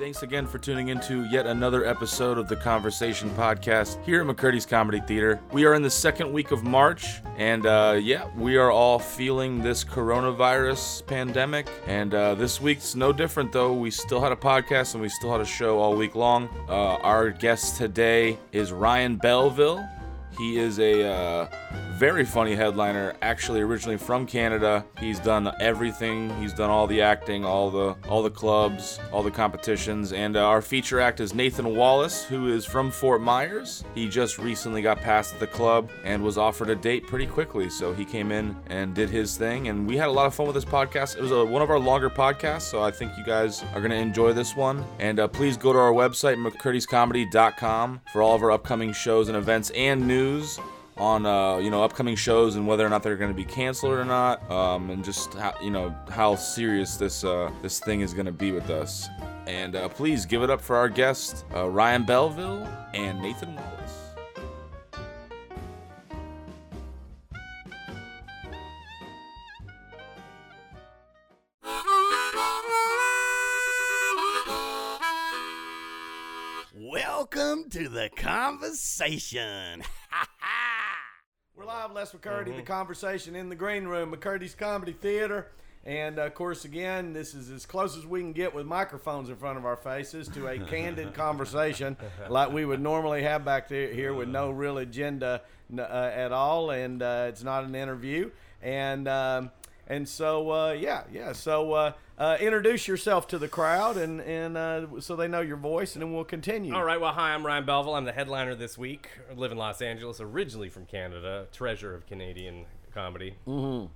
thanks again for tuning into yet another episode of the Conversation Podcast here at McCurdy's Comedy Theater. We are in the second week of March, and uh, yeah, we are all feeling this coronavirus pandemic. And uh, this week's no different, though. We still had a podcast and we still had a show all week long. Uh, our guest today is Ryan Belleville. He is a uh, very funny headliner, actually originally from Canada. He's done everything. He's done all the acting, all the all the clubs, all the competitions. And uh, our feature act is Nathan Wallace, who is from Fort Myers. He just recently got past the club and was offered a date pretty quickly, so he came in and did his thing. And we had a lot of fun with this podcast. It was a, one of our longer podcasts, so I think you guys are gonna enjoy this one. And uh, please go to our website mccurdy'scomedy.com for all of our upcoming shows and events and news on uh, you know upcoming shows and whether or not they're going to be canceled or not, um, and just how you know how serious this uh, this thing is going to be with us. And uh, please give it up for our guests uh, Ryan Belleville and Nathan Wallace. Welcome to the conversation. We're live, Les McCurdy, the conversation in the green room, McCurdy's Comedy Theater. And uh, of course, again, this is as close as we can get with microphones in front of our faces to a candid conversation like we would normally have back there here with no real agenda uh, at all. And uh, it's not an interview. And um, and so, uh, yeah, yeah. So uh, introduce yourself to the crowd and, and uh, so they know your voice, and then we'll continue. All right. Well, hi, I'm Ryan Belleville. I'm the headliner this week. I live in Los Angeles, originally from Canada, treasure of Canadian comedy. Oh,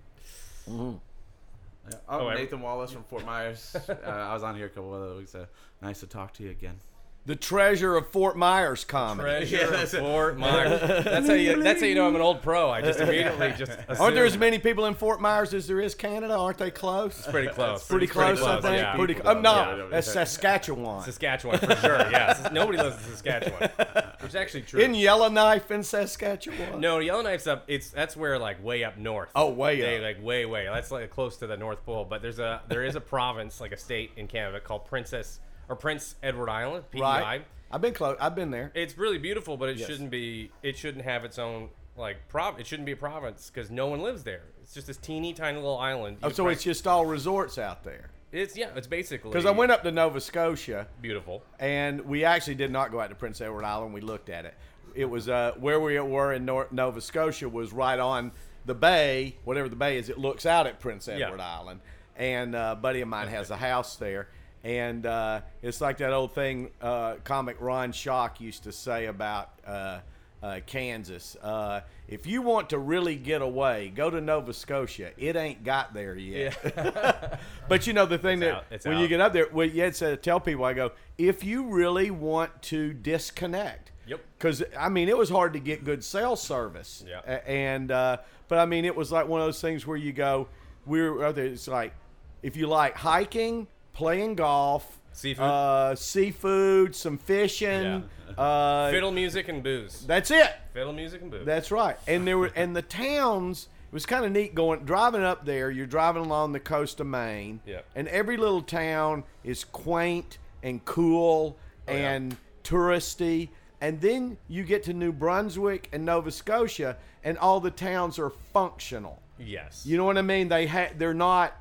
Oh, I- Nathan Wallace from Fort Myers. uh, I was on here a couple of other weeks. Uh, nice to talk to you again. The treasure of Fort Myers comedy. Treasure Yeah, that's it. Fort Myers. That's how you. That's how you know I'm an old pro. I just immediately just. Aren't there as many people in Fort Myers as there is Canada? Aren't they close? It's pretty close. Pretty close, I think. yeah. Pretty. People no, though. that's Saskatchewan. Saskatchewan for sure. Yeah. Nobody lives in Saskatchewan, which is actually true. In Yellowknife in Saskatchewan. no, Yellowknife's up. It's that's where like way up north. Oh, way They, up. like way way. That's like close to the North Pole. But there's a there is a province like a state in Canada called Princess or Prince Edward Island. PEI. Right. I've been close. I've been there. It's really beautiful, but it Yes. shouldn't be. It shouldn't have its own like prov. It shouldn't be a province because no one lives there. It's just this teeny tiny little island. Oh, so it's just all resorts out there. it's yeah. It's basically Because I went up to Nova Scotia, beautiful. and we actually did not go out to Prince Edward Island. We looked at it. It was uh, where we were in Nova Scotia was right on the bay, whatever the bay is. It looks out at Prince Yeah. Edward Island, and uh, a buddy of mine has a house there. And uh, it's like that old thing uh, comic Ron Shock used to say about uh, uh, Kansas. Uh, if you want to really get away, go to Nova Scotia. It ain't got there yet. but you know the thing It's that out. When you get up there, well, you had to tell people, I go, if you really want to disconnect, Yep. because I mean, it was hard to get good cell service, Yeah. And uh, but I mean, it was like one of those things where you go, we're out. It's like if you like hiking, playing golf, Seafood. uh, seafood, some fishing, uh, Fiddle music and booze. that's it. Fiddle music and booze. That's right. And there were and the towns. It was kind of neat going driving up there. You're driving along the coast of Maine, Yeah. and every little town is quaint and cool Oh, yeah. and touristy. And then you get to New Brunswick and Nova Scotia, and all the towns are functional. yes. You know what I mean? They ha- they're not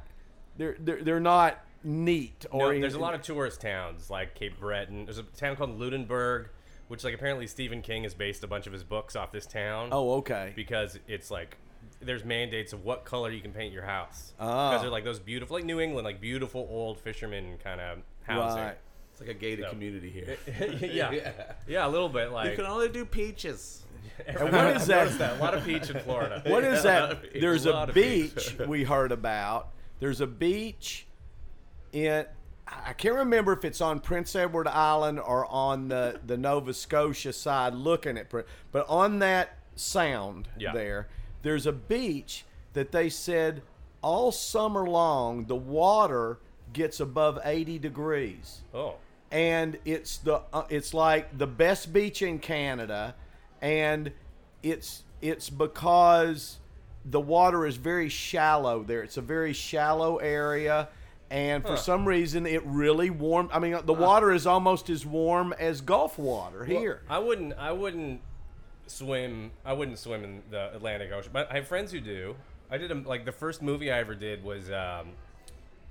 they're they're, they're not neat No, or there's a lot of tourist towns like Cape Breton. There's a town called Lunenburg, which like apparently Stephen King has based a bunch of his books off this town. Oh, okay. because it's like there's mandates of what color you can paint your house. Ah. Because they're like those beautiful, like New England, like beautiful old fisherman kind of housing. Right. It's like a gated So- community here. yeah. yeah, a little bit Like You can only do peaches. And what is that? A lot of peach in Florida. What is that? There's lot a beach. beach we heard about. There's a beach in I can't remember if it's on Prince Edward Island or on the, the Nova Scotia side looking at but on that sound Yeah. there there's a beach that they said all summer long the water gets above 80 degrees Oh, and it's the uh, it's like the best beach in Canada, and it's it's because the water is very shallow there. It's a very shallow area, and for some reason it really warmed. I mean, the water is almost as warm as Gulf water here. I wouldn't. I wouldn't swim. I wouldn't swim in the Atlantic Ocean. But I have friends who do. I did a, like the first movie I ever did was um,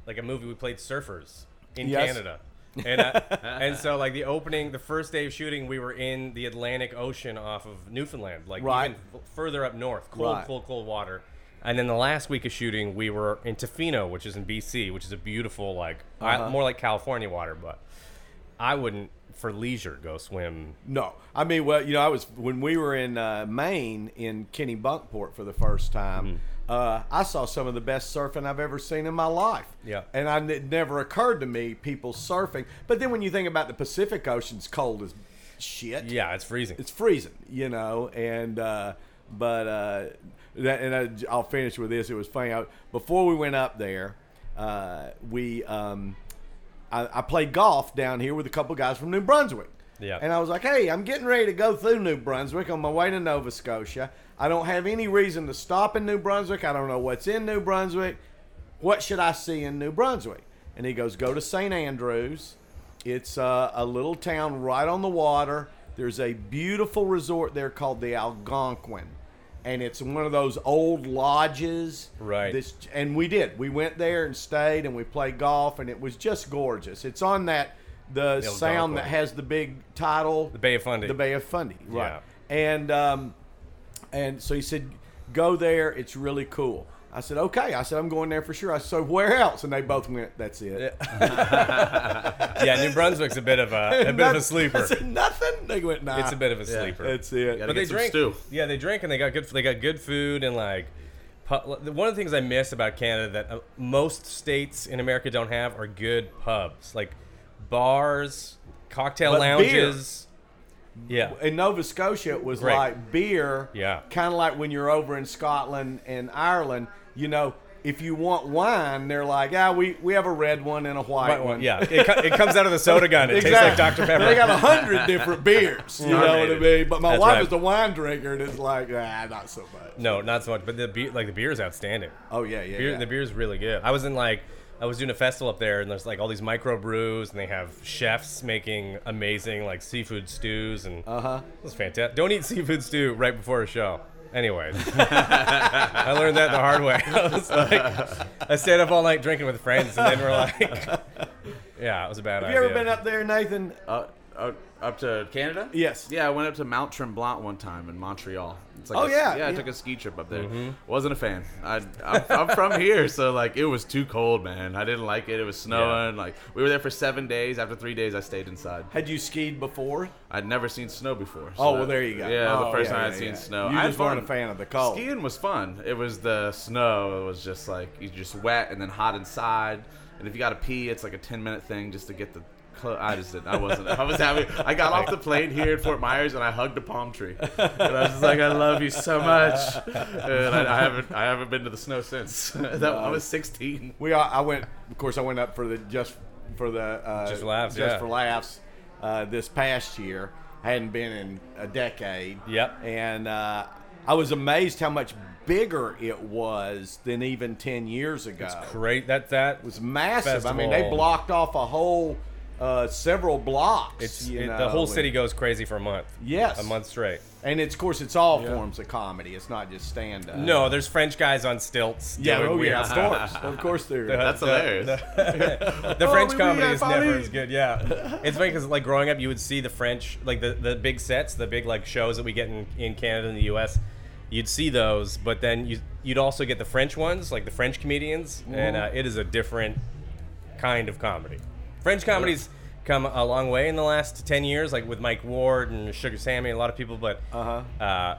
like a movie we played surfers in Yes. Canada. and uh, and so like the opening, the first day of shooting, we were in the Atlantic Ocean off of Newfoundland, like Right. even f- further up north, cold, Right. cold, cold water. And then the last week of shooting, we were in Tofino, which is in BC, which is a beautiful like I- more like California water, but I wouldn't for leisure go swim No, I mean, well, you know, I was when we were in uh, Maine in Kennebunkport for the first time. Mm-hmm. Uh, I saw some of the best surfing I've ever seen in my life. Yeah. and I, it never occurred to me people surfing. But then when you think about the Pacific Ocean, it's cold as shit. Yeah, it's freezing. it's freezing, you know. And uh, but uh, that, and I, I'll finish with this. It was funny. I, before we went up there, uh, we um, I, I played golf down here with a couple guys from New Brunswick. Yeah. And I was like, hey, I'm getting ready to go through New Brunswick on my way to Nova Scotia. I don't have any reason to stop in New Brunswick. I don't know what's in New Brunswick. What should I see in New Brunswick? And he goes, go to St. Andrews. It's uh, a little town right on the water. There's a beautiful resort there called the Algonquin. And it's one of those old lodges. Right. This, and we did. We went there and stayed and we played golf and it was just gorgeous. It's on that the The sound that has the big title The Bay of Fundy. the Bay of Fundy, right? Yeah. And um, and so he said, "Go there. It's really cool." I said, "Okay." I said, "I'm going there for sure." I said, "So where else?" And they both went, "That's it." yeah, New Brunswick's a bit of a, a bit of a sleeper. I said, "Nothing." They went, "Nah." It's a bit of a sleeper. That's it. Gotta but they get some drink. stew. Yeah, they drink and they got good. They got good food and like. pu- One of the things I miss about Canada that uh, most states in America don't have are good pubs, like bars, cocktail But lounges. Yeah, in Nova Scotia, it was Great. like beer. Yeah. Kind of like when you're over in Scotland and Ireland. You know, if you want wine, they're like, "Ah, we we have a red one and a white Right, one." yeah. It, co- it comes out of the soda gun. It tastes like Dr Pepper. They got a hundred different beers. You know what I mean? But my That's wife right. is a wine drinker, and it's like, ah, not so much. no, not so much. But the beer, like the beer is outstanding. Oh yeah, yeah. beer, yeah. The beer is really good. I was in like I was doing a festival up there, and there's like all these micro brews, and they have chefs making amazing like seafood stews, and Uh huh. it was fantastic. Don't eat seafood stew right before a show. Anyways, I learned that the hard way. I was like, I stayed up all night drinking with friends, and then we're like, yeah, it was a bad Have idea. you ever been up there, Nathan? Uh, uh, up to Canada? Yes. Yeah, I went up to Mount Tremblant one time in Montreal. It's like Oh, a- yeah, yeah. I yeah. took a ski trip up there. Mm-hmm. Wasn't a fan. I, I'm, I'm from here, so like it was too cold, man. I didn't like it. It was snowing. Like we were there for seven days. After three days, I stayed inside. Had you skied before? I'd never seen snow before. so Oh, well, that- there you go. Yeah, Oh, the first yeah, time yeah, I'd seen snow. You I had just weren't a fan of the cold. Skiing was fun. It was the snow. It was just like you just wet and then hot inside. And if you got to pee, it's like a ten minute thing just to get the. Cl- I just didn't. I wasn't. I was happy. I got off the plane here in Fort Myers and I hugged a palm tree. And I was just like, I love you so much. And I, I haven't. I haven't been to the snow since. that, I was 16. We are, I went. Of course, I went up for the just for the uh, Just for laughs, just yeah. for laughs uh, this past year. I hadn't been in a decade. Yep. And uh, I was amazed how much bigger it was than even ten years ago. It's Great. That that It was massive. I mean, they blocked off a whole uh, several blocks. It's you it, know, the whole and- city goes crazy for a month. Yes. a month straight. And it's, of course, it's all forms of comedy. It's not just stand up. No, there's French guys on stilts. Yeah, doing oh weird yeah, of course, of course there The- That's the- hilarious. The, the Oh, French oui, oui, comedy is follow never as good. Yeah, it's funny because like growing up, you would see the French, like the, the big sets, the big like shows that we get in, in Canada and the U.S. You'd see those, but then you you'd also get the French ones, like the French comedians, and uh, it is a different kind of comedy. French comedies come a long way in the last ten years, like with Mike Ward and Sugar Sammy, a lot of people, but Uh-huh. uh,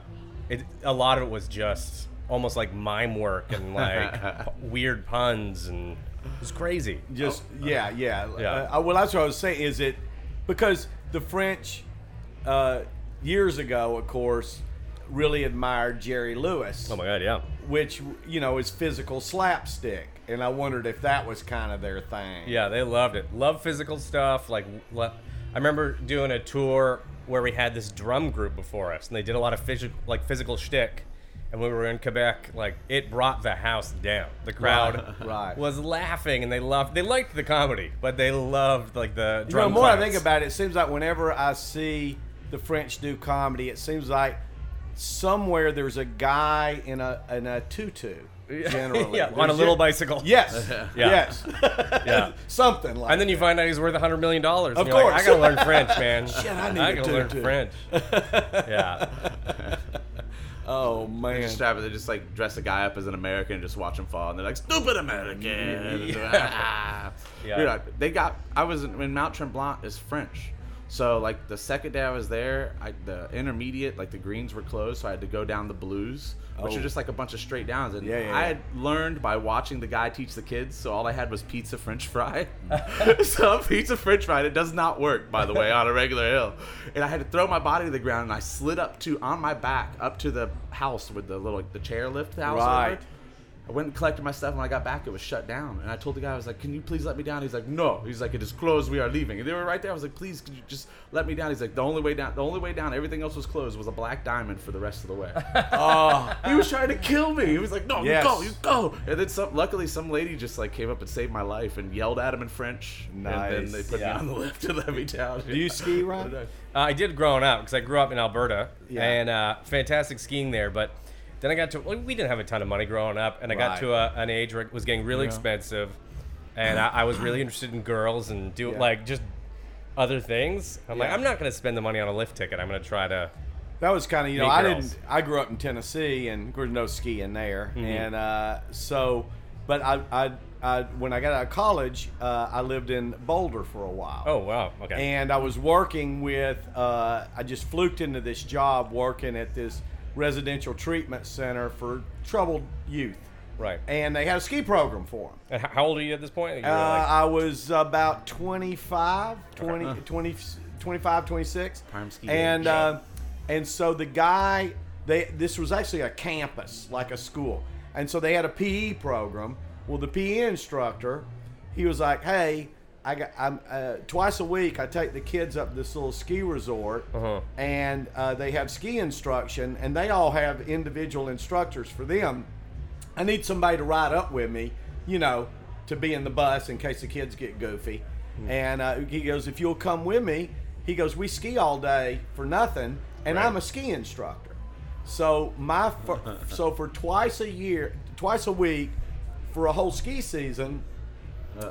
it, a lot of it was just almost like mime work and like p- weird puns and it was crazy. Just yeah, yeah. Yeah. Uh, well, that's what I was saying. Is it because the French uh, years ago, of course, really admired Jerry Lewis, Oh my god, yeah. which you know is physical slapstick, and I wondered if that was kind of their thing. Yeah, they loved it. Love physical stuff. Like, I remember doing a tour where we had this drum group before us, and they did a lot of physical, like physical shtick. and we were in Quebec, like it brought the house down. The crowd Right. was laughing, and they loved. They liked the comedy, but they loved like the You know, drum. more I think about it, it seems like whenever I see the French do comedy, it seems like somewhere there's a guy in a in a tutu. Generally, yeah, on a little ju- bicycle. Yes, Yeah. yes, yeah. something like. And then you find out he's worth a hundred million dollars. Of you're like, course. I gotta learn French, man. Shit, I need I a gotta learn tutu. French. yeah, oh They man, just have it. They just like dress a guy up as an American and just watch him fall, and they're like, "Stupid American." Yeah. Dude, I- they got. I was in, in Mount Tremblant is French, so like the second day I was there, I, the intermediate like the greens were closed, so I had to go down the blues, which Oh. are just like a bunch of straight downs. And Yeah, yeah, I yeah. had learned by watching the guy teach the kids, so all I had was pizza French fry. so pizza French fry, it does not work by the way on a regular hill, and I had to throw my body to the ground, and I slid up to on my back up to the house with the little the chairlift house. over. Right. I went and collected my stuff. and When I got back, it was shut down. And I told the guy, I was like, "Can you please let me down?" He's like, "No." He's like, "It is closed. We are leaving." And they were right there. I was like, "Please, could you just let me down?" He's like, "The only way down, the only way down, everything else was closed, was a black diamond for the rest of the way." oh, he was trying to kill me. He was like, "No, Yes. you go, you go." And then some, luckily, some lady just like came up and saved my life and yelled at him in French. And Nice. then they put Yeah. me on the lift and let me down. do you ski, Ron? uh, I did growing up because I grew up in Alberta Yeah. and uh, fantastic skiing there. But then I got to well, we didn't have a ton of money growing up, and I got Right. to a, an age where it was getting really expensive, and I, I was really interested in girls and do Yeah. like just other things. I'm like, Yeah. I'm not going to spend the money on a lift ticket. I'm going to try to. That was kind of you know Meet I girls. didn't I grew up in Tennessee and there's no skiing there Mm-hmm. and uh, so but I, I I when I got out of college uh, I lived in Boulder for a while Oh wow, okay. and I was working with uh, I just fluked into this job working at this residential treatment center for troubled youth right. and they had a ski program for them. And how old are you at this point? You Uh, like, I was about 25, 20, 20, 25, 26. Prime ski And age. uh, and so the guy, they this was actually a campus, like a school. And so they had a PE program. Well, the PE instructor, he was like, "Hey, I got I'm uh, twice a week. I take the kids up to this little ski resort, Uh-huh. and uh, they have ski instruction, and they all have individual instructors for them. I need somebody to ride up with me, you know, to be in the bus in case the kids get goofy. And uh, he goes, if you'll come with me, he goes, we ski all day for nothing, and I'm a ski instructor. So my for, so for twice a year, twice a week, for a whole ski season,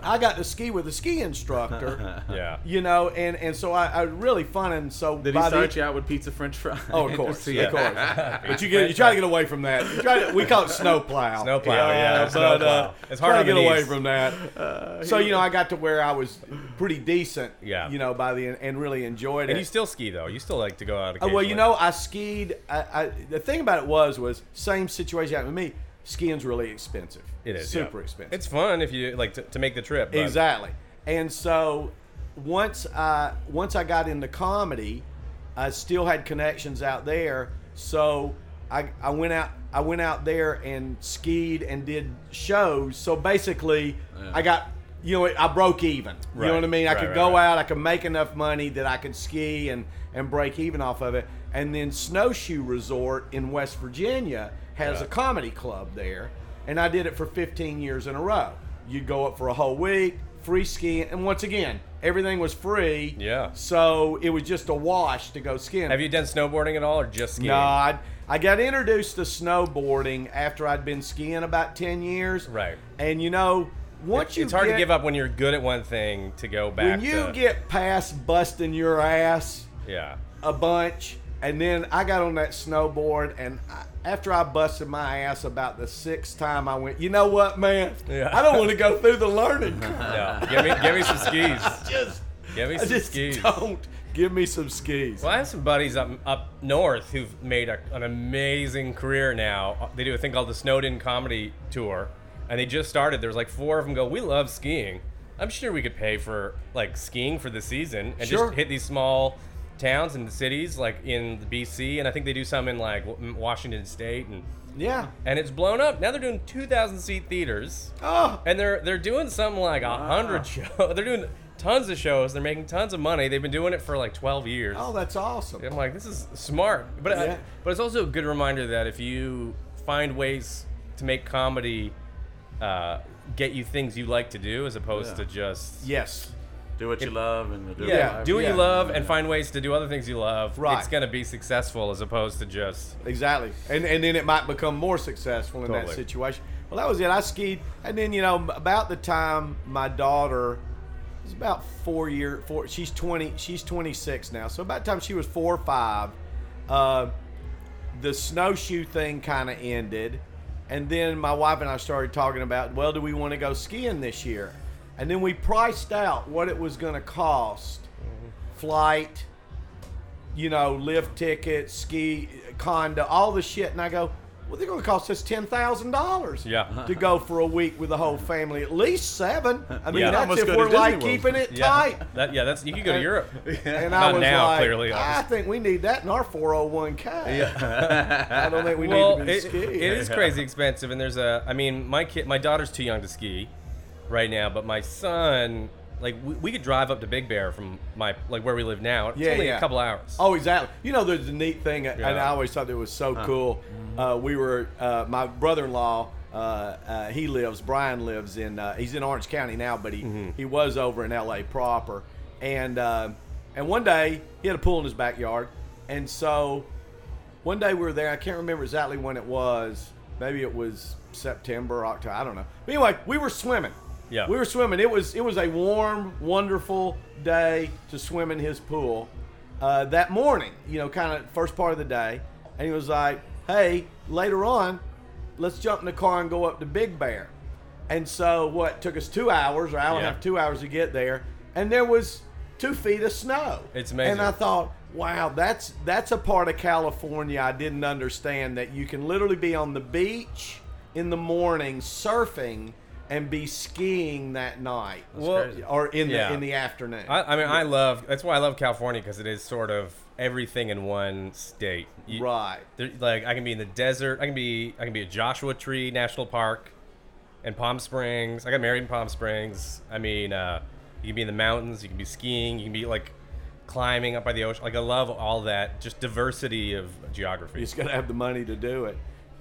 I got to ski with a ski instructor. yeah. You know, and and so I, I really fun and so Did he start the, you out with pizza French fries? Oh, of course, Yeah. of course. But you get you try to get away from that. You try to, we call it snowplow. Snowplow, yeah, but snowplow. uh, It's hard to get away from that. so you know, I got to where I was pretty decent. Yeah. You know, by the end, and really enjoyed And it. you still ski though. You still like to go out. Uh, well, you know, I skied. I, I, the thing about it was, was same situation happened with me. Skiing's really expensive. it is super yeah. expensive. It's fun if you like to, to make the trip. but- Exactly. And so once I once I got into comedy, I still had connections out there. So I, I went out I went out there and skied and did shows. So basically I got you know I broke even. You know what I mean? I Right, could right, go right. out, I could make enough money that I could ski and and break even off of it. And then Snowshoe Resort in West Virginia has Yeah. a comedy club there, and I did it for 15 years in a row. You'd go up for a whole week, free skiing, and once again, everything was free. Yeah. So it was just a wash to go skiing. Have you done snowboarding at all, or just skiing? No, I, I got introduced to snowboarding after I'd been skiing about 10 years. Right. And you know, once you it's hard get, to give up when you're good at one thing to go back. When you to, get past busting your ass yeah, a bunch, and then I got on that snowboard, and I, after I busted my ass about the sixth time, I went, you know what, man? Yeah. I don't want to go through the learning curve. yeah. give me give me some skis. Just, Give me I some just skis. don't give me some skis. Well, I have some buddies up up north who've made a, an amazing career now. They do a thing called the Snowed In Comedy Tour, and they just started. There's like four of them go. We love skiing. I'm sure we could pay for like skiing for the season and Sure. just hit these small towns and cities like in the BC, and I think they do some in like Washington State, and Yeah. and it's blown up. Now they're doing 2,000 seat theaters. Oh, And they're they're doing something like a hundred shows. They're doing tons of shows. They're making tons of money. They've been doing it for like 12 years. oh, that's awesome. I'm like, this is smart, but uh, Yeah. but it's also a good reminder that if you find ways to make comedy uh, get you things you like to do as opposed Yeah. to just Yes. Do what you love and do yeah, it Yeah, live. do what yeah. you love and find ways to do other things you love. Right. It's gonna be successful as opposed to just Exactly. And and then it might become more successful in that situation. Well, that was it. I skied, and then you know about the time my daughter was about four year four. She's twenty. She's twenty six now. So about the time she was four or five, uh, the snowshoe thing kind of ended, and then my wife and I started talking about, well, do we want to go skiing this year? And then we priced out what it was going to cost, flight, you know, lift tickets, ski, condo, all the shit. And I go, well, they're going to cost us ten thousand dollars. Yeah. To go for a week with the whole family, at least seven. I mean, Yeah. that's if we're like World. keeping it yeah. tight. That yeah, that's you could go to Europe. And I was now, like, clearly, I think we need that in our 401k. I don't think we well, need to be it, skiing. it is crazy expensive, and there's a. I mean, my kid, my daughter's too young to ski right now, but my son, like, we, we could drive up to Big Bear from my like where we live now. It's Yeah, only yeah. a couple hours. Oh, exactly. You know, there's a neat thing, and I always thought it was so cool. Uh, we were, uh, my brother-in-law, uh, uh, he lives, Brian lives in, uh, he's in Orange County now, but he, he was over in L.A. proper. And, uh, and one day, he had a pool in his backyard. And so one day we were there. I can't remember exactly when it was. Maybe it was September, October. I don't know. But anyway, we were swimming. Yeah. We were swimming. It was it was a warm, wonderful day to swim in his pool. Uh, that morning, you know, kind of first part of the day, and he was like, "Hey, later on, let's jump in the car and go up to Big Bear." And so, what took us two hours or hour and a Yeah. half, two hours to get there, and there was two feet of snow. It's amazing. And I thought, wow, that's that's a part of California I didn't understand that you can literally be on the beach in the morning surfing and be skiing that night, Well, crazy. or in the Yeah. in the afternoon. I, I mean, I love. That's why I love California because it is sort of everything in one state. You- right. there- like I can be in the desert. I can be. I can be at Joshua Tree National Park, and Palm Springs. I got married in Palm Springs. I mean, uh, you can be in the mountains. You can be skiing. You can be like climbing up by the ocean. Like I love all that. Just diversity of geography. You just gotta have the money to do it.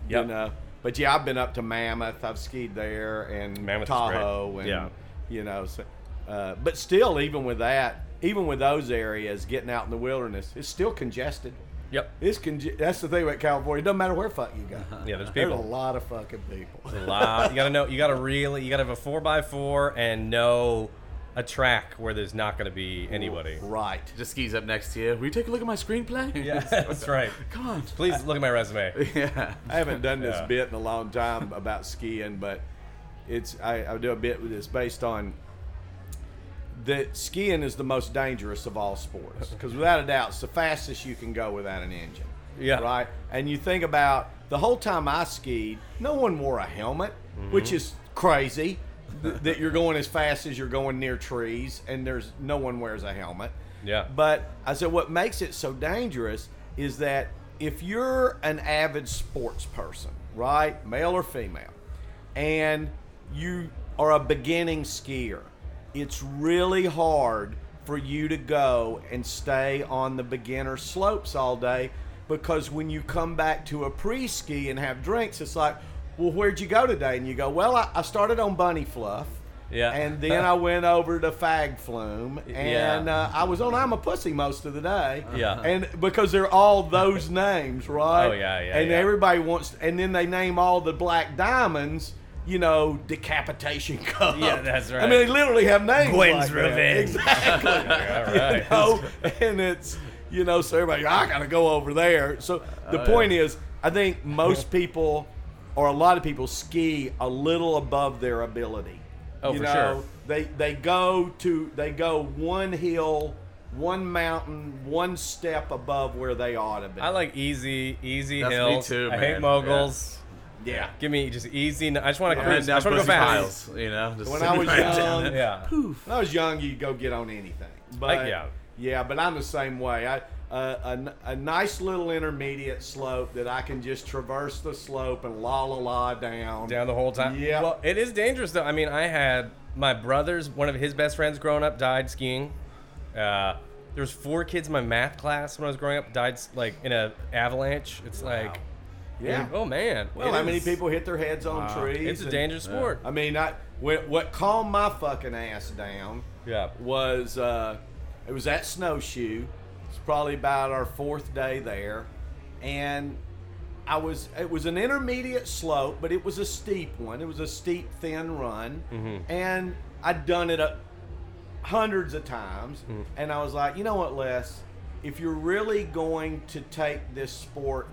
Yep. You know. But yeah, I've been up to Mammoth. I've skied there and Mammoth. Tahoe, and Yeah. you know. So, uh, but still, even with that, even with those areas, getting out in the wilderness, it's still congested. Yep. It's conge- That's the thing about California. It doesn't matter where fuck you go. Yeah, there's people. There's a lot of fucking people. a lot. You gotta know. You gotta really. You gotta have a four x four and know a track where there's not gonna be anybody. Right. Just skis up next to you. Will you take a look at my screenplay? Yeah, that's right. Come on. Please look at my resume. Yeah. I haven't done this Yeah. bit in a long time about skiing, but it's I, I do a bit with this based on that skiing is the most dangerous of all sports because without a doubt it's the fastest you can go without an engine. Yeah. Right. And you think about the whole time I skied, no one wore a helmet, Mm-hmm. which is crazy. Th- that you're going as fast as you're going near trees, and there's no one wears a helmet. Yeah. But I said, what makes it so dangerous is that if you're an avid sports person, right, male or female, and you are a beginning skier, it's really hard for you to go and stay on the beginner slopes all day because when you come back to a pre ski and have drinks, it's like, well, where'd you go today? And you go, well, I, I started on Bunny Fluff. Yeah. And then I went over to Fag Flume, and Yeah. uh, I was on I'm a Pussy most of the day. Yeah. And because they're all those names, right? Oh, yeah, yeah, And yeah. everybody wants, and then they name all the black diamonds. You know, decapitation cup. Yeah, that's right. I mean, they literally have names. Gwen's like. Revenge. Exactly. All right. You know, and it's you know, so everybody, I gotta go over there. So the Oh, point is, I think most people, or a lot of people, ski a little above their ability. Oh, you for know, sure. They they go to they go one hill, one mountain, one step above where they ought to be. I like easy, easy That's me hills. too, I hate moguls. yeah. Give me just easy. I just want to Ran cruise. I down just want to go pussy fast. piles, you know. Just When I was right young, yeah. Poof. When I was young, you'd go get on anything. But Like, yeah. yeah, but I'm the same way. I uh, a, n- a nice little intermediate slope that I can just traverse the slope and la la la down. Down the whole time. Yeah. Well, it is dangerous though. I mean, I had my brother's one of his best friends growing up died skiing. Uh, there was four kids in my math class when I was growing up died like in a avalanche. It's like Yeah. Oh man. Well, how many people hit their heads on Wow. trees? It's a and- dangerous sport. I mean, I what, what calmed my fucking ass down Yeah. was uh, it was at snowshoe. It's probably about our fourth day there, and I was it was an intermediate slope, but it was a steep one. It was a steep, thin run, mm-hmm. and I'd done it a, hundreds of times, mm-hmm. and I was like, you know what, Les, if you're really going to take this sport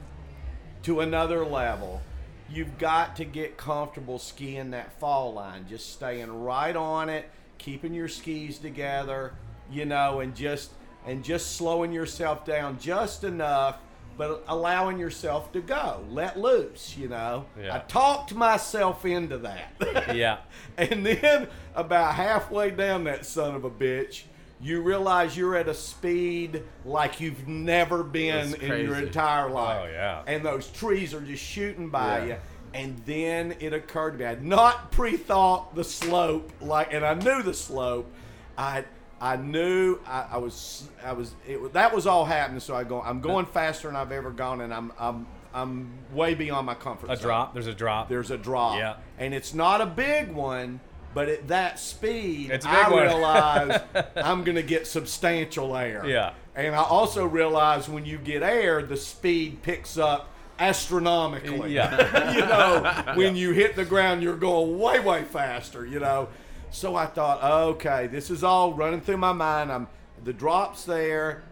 to another level, you've got to get comfortable skiing that fall line, just staying right on it, keeping your skis together, you know, and just and just slowing yourself down just enough, but allowing yourself to go, let loose, you know. Yeah. I talked myself into that. Yeah. And then about halfway down that son of a bitch, you realize you're at a speed like you've never been in your entire oh, life. Oh, yeah. And those trees are just shooting by Yeah. you. And then it occurred to me, I had not pre-thought the slope, like, and I knew the slope. I I knew I, I was I was it, that was all happening. So I go I'm going faster than I've ever gone, and I'm I'm I'm way beyond my comfort zone. A zone. drop. There's a drop. There's a drop. Yeah. And it's not a big one, but at that speed, It's a big I one. realize I'm going to get substantial air. Yeah. And I also realize when you get air, the speed picks up astronomically. Yeah. you know, when you hit the ground, you're going way, way faster, you know. So I thought, okay, this is all running through my mind. I'm the drops there.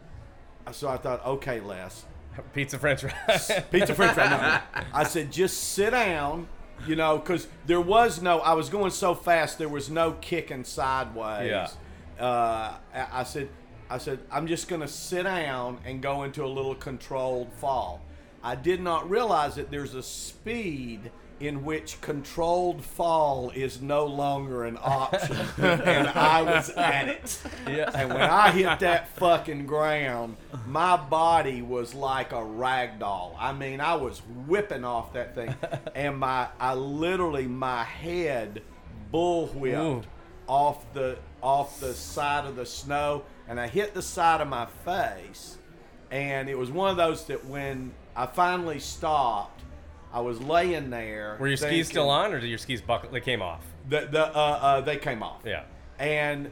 So I thought, okay, Les, Pizza French fries. pizza french fry. No. I said, just sit down, you know, because there was no, I was going so fast, there was no kicking sideways. Yeah. Uh, I I said, I said, I'm just going to sit down and go into a little controlled fall. I did not realize that there's a speed in which controlled fall is no longer an option. and I was at it. Yeah. And when I hit that fucking ground, my body was like a rag doll. I mean, I was whipping off that thing, and my I literally my head bullwhipped Ooh. off the off the side of the snow, and I hit the side of my face, and it was one of those that when I finally stopped. I was laying there. Were your skis still on, or did your skis buckle? They came off. The, the, uh, uh, they came off. Yeah. And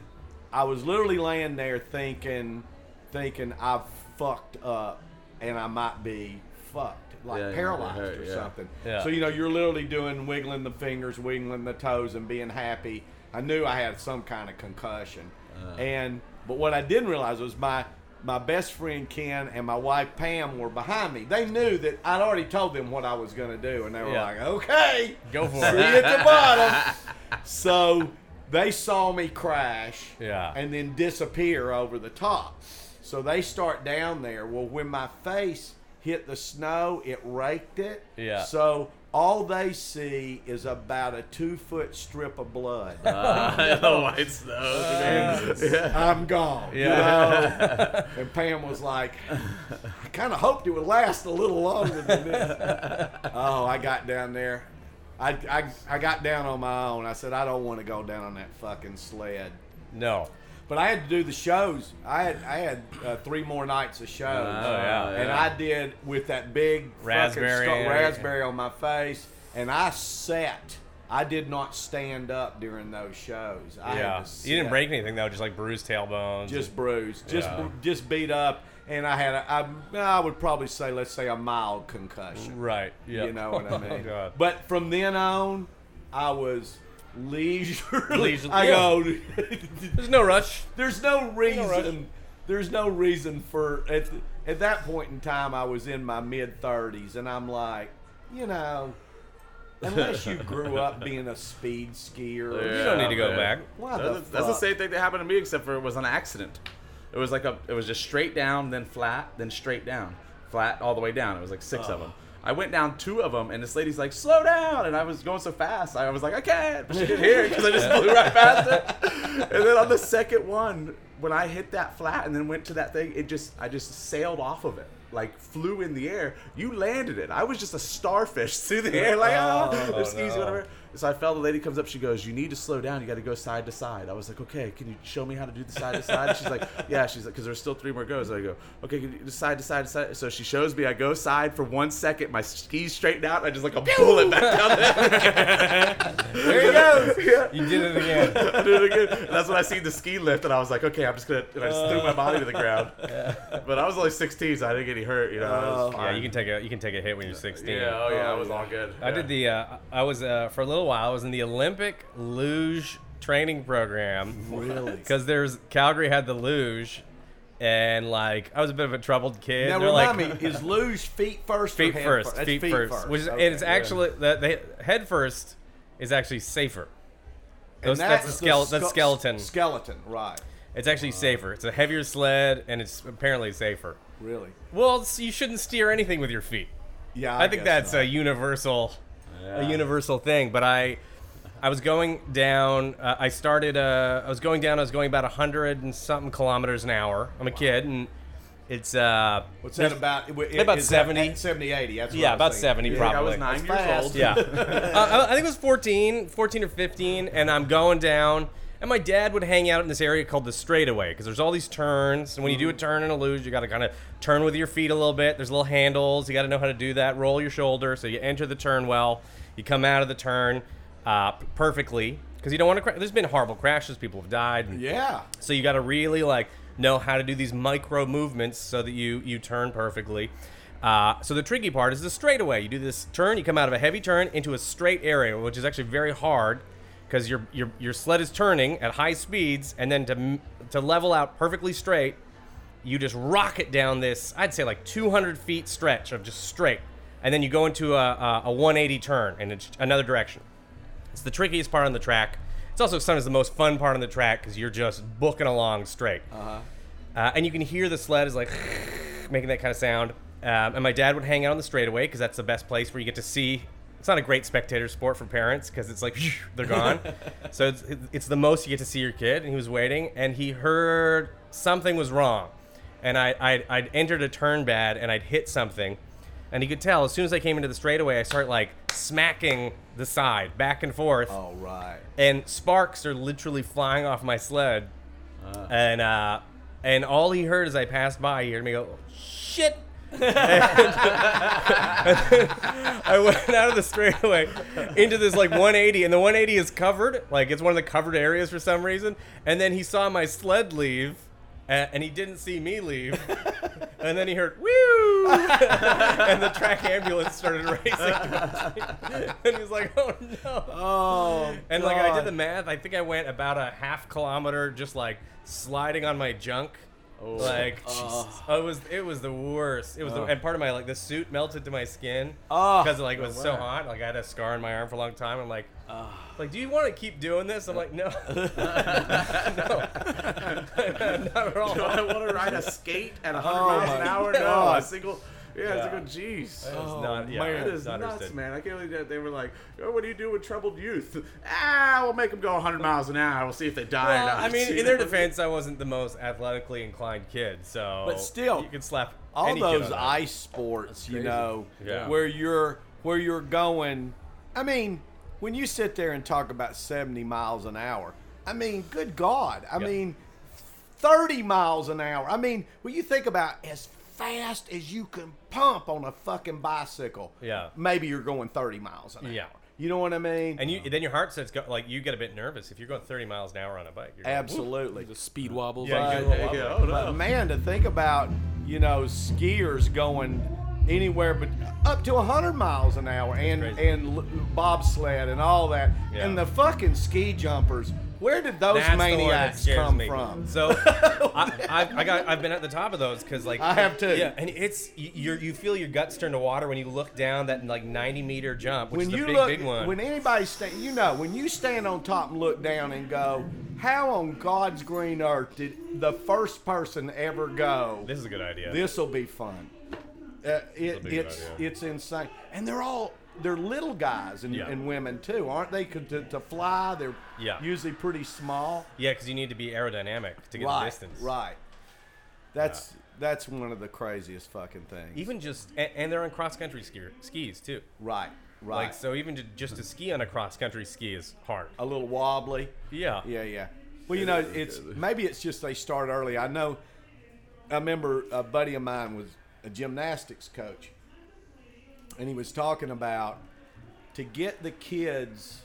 I was literally laying there thinking, thinking I've fucked up and I might be fucked, like Yeah, yeah, paralyzed hurt, or yeah. something. Yeah. So you know, you're literally doing wiggling the fingers, wiggling the toes, and being happy. I knew I had some kind of concussion, Uh. and but what I didn't realize was my my best friend Ken and my wife Pam were behind me. They knew that I'd already told them what I was going to do, and they were Yeah. like, "Okay, Go for see it. you at the bottom." so they saw me crash Yeah. and then disappear over the top. So they start down there. Well, when my face hit the snow, it raked it. Yeah. So all they see is about a two foot strip of blood. Uh, the white snow. I'm gone. you know? and Pam was like, I kind of hoped it would last a little longer than this. oh, I got down there. I, I, I got down on my own. I said, I don't want to go down on that fucking sled. No. But I had to do the shows. I had I had uh, three more nights of shows. Oh, yeah. And I did with that big fucking Raspberry scar- and raspberry on my face, and I sat. I did not stand up during those shows. I had yeah. to You didn't break anything though, just like bruised tailbones. Just bruised, just Yeah. just beat up, and I had a, I, I would probably say let's say a mild concussion. right. Yeah. You know what I Oh, mean? God. But from then on, I was leisurely. Leisurely- I yeah. go. There's no rush. There's no reason. There's no reason for at at that point in time. I was in my mid 30s, and I'm like, you know, unless you grew up being a speed skier, or You don't need to go Yeah. back. Why the That's, that's the same thing that happened to me, except for it was an accident. It was like a, it was just straight down, then flat, then straight down, flat all the way down. It was like six of them. I went down two of them, and this lady's like, "Slow down!" And I was going so fast, I was like, "I can't," but she didn't hear it because I just flew right past it. And then on the second one, when I hit that flat and then went to that thing, it just I just sailed off of it. Like flew in the air. You landed it. I was just a starfish through the air, like oh, Oh, there's skis, no. whatever. So I fell. The lady comes up. She goes, "You need to slow down. You got to go side to side." I was like, "Okay, can you show me how to do the side to side?" And she's like, "Yeah." She's like, "Because there's still three more goes." I go, "Okay, can you do side to side to side?" So she shows me. I go side for one second. My skis straighten out. And I just like a bullet back down there. There he goes. yeah. You did it again. I did it again. And that's when I seen the ski lift, and I was like, okay, I'm just gonna. And I just threw my body to the ground. But I was only 16, so I didn't get any hurt. You know, I Yeah, you can take a you can take a hit when you're 16. Yeah, oh yeah, I was all good. I did the. Uh, I was uh, for a little while. I was in the Olympic luge training program. Really? Because there's Calgary had the luge, and like I was a bit of a troubled kid. Now They're remind like, me, is luge feet first feet or head first, That's feet, first, which is, Okay, and it's good. actually the, the head first is actually safer. And Those, that's, the skele- that's ske- skeleton. Skeleton, right? It's actually safer. It's a heavier sled, and it's apparently safer. Really? Well, it's, you shouldn't steer anything with your feet. Yeah, I, think guess that's not. a universal, Yeah. a universal thing. But I, I was going down. Uh, I started. Uh, I was going down. I was going about hundred and something kilometers an hour. I'm a kid, and it's uh, What's that about? It- About is that 70. 70, 80. That's what Yeah, I was about thinking. 70 I think I was nine That's years fast. old. Yeah. uh, I I think it was 14, 14 or 15, and I'm going down. And my dad would hang out in this area called the straightaway because there's all these turns. And when you do a turn and a luge, you got to kind of turn with your feet a little bit. There's little handles. You got to know how to do that. Roll your shoulder so you enter the turn well. You come out of the turn uh, perfectly because you don't want to crash. There's been horrible crashes. People have died. and- Yeah. so you got to really like know how to do these micro movements so that you you turn perfectly. Uh, so the tricky part is the straightaway. You do this turn, you come out of a heavy turn into a straight area, which is actually very hard because your your your sled is turning at high speeds, and then to to level out perfectly straight, you just rocket down this. I'd say like 200 feet stretch of just straight, and then you go into a, a, a 180 turn in it's another direction. It's the trickiest part on the track. It's also sometimes the most fun part on the track because you're just booking along straight. Uh-huh. and you can hear the sled is like making that kind of sound. Um, and my dad would hang out on the straightaway because that's the best place where you get to see. It's not a great spectator sport for parents because it's like they're gone. so it's, it's the most you get to see your kid. And he was waiting, and he heard something was wrong, and I I'd, I'd entered a turn bad, and I'd hit something, and he could tell as soon as I came into the straightaway, I start like smacking the side back and forth All right. and sparks are literally flying off my sled. And uh, and all he heard as I passed by, he heard me go, "Shit!" And I went out of the straightaway into this like 180, and the 180 is covered, like it's one of the covered areas for some reason. And then he saw my sled leave, a- and he didn't see me leave. And then he heard woo, and the track ambulance started racing. towards me. and he's like, "Oh no!" Oh. And like I did the math, I think I went about a half kilometer just like sliding on my junk. Oh. like oh. Oh, it was it was the worst. It was the, and part of my like the suit melted to my skin Oh, because like it was so hot. Like I had a scar on my arm for a long time. I'm like, like, do you want to keep doing this? I'm like, no, no, not at all. Do I want to ride a skate at 100 Oh miles an hour? No, God. a single. Yeah, it's like, oh, jeez. It's not, yeah, man. It it's not nuts, understood. man. I can't believe that they were like, "Oh, what do you do with troubled youth?" Ah, we'll make them go 100 miles an hour. We'll see if they die or Well, not. I mean, in their defense, I wasn't the most athletically inclined kid, so But still, you can slap all any kid those on that. ice sports, you know, Yeah. where you're where you're going. I mean, when you sit there and talk about 70 miles an hour, I mean, good God. I Yeah. mean, 30 miles an hour. I mean, when you think about as fast as you can pump on a fucking bicycle, Yeah. maybe you're going 30 miles an hour. Yeah. You know what I mean? And you then your heart says, go, like you get a bit nervous if you're going 30 miles an hour on a bike. You're going, Absolutely. The speed wobbles. Yeah, But- you get Yeah, wobbly. oh, But man, to think about, you know, skiers going anywhere but up to 100 miles an hour and and bobsled and all that. Yeah. And the fucking ski jumpers, where did those That's the one that maniacs scares come me. from? So I, I, I got I've been at the top of those because like I have too. Yeah, and it's you you're, you feel your guts turn to water when you look down that like 90 meter jump, which when is the you big look, big one. when anybody stand, you know, when you stand on top and look down and go, how on God's green earth did the first person ever go? this is a good idea. This will be fun. Uh, it, be a good it's idea. it's insane, and they're all they're little guys and, Yeah. and women too, aren't they? To, to fly, they're Yeah. usually pretty small. Yeah, because you need to be aerodynamic to get right, the distance. right. That's that's one of the craziest fucking things. Even just and, and they're on cross country skier skis too. right, right. Like so, even to, just to ski on a cross country ski is hard. a little wobbly. Yeah. Yeah, yeah. Well, you know, it's maybe it's just they start early. I know. I remember a buddy of mine was a gymnastics coach, and he was talking about to get the kids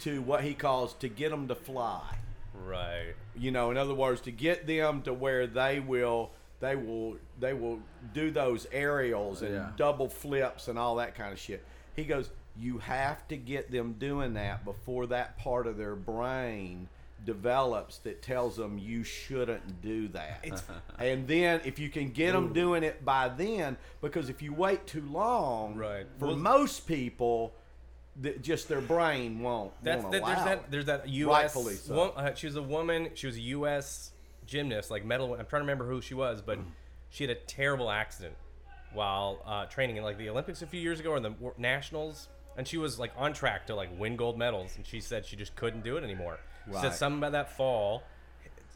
to what he calls to get them to fly. Right. You know, in other words, to get them to where they will they will they will do those aerials and Yeah. double flips and all that kind of shit. He goes, you have to get them doing that before that part of their brain develops that tells them you shouldn't do that. and then if you can get them doing it by then, because if you wait too long, Right. for Well- most people, that just their brain won't. That's won't that, there's that there's that U.S. Rightfully so. wo- uh, she was a woman. She was a U.S. gymnast, like medal. I'm trying to remember who she was, but she had a terrible accident while uh, training in like the Olympics a few years ago or the nationals, and she was like on track to like win gold medals, and she said she just couldn't do it anymore. She said Right. something about that fall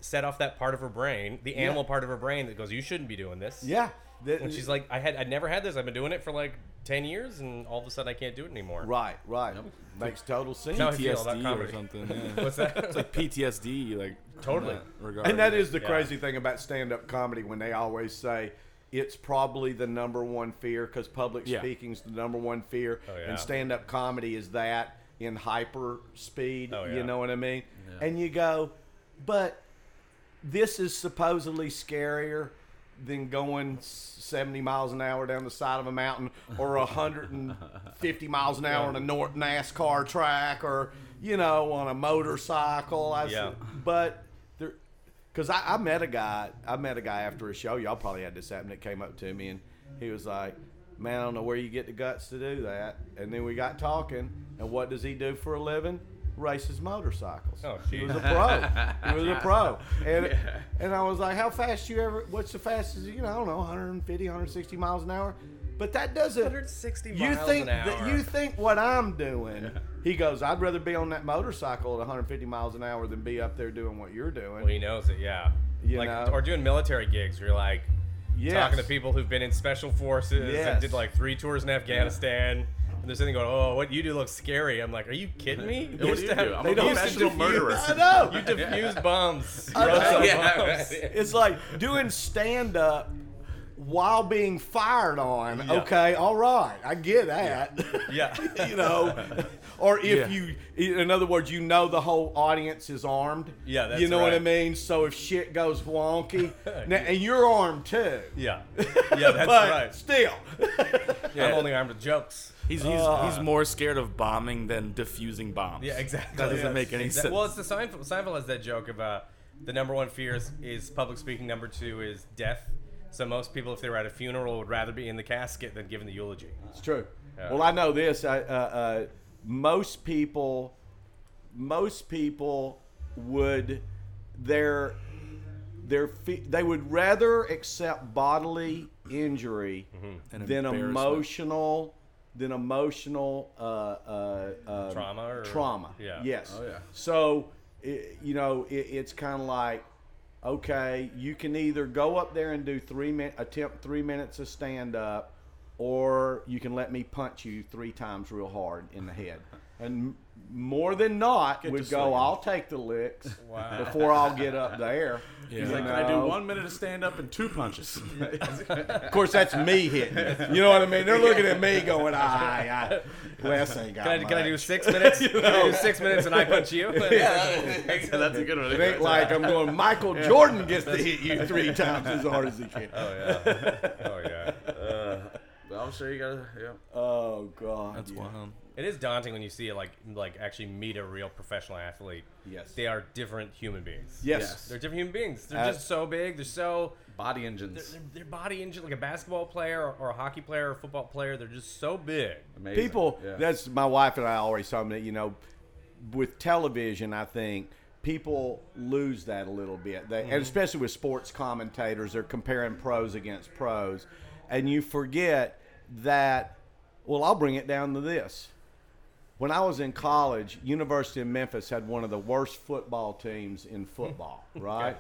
set off that part of her brain, the animal part of her brain that goes, "You shouldn't be doing this." Yeah. That- And she's like, "I had, I'd never had this. I've been doing it for like ten years, and all of a sudden I can't do it anymore." Right, right. Makes total sense. Now I feel about PTSD or comedy. something. Yeah. What's that? it's like PTSD, like Totally. that regard. And that is the Yeah. crazy thing about stand-up comedy when they always say it's probably the number one fear because public Yeah. speaking's the number one fear, Oh, yeah. and stand-up comedy is that in hyper speed. Oh, You know what I mean? And you go, but this is supposedly scarier than going 70 miles an hour down the side of a mountain or 150 miles an hour on a North NASCAR track or you know on a motorcycle. I Yeah. But there, because I, I met a guy, I met a guy after a show. Y'all probably had this happen. That came up to me and he was like, "Man, I don't know where you get the guts to do that." And then we got talking. And what does he do for a living? Races motorcycles. Oh, he was a pro. he was a pro. And and I was like, "How fast you ever? What's the fastest? You know, I don't know, 150, 160 miles an hour." But that doesn't. 160 You miles think an that hour. you think what I'm doing? He goes, "I'd rather be on that motorcycle at 150 miles an hour than be up there doing what you're doing." Well, he knows it, yeah. You like, know? or doing military gigs you're like Yes. talking to people who've been in special forces and did like three tours in Afghanistan. And they're sitting going, "Oh, what you do looks scary." I'm like, "Are you kidding me? what do used you to have- do? I'm they a don't professional murderer. I know. You defuse bombs. I know. Yeah. bombs. It's like doing stand up while being fired on. Yeah. Okay, all right, I get that. Yeah. you know, or if Yeah. you, in other words, you know the whole audience is armed. Yeah, that's you know what I mean. So if shit goes wonky, now, and you're armed too. Yeah. Yeah, that's but right. still, I'm only armed with jokes. he's he's, uh. he's more scared of bombing than defusing bombs. Yeah, exactly. That doesn't Yes. make any Exa- sense. Well, it's the Seinfeld. Seinfeld has that joke about the number one fear is, is public speaking. Number two is death. So most people, if they were at a funeral, would rather be in the casket than giving the eulogy. It's true. Yeah. Well, I know this. I, uh, uh, most people, most people would their their fe- they would rather accept bodily injury An than emotional than emotional uh, uh, uh, Trauma or- trauma. Yeah. Yes. Oh, yeah. So i you know it, it's kind of like okay, you can either go up there and do three min attempt three minutes of stand up, or you can let me punch you three times real hard in the head. And more than not, Get would to go. swinging. I'll take the licks Wow. before I'll get up there. Yeah. He's like, can I do one minute of stand up and two punches? Of course, that's me hitting. You know what I mean? They're looking at me going, "Ah, I, Wes ain't got Can I, can I do much." six minutes? Can I do six minutes and I punch you? that's, that's a good one. It ain't like I'm going. Michael Jordan gets to hit you three times as hard as he can. Oh yeah. Oh yeah. Uh, I'm sure you gotta. Yeah. Oh God, That's yeah. wild. It is daunting when you see it like like actually meet a real professional athlete. Yes. They are different human beings. Yes. Yes. They're different human beings. They're just so big. They're so Body their, engines. they're body engine like a basketball player or, or a hockey player or a football player. They're just so big. Amazing. people Yeah. that's my wife and i always tell me that you know with television i think people lose that a little bit they, Mm-hmm. and especially with sports commentators they're comparing pros against pros and you forget that Well, I'll bring it down to this. When I was in college, University of Memphis had one of the worst football teams in football, right?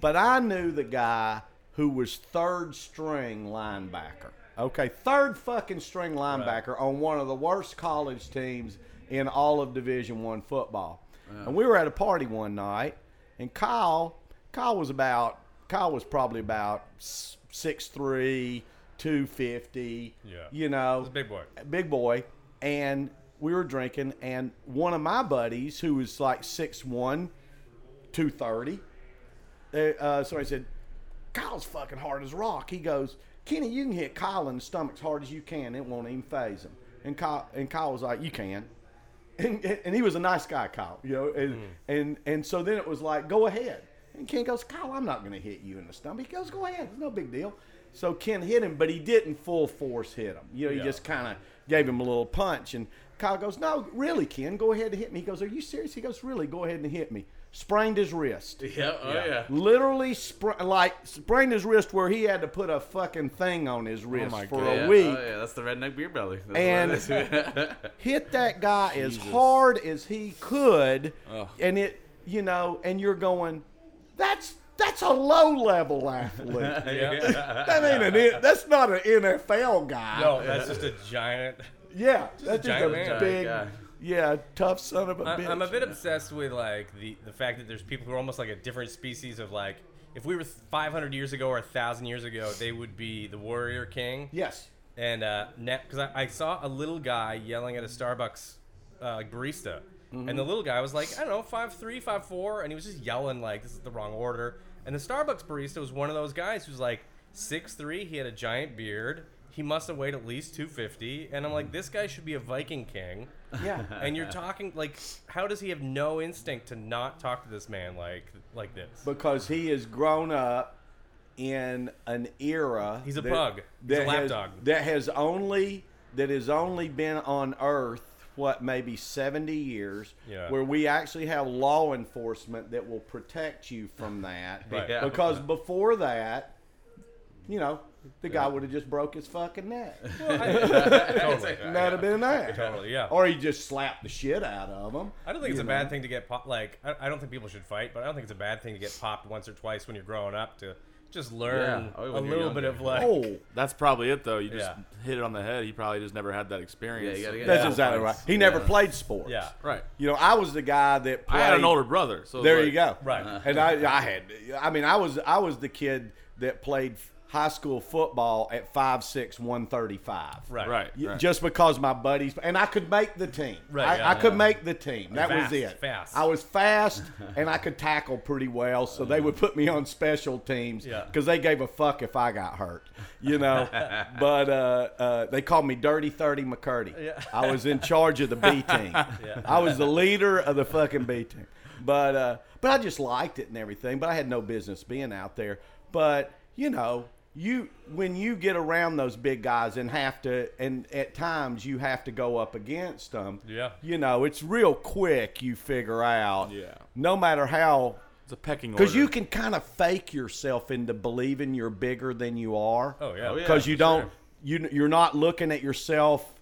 But I knew the guy who was third string linebacker. Okay, third fucking string linebacker on one of the worst college teams in all of Division One football. And we were at a party one night, and Kyle, Kyle was about, Kyle was probably about s- 6'3", 250. Yeah. You know, big boy. big boy, and we were drinking, and one of my buddies who was like 6'1", 230, uh, uh, somebody said, Kyle's fucking hard as rock. He goes, Kenny, you can hit Kyle in the stomach as hard as you can. It won't even phase him. And Kyle, and Kyle was like, you can. And, and he was a nice guy, Kyle, you know, and, and, and so then it was like, go ahead. And Ken goes, Kyle, I'm not going to hit you in the stomach. He goes, go ahead. It's no big deal. So Ken hit him, but he didn't full force hit him. You know, he Yeah. just kind of gave him a little punch. And Kyle goes, no, really, Ken, go ahead and hit me. He goes, are you serious? He goes, really, go ahead and hit me. Sprained his wrist Yeah. Oh yeah. literally spra- like sprained his wrist where he had to put a fucking thing on his oh, wrist my for God. a Yeah, week. Oh yeah, that's the redneck beer belly. That's And- what it is. Hit that guy as hard as he could, Ugh. and it, you know, and you're going, that's that's a low level athlete. Yeah. that ain't an that's not an NFL guy. no, that's just a giant. Yeah, that's just giant a man. big, Giant yeah, tough son of a I- bitch. I'm a bit obsessed with like the the fact that there's people who are almost like a different species of like. If we were 500 years ago or 1,000 years ago, they would be the warrior king. yes. And uh, because I, I saw a little guy yelling at a Starbucks uh, like barista, and the little guy was like, I don't know, five three, five four, and he was just yelling like, "This is the wrong order." And the Starbucks barista was one of those guys who's like six three. He had a giant beard. He must have weighed at least 250. And I'm like, mm-hmm. this guy should be a Viking king. Yeah. And you're talking like, how does he have no instinct to not talk to this man like like this? because he has grown up in an era. He's a pug. He's a that lap has, dog. That has only that has only been on Earth what maybe seventy years, Yeah. where we actually have law enforcement that will protect you from that. Right. Yeah. Because before that, you know, the guy would have just broke his fucking neck. totally. That'd have been that. Totally, yeah. Or he just slapped the shit out of him. I don't think it's you a bad thing to get popped. Like, I, I don't think people should fight, but I don't think it's a bad thing to get popped once or twice when you're growing up to just learn Yeah. Oh, a little bit of like. Oh, That's probably it, though. You just Yeah. hit it on the head. He probably just never had that experience. Yeah, you gotta get that's Yeah. exactly right. He never Yeah. played sports. Yeah. Right. You know, I was the guy that played. I had an older brother, so There like, you go. Right. Uh-huh. And I, I had, I mean, I was, I was the kid that played high school football at 5'6", 135. Right. Right. Right. Just because my buddies and I could make the team. Right, I, yeah, I could yeah. make the team. That Fast, was it. fast. I was fast and I could tackle pretty well, so they would put me on special teams Yeah. because they gave a fuck if I got hurt, you know. but uh, uh, they called me Dirty Thirty McCurdy. Yeah. I was in charge of the B team. I was the leader of the fucking B team. But uh, but I just liked it and everything. But I had no business being out there. But you know, you when you get around those big guys and have to, and at times you have to go up against them. Yeah. You know, it's real quick. You figure out. Yeah. No matter how. It's a pecking order. Because you can kind of fake yourself into believing you're bigger than you are Oh yeah. Oh, yeah. because you don't sure. you you're not looking at yourself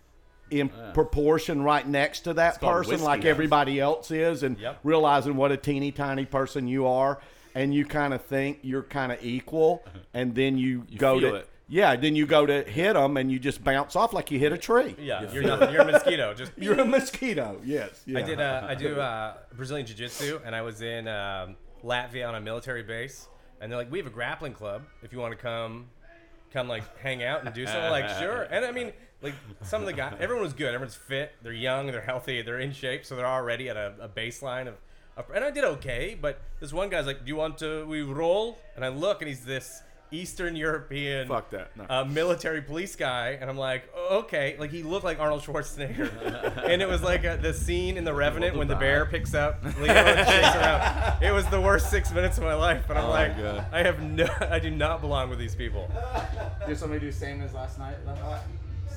in proportion right next to that called person whiskey. like everybody else is and Yep. realizing what a teeny tiny person you are and you kind of think you're kind of equal and then you, go feel to it. yeah then you go to hit them and you just bounce off like you hit a tree Yeah. You're nothing. You're a mosquito. Just you're a mosquito yes yeah. I did. Uh, I do uh, Brazilian jiu-jitsu, and I was in um, Latvia on a military base, and they're like, "We have a grappling club. If you want to come, come like hang out and do something." Like, sure. And I mean, like some of the guys, everyone was good. Everyone's fit. They're young. They're healthy. They're in shape. So they're already at a, a baseline of, of. And I did okay, but this one guy's like, "Do you want to we roll?" And I look, and he's this Eastern European Fuck that. No. uh, military police guy, and I'm like, "Oh, okay. Like he looked like Arnold Schwarzenegger, and it was like uh the scene in The Revenant when the bear picks up Leo and shakes around. It was the worst six minutes of my life, but I'm Oh my like, God. I have no, I do not belong with these people. Did somebody do the same as last night? though?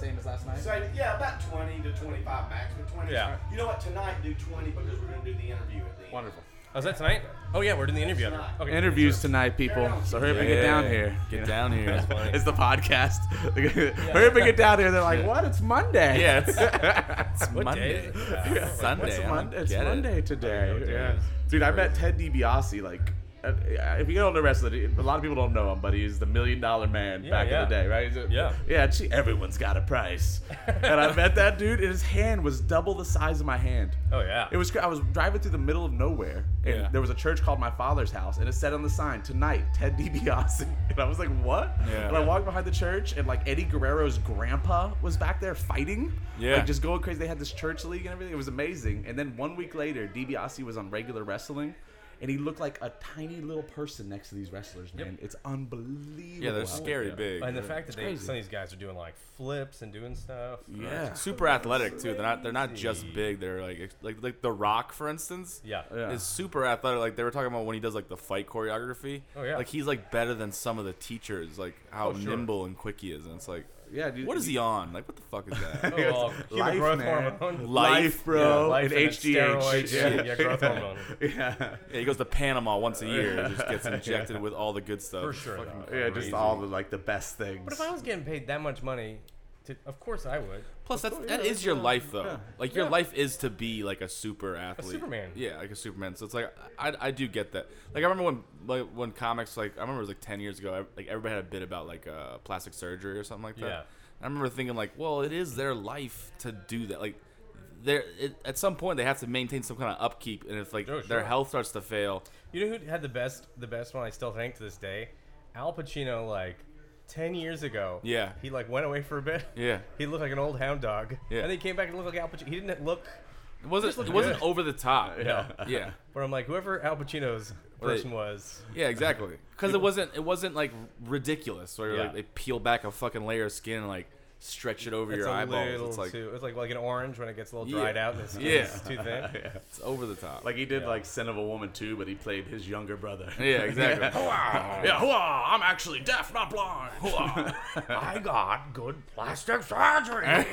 Same as last night? So yeah, about twenty to twenty-five max, but twenty. Yeah. You know what? Tonight do twenty because we're going to do the interview at the end. Wonderful. Oh, is that tonight? Oh yeah, we're doing the interview. after. Okay. Interviews tonight, people. So hurry up and get down here. Get down here. It's the podcast. hurry up and get down here. They're like, what? It's Monday. Yeah, it's, it's What Monday. day? Yeah, Sunday. It's, I it's. Monday today. Yeah. Dude, I met Ted DiBiase. Like, Uh, if you don't know wrestling, a lot of people don't know him, but he's the million dollar man Yeah, back yeah. in the day, right? A- Yeah. Yeah, gee, everyone's got a price. and I met that dude, and his hand was double the size of my hand. Oh yeah. It was. I was driving through the middle of nowhere, and Yeah. there was a church called my father's house, and it said on the sign tonight Ted DiBiase, and I was like, what? Yeah. And I walked behind the church, and like Eddie Guerrero's grandpa was back there fighting, Yeah. like just going crazy. They had this church league and everything. It was amazing. And then one week later, DiBiase was on regular wrestling. And he looked like a tiny little person next to these wrestlers, man. It's unbelievable. Yeah, they're how- scary big. and the fact that they, some of these guys are doing like flips and doing stuff. Yeah. super athletic too. They're not. They're not just big. They're like like like The Rock, for instance. Yeah. Yeah. Is super athletic. Like they were talking about when he does like the fight choreography. Oh, yeah. Like he's like better than some of the teachers. Like how Oh, sure. nimble and quick he is. And it's like, Yeah, dude. what is he on? Like what the fuck is that? Oh, well, human Life, growth man. hormone. Life, bro. Life and and HGH. Yeah. Yeah, growth hormone. Yeah. Yeah, he goes to Panama once a year and just gets injected with all the good stuff. For sure. Yeah, just all the like the best things. But if I was getting paid that much money, to, of course I would. Plus, that's, course, that yeah, is your life, though. yeah. Like, your Yeah. life is to be, like, a super athlete. a Superman. Yeah, like a Superman. So it's like, I, I do get that. Like, I remember when like, when comics, like, I remember it was like 10 years ago, like, everybody had a bit about, like, uh, plastic surgery or something like that. Yeah. I remember thinking, like, well, it is their life to do that. Like, they're, at some point, they have to maintain some kind of upkeep. And if, like, Oh, their health starts to fail, You know who had the best the best one I still think to this day? Al Pacino like 10 years ago. Yeah. He like went away for a bit. yeah. He looked like an old hound dog. Yeah. And then he came back and looked like Al Pacino. He didn't look It wasn't, it wasn't good. over the top. Yeah. Yeah. but I'm like whoever Al Pacino's they- person was. Yeah, exactly. Because it wasn't it wasn't like ridiculous where Yeah. like they peel back a fucking layer of skin and like stretch it over It's your a eyeballs. little It's like too. It's like like an orange when it gets a little Yeah. dried out and the skin Yeah. is too thin. it's over the top. Like he did Yeah. like Scent of a Woman too, but he played his younger brother. yeah, exactly. yeah, hooah, I'm actually deaf, not blind. Hooah. I got good plastic surgery.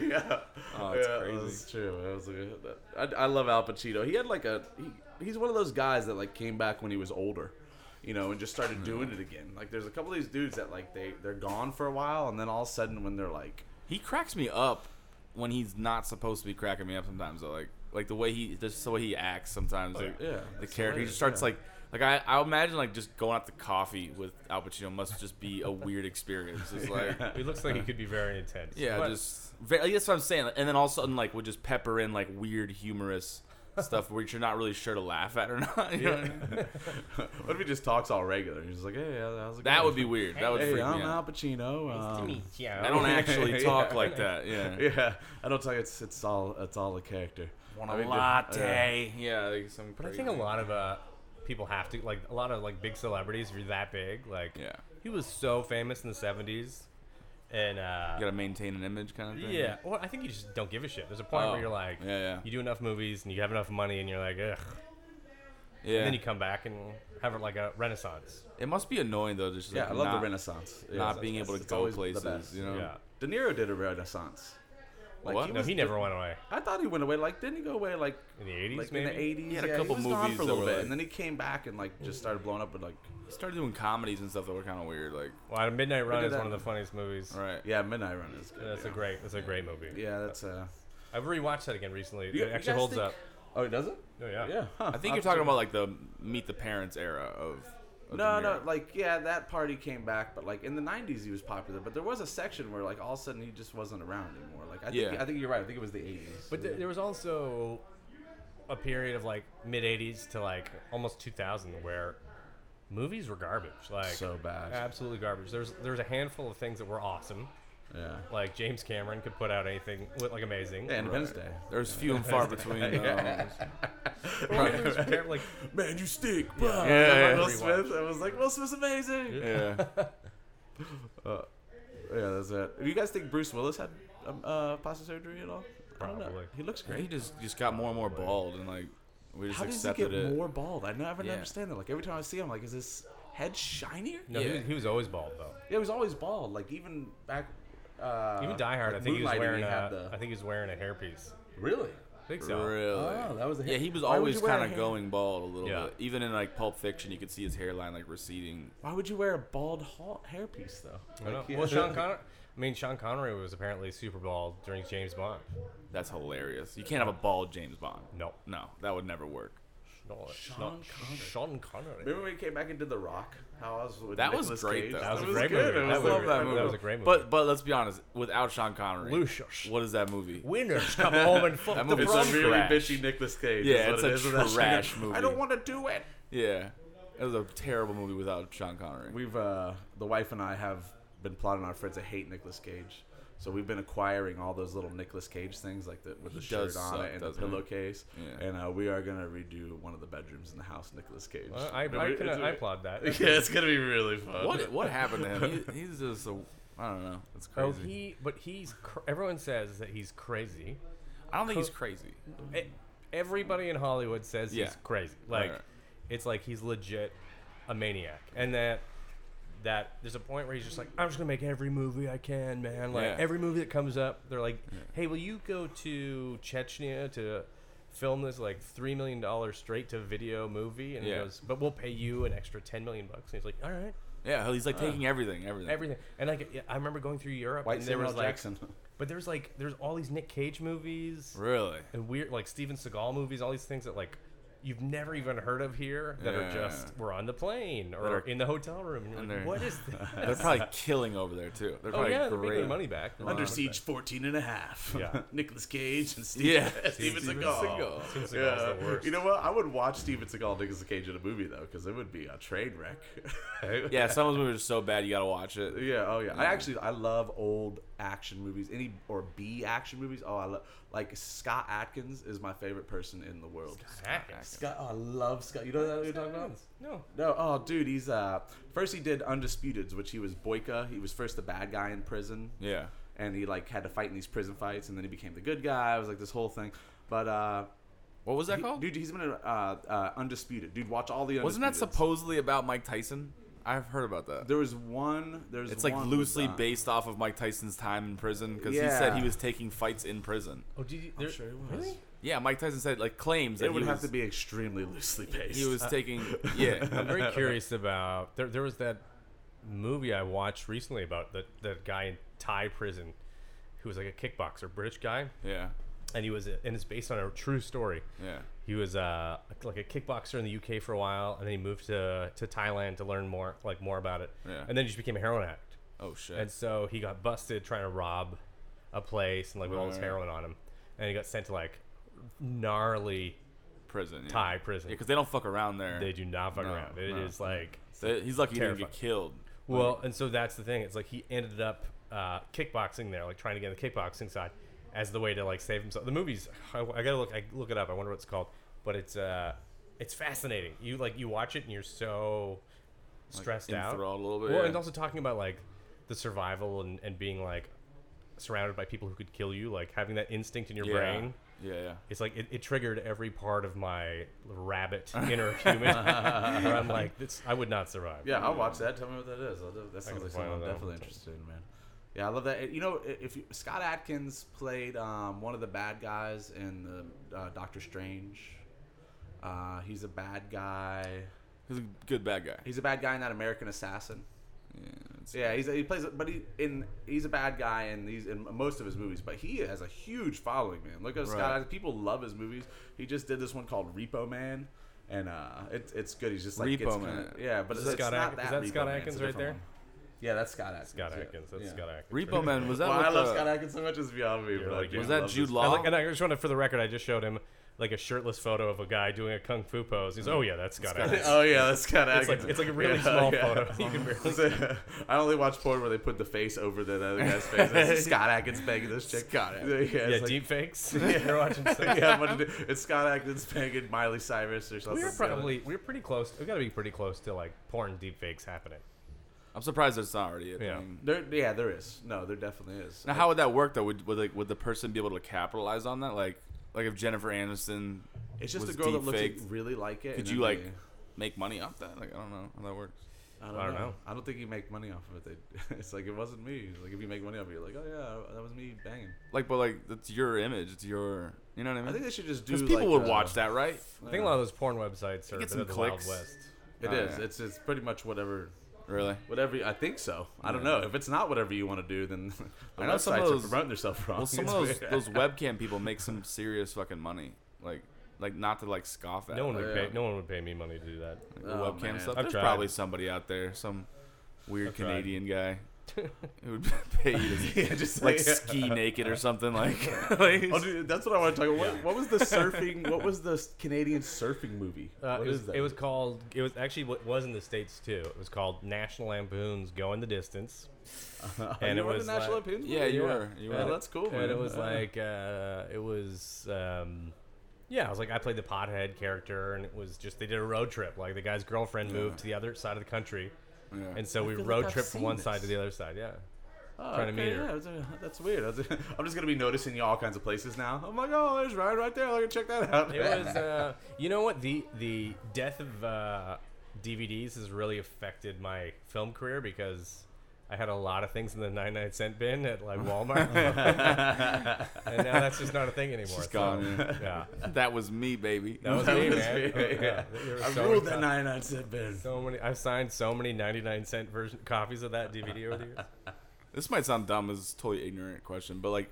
yeah. Oh, it's yeah, crazy. That's true. That was a, I, I love Al Pacino. He had like a he, he's one of those guys that like came back when he was older, you know, and just started mm-hmm. doing it again. Like there's a couple of these dudes that like they they're gone for a while, and then all of a sudden when they're like He cracks me up when he's not supposed to be cracking me up sometimes though. Like like the way he just the way he acts sometimes. Oh, like, yeah, The it's character he just starts yeah. like like I, I imagine like just going out to coffee with Al Pacino must just be a weird experience. It's like He looks like he could be very intense. Yeah, But- just very, that's what I'm saying. And then all of a sudden, like, would just pepper in like weird, humorous stuff where you're not really sure to laugh at or not. You know what I mean? what if he just talks all regular? He's just like, hey, how's it That going?" would be weird. That would Hey, freak I'm me Al out. Pacino. Um, I don't actually talk Yeah. like that. Yeah. Yeah, I don't talk. it's it's all it's all a character. Want I a mean, latte? Yeah, like some. But I think a lot of uh, people have to like a lot of like big celebrities. If you're that big, like Yeah, he was so famous in the '70s, and uh, you gotta maintain an image, kind of thing. yeah. Well, I think you just don't give a shit. There's a point Oh, where you're like, yeah, yeah. you do enough movies and you have enough money, and you're like, ugh. Yeah. And then you come back and have like a renaissance. it must be annoying though, just Yeah, like I love not, the Renaissance. Yeah, not being able to it's go always the places. best. You know. Yeah. De Niro did a Renaissance. Like, What? No, was he never went away I thought he went away. Like, didn't he go away like in the '80s, like maybe. in the eighties? He had a yeah, couple he was gone movies for a little bit, like- and then he came back and like just started blowing up. But like, He started doing comedies and stuff that were kind of weird. Like, Well, Midnight Run did is that. one of the funniest movies. right. yeah, Midnight Run is good. That's yeah. a great. That's a great movie. Yeah, that's uh. I've rewatched that again recently. You- it actually holds think- up. Oh, it does it? Oh yeah. Yeah. Huh. I think I'll you're talking about like the Meet the Parents era of. of No, no, like yeah, that party came back, but like in the '90s he was popular. But there was a section where like all of a sudden he just wasn't around anymore. Like I think Yeah. I think you're right. I think it was the '80s. But th- there was also a period of like mid '80s to like almost 2000 where movies were garbage. Like so bad. absolutely garbage. There's there's a handful of things that were awesome. Yeah. Like James Cameron could put out anything with like amazing. Yeah, Independence Day. There's few and far between. Yeah. those. Or movies were like Man, you stink. bro. Yeah, yeah. Will Smith. I was like, Will Smith's amazing. Yeah. Uh, yeah, that's it. Do you guys think Bruce Willis had uh, plastic surgery at all? I don't know. Probably. He looks great. He just just got more and more bald, and like we just How does he accepted get it. more bald? I never Yeah. understand that. Like every time I see him, like, is his head shinier? no, he, Yeah. was, he was always bald though. Yeah, he was always bald. Like even back. Uh, Even Die Hard, I like think he was Moonlighting, wearing had a. the- I think he was wearing a hairpiece. Really? I think so. Really? Oh, that was a hit. Yeah, he was Why would always you wear a kind of hair- going bald a little Yeah. bit. Even in like Pulp Fiction, you could see his hairline like receding. Why would you wear a bald ha- hairpiece though? I know. Like, yeah. Well, Sean Connery. I mean, Sean Connery was apparently super bald during James Bond. That's hilarious. You can't have a bald James Bond. No. No, that would never work. No, Sean no, Connery. Sean Connery. Remember when he came back and did The Rock? How I was with That was great, Cage? though. That was a great good. movie. It That I love that that movie. That was a great movie. But but let's be honest, without Sean Connery, Lucius. what is that movie? Winners come home and fuck That the movie's It's a a prom. really trash. bitchy Nicolas Cage. Yeah, is it's it a is with that shit. trash movie. I don't want to do it. Yeah, it was a terrible movie without Sean Connery. We've uh, the wife and I have been plotting our friends that hate Nicolas Cage. So we've been acquiring all those little Nicolas Cage things, like the with the He shirt on suck, it and the pillowcase. Yeah. And uh, we are gonna redo one of the bedrooms in the house, Nicolas Cage. Well, I, I, Remember- can, it's a- I applaud that. Yeah, it's gonna be really fun. what what happened to him? He, he's just a I don't know. It's Oh, crazy. he, but he's. Cr- everyone says that he's crazy. I don't think he's crazy. E- Everybody in Hollywood says Yeah. he's crazy. Like, right. it's like he's legit a maniac, and that that there's a point where he's just like, I'm just gonna make every movie I can, man. Like Yeah. every movie that comes up, they're like, Hey, will you go to Chechnya to film this like three million dollars straight to video movie? And Yeah. he goes, But we'll pay you an extra ten million bucks. And he's like, All right, Yeah, he's like taking everything, everything. everything. And like, yeah, I remember going through Europe, White and there Samuel was like, Jackson. but there's like, there's all these Nick Cage movies Really? and weird like Steven Seagal movies, all these things that like you've never even heard of here that are just Yeah. we're on the plane or are- in the hotel room. And you're like, they're- what is that? They're probably killing over there too. They're oh probably yeah, they're making money back. They're Under making money Siege 14 and a half. Yeah. Nicolas Cage and Steve, Yeah. Steven Steven Seagal. Seagal. back. Steven Seagal's Yeah. the worst. You know what? I would watch Steven Seagal and Nicolas Cage in a movie though, because it would be a train wreck. Yeah, some of those movies are so bad you gotta watch it. Yeah, oh yeah. I actually I love old action movies, any or B action movies. Oh, I love like Scott Adkins is my favorite person in the world. Adkins. Scott, oh, I love Scott. You know what you're talking about? No. No, oh dude, he's uh first he did Undisputeds, which he was Boyka. He was first the bad guy in prison. Yeah. And he like had to fight in these prison fights, and then he became the good guy. It was like this whole thing. But uh, What was that he- called? dude, he's been in uh, uh, Undisputed. Dude, watch all the. Wasn't that supposedly about Mike Tyson? I've heard about that. There was one. There's It's like one with, loosely uh, based off of Mike Tyson's time in prison because he said he was taking fights in prison. Oh, did you? There, sure it was. Really? Yeah, Mike Tyson said like claims that It would he have was, to be extremely loosely based. he was taking yeah. I'm very curious about. There, there was that movie I watched recently about the the guy in Thai prison who was like a kickboxer, British guy, yeah. and he was and it's based on a true story. Yeah. He was uh, like a kickboxer in the UK for a while, and then he moved to, to Thailand to learn more, like more about it. Yeah. And then he just became a heroin addict. Oh shit. And so he got busted trying to rob a place and like with all this Right. heroin on him, and he got sent to like gnarly prison. Yeah. Thai prison. Yeah, because they don't fuck around there. they do not fuck No, around. It is no. like They- he's lucky he didn't Terrifying. get killed. well, and so that's the thing. It's like he ended up uh, kickboxing there, like trying to get in the kickboxing side as the way to like save himself. The movie's I, I gotta look. I look it up. I wonder what it's called, but it's uh, it's fascinating. You like you watch it and you're so stressed out. enthralled a little bit, Well, yeah. and also talking about like the survival and, and being like surrounded by people who could kill you, like having that instinct in your yeah. brain. Yeah, yeah. It's like it, it triggered every part of my rabbit inner human. I'm like, this, I would not survive. Yeah, I'll watch that. Tell me what that is. That sounds like something I'm definitely interested in, man. Yeah, I love that. You know, if you, Scott Adkins played um, one of the bad guys in the uh, Doctor Strange. Uh, he's a bad guy. He's a good bad guy. He's a bad guy in that American Assassin. Yeah, Yeah, he's, he plays, but he in he's a bad guy in these in most of his movies. But he has a huge following, man. Look at Scott. Right. Adkins. People love his movies. He just did this one called Repo Man, and uh, it's it's good. He's just like Repo gets Man. kinda- yeah, but Is it's Scott not Adkins- that is that Repo Scott Man, Adkins right there? one. Yeah, that's Scott Adkins. Scott. Adkins. That's Yeah. Scott Adkins. Repo Man was that Well, I love the- Scott Adkins so much. It's beyond me. You're but like- Was that Jude this- Law? And, like, and I just wanted for the record, I just showed him like a shirtless photo of a guy doing a kung fu pose. He's, mm-hmm. oh yeah, that's Scott Adkins. Oh yeah, that's Scott It's Adkins. like it's like a really Yeah, small yeah. photo. You can barely. I only watch porn where they put the face over the other guy's face. That's Scott Adkins banging this chick. Scott Yeah, yeah, yeah, like- deep fakes. Yeah, You're watching. yeah, but it- it's Scott Adkins banging Miley Cyrus or something. We were probably we were pretty close. We got to be pretty close to like porn deep fakes happening. I'm surprised there's not already a Yeah. thing. There, yeah, there is. No, there definitely is. Now, how would that work though? Would would, like, would the person be able to capitalize on that? Like, like if Jennifer Aniston It's just a girl that looks deep-faked, like, really like it. could you like they- make money off that? Like, I don't know how that works. I don't, I don't know. know. I don't think you make money off of it. They, it's like it wasn't me. Like if you make money off it, you're like, oh yeah, that was me banging. Like, but like that's your image. It's your You know what I mean? I think they should just do. because people like, would uh, watch that, right? I think a lot of those porn websites are a get bit some of the Wild clicks. West. It Oh, is. yeah. It's it's pretty much whatever. Really? Whatever I think so. I don't know. If it's not whatever you want to do, then the I know some of websites those- are promoting themselves wrong. Well, some of those those webcam people make some serious fucking money. Like, like not to like scoff at. No one like, would yeah. pay. No one would pay me money to do that. the Oh, webcam man. stuff. I've There's tried. probably somebody out there, some weird I've tried. Canadian guy who would pay you to yeah, just like yeah. ski naked or something like. like Oh, dude, that's what I want to talk about. What, what was the surfing? What was the Canadian surfing movie? Uh, What it, was, is that? it was called. It was actually what was in the states too. It was called National Lampoon's Going the Distance. and you it were was the National like- Lampoon's yeah, you Yeah. were. You Yeah, were. that's cool. and man. it was Yeah. like uh, it was um, yeah, I was like I played the pothead character, and it was just they did a road trip. Like the guy's girlfriend moved to the other side of the country, Yeah. and so we feel like road I've tripped from seen one side to the other side. Yeah, Oh, trying to meet her. Yeah, that's, uh, weird. I was- I'm just gonna be noticing you all kinds of places now. I'm like, oh, there's Ryan right there. Look, check that out. it was. Uh, you know what the the death of uh, DVDs has really affected my film career because. I had a lot of things in the 99 cent bin at like Walmart, and now that's just not a thing anymore. Just so, gone, yeah, that was me, baby. that was That me, was man. me, Oh, yeah. there were I so ruled many that times- 99 cent bin. So many. I've signed so many 99 cent version copies of that DVD over the years. This might sound dumb. This is a totally ignorant question, but like,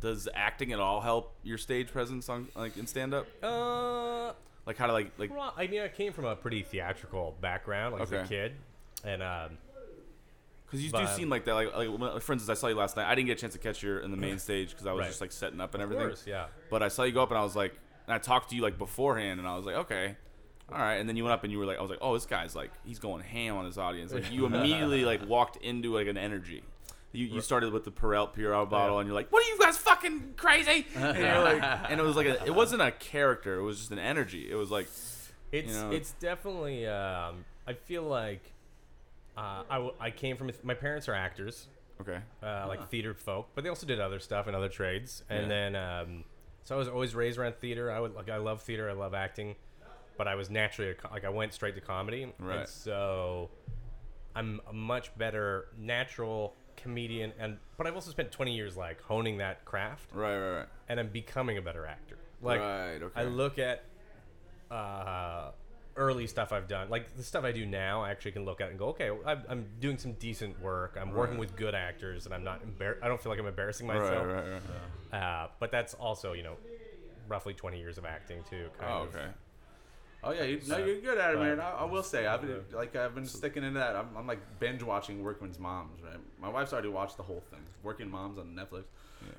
does acting at all help your stage presence on like in stand up? Uh, Like how to like like well, I mean, I came from a pretty theatrical background, like as a kid, and um, Because you do seem like that. Like, like, for instance, I saw you last night. I didn't get a chance to catch you in the main stage because I was Right. just like setting up and of everything. course, yeah. But I saw you go up and I was like, and I talked to you like beforehand, and I was like, okay, all right. And then you went up and you were like, I was like, oh, this guy's like, he's going ham on his audience. Like you immediately like walked into like an energy. You, you started with the Perel Purell bottle, and you're like, "What are you guys fucking crazy?" And you're like, and it was like, a, it wasn't a character; it was just an energy. It was like, It's know- it's definitely. Um, I feel like uh, I, w- I came from my parents are actors, okay, uh, like theater folk, but they also did other stuff in other trades. And Yeah. then, um, so I was always raised around theater. I would like I love theater. I love acting, but I was naturally a co- like I went straight to comedy. Right. And so I'm a much better natural comedian, and but I've also spent 20 years like honing that craft, right, right, right, and I'm becoming a better actor. Like right. Okay, I look at uh, early stuff I've done, like the stuff I do now. I actually can look at and go, okay, I'm, I'm doing some decent work. I'm working with good actors, and I'm not embar- I don't feel like I'm embarrassing right, myself. right, right. Uh, but that's also, you know, roughly 20 years of acting too. Kind Oh, of. okay. Oh yeah, you, no, you're good at it, man. I, I will say, I've been like I've been sticking into that. I'm, I'm like binge watching Workin' Moms. Right, my wife's already watched the whole thing, Working Moms on Netflix.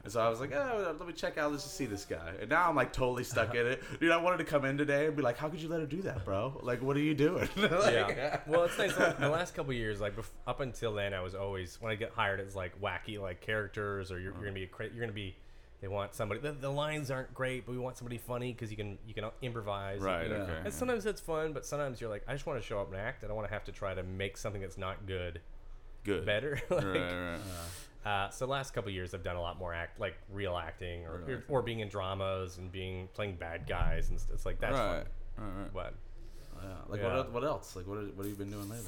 And so I was like, oh, let me check out. Let's just see this guy. And now I'm like totally stuck in it. Dude, I wanted to come in today and be like, how could you let her do that, bro? Like, what are you doing? Like- yeah. Well, it's nice. like, the last couple of years, like bef- up until then, I was always when I get hired, it's like wacky like characters, or you're, you're gonna be a cra- you're gonna be. They want somebody. The, the lines aren't great, but we want somebody funny because you can you can improvise. Right. Yeah. Okay. And sometimes it's fun, but sometimes you're like, I just want to show up and act. I don't want to have to try to make something that's not good Good. better. like, Right, right. Uh, so the last couple of years, I've done a lot more act, like real acting, or Real or being in dramas and being playing bad guys, and st- it's like that's right. fun. Right, right. But Yeah. Like Yeah. what? What else? Like what? Are, what have you been doing lately?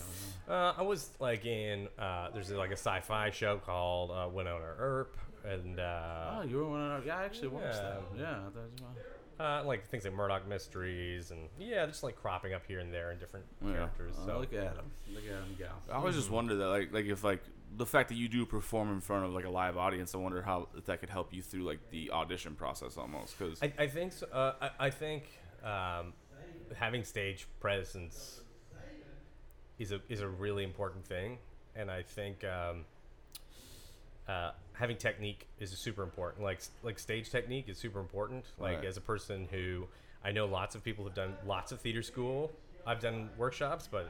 uh, I was like in uh, there's like a sci-fi show called uh, Wynonna Earp, and uh, Oh, you were one of. Yeah, I actually watched that. Yeah. Yeah. That's, well, uh, like things like Murdoch Mysteries, and yeah, just like cropping up here and there in different Yeah. characters. oh, So look at him. Look at him go. I always just wonder that, like, like if like the fact that you do perform in front of like a live audience, I wonder how if that could help you through like the audition process almost. Because I, I think so, uh, I, I think um, having stage presence is a is a really important thing, and I think um, uh, having technique is super important. Like like stage technique is super important. Like Right. as a person who I know lots of people have done lots of theater school. I've done workshops, but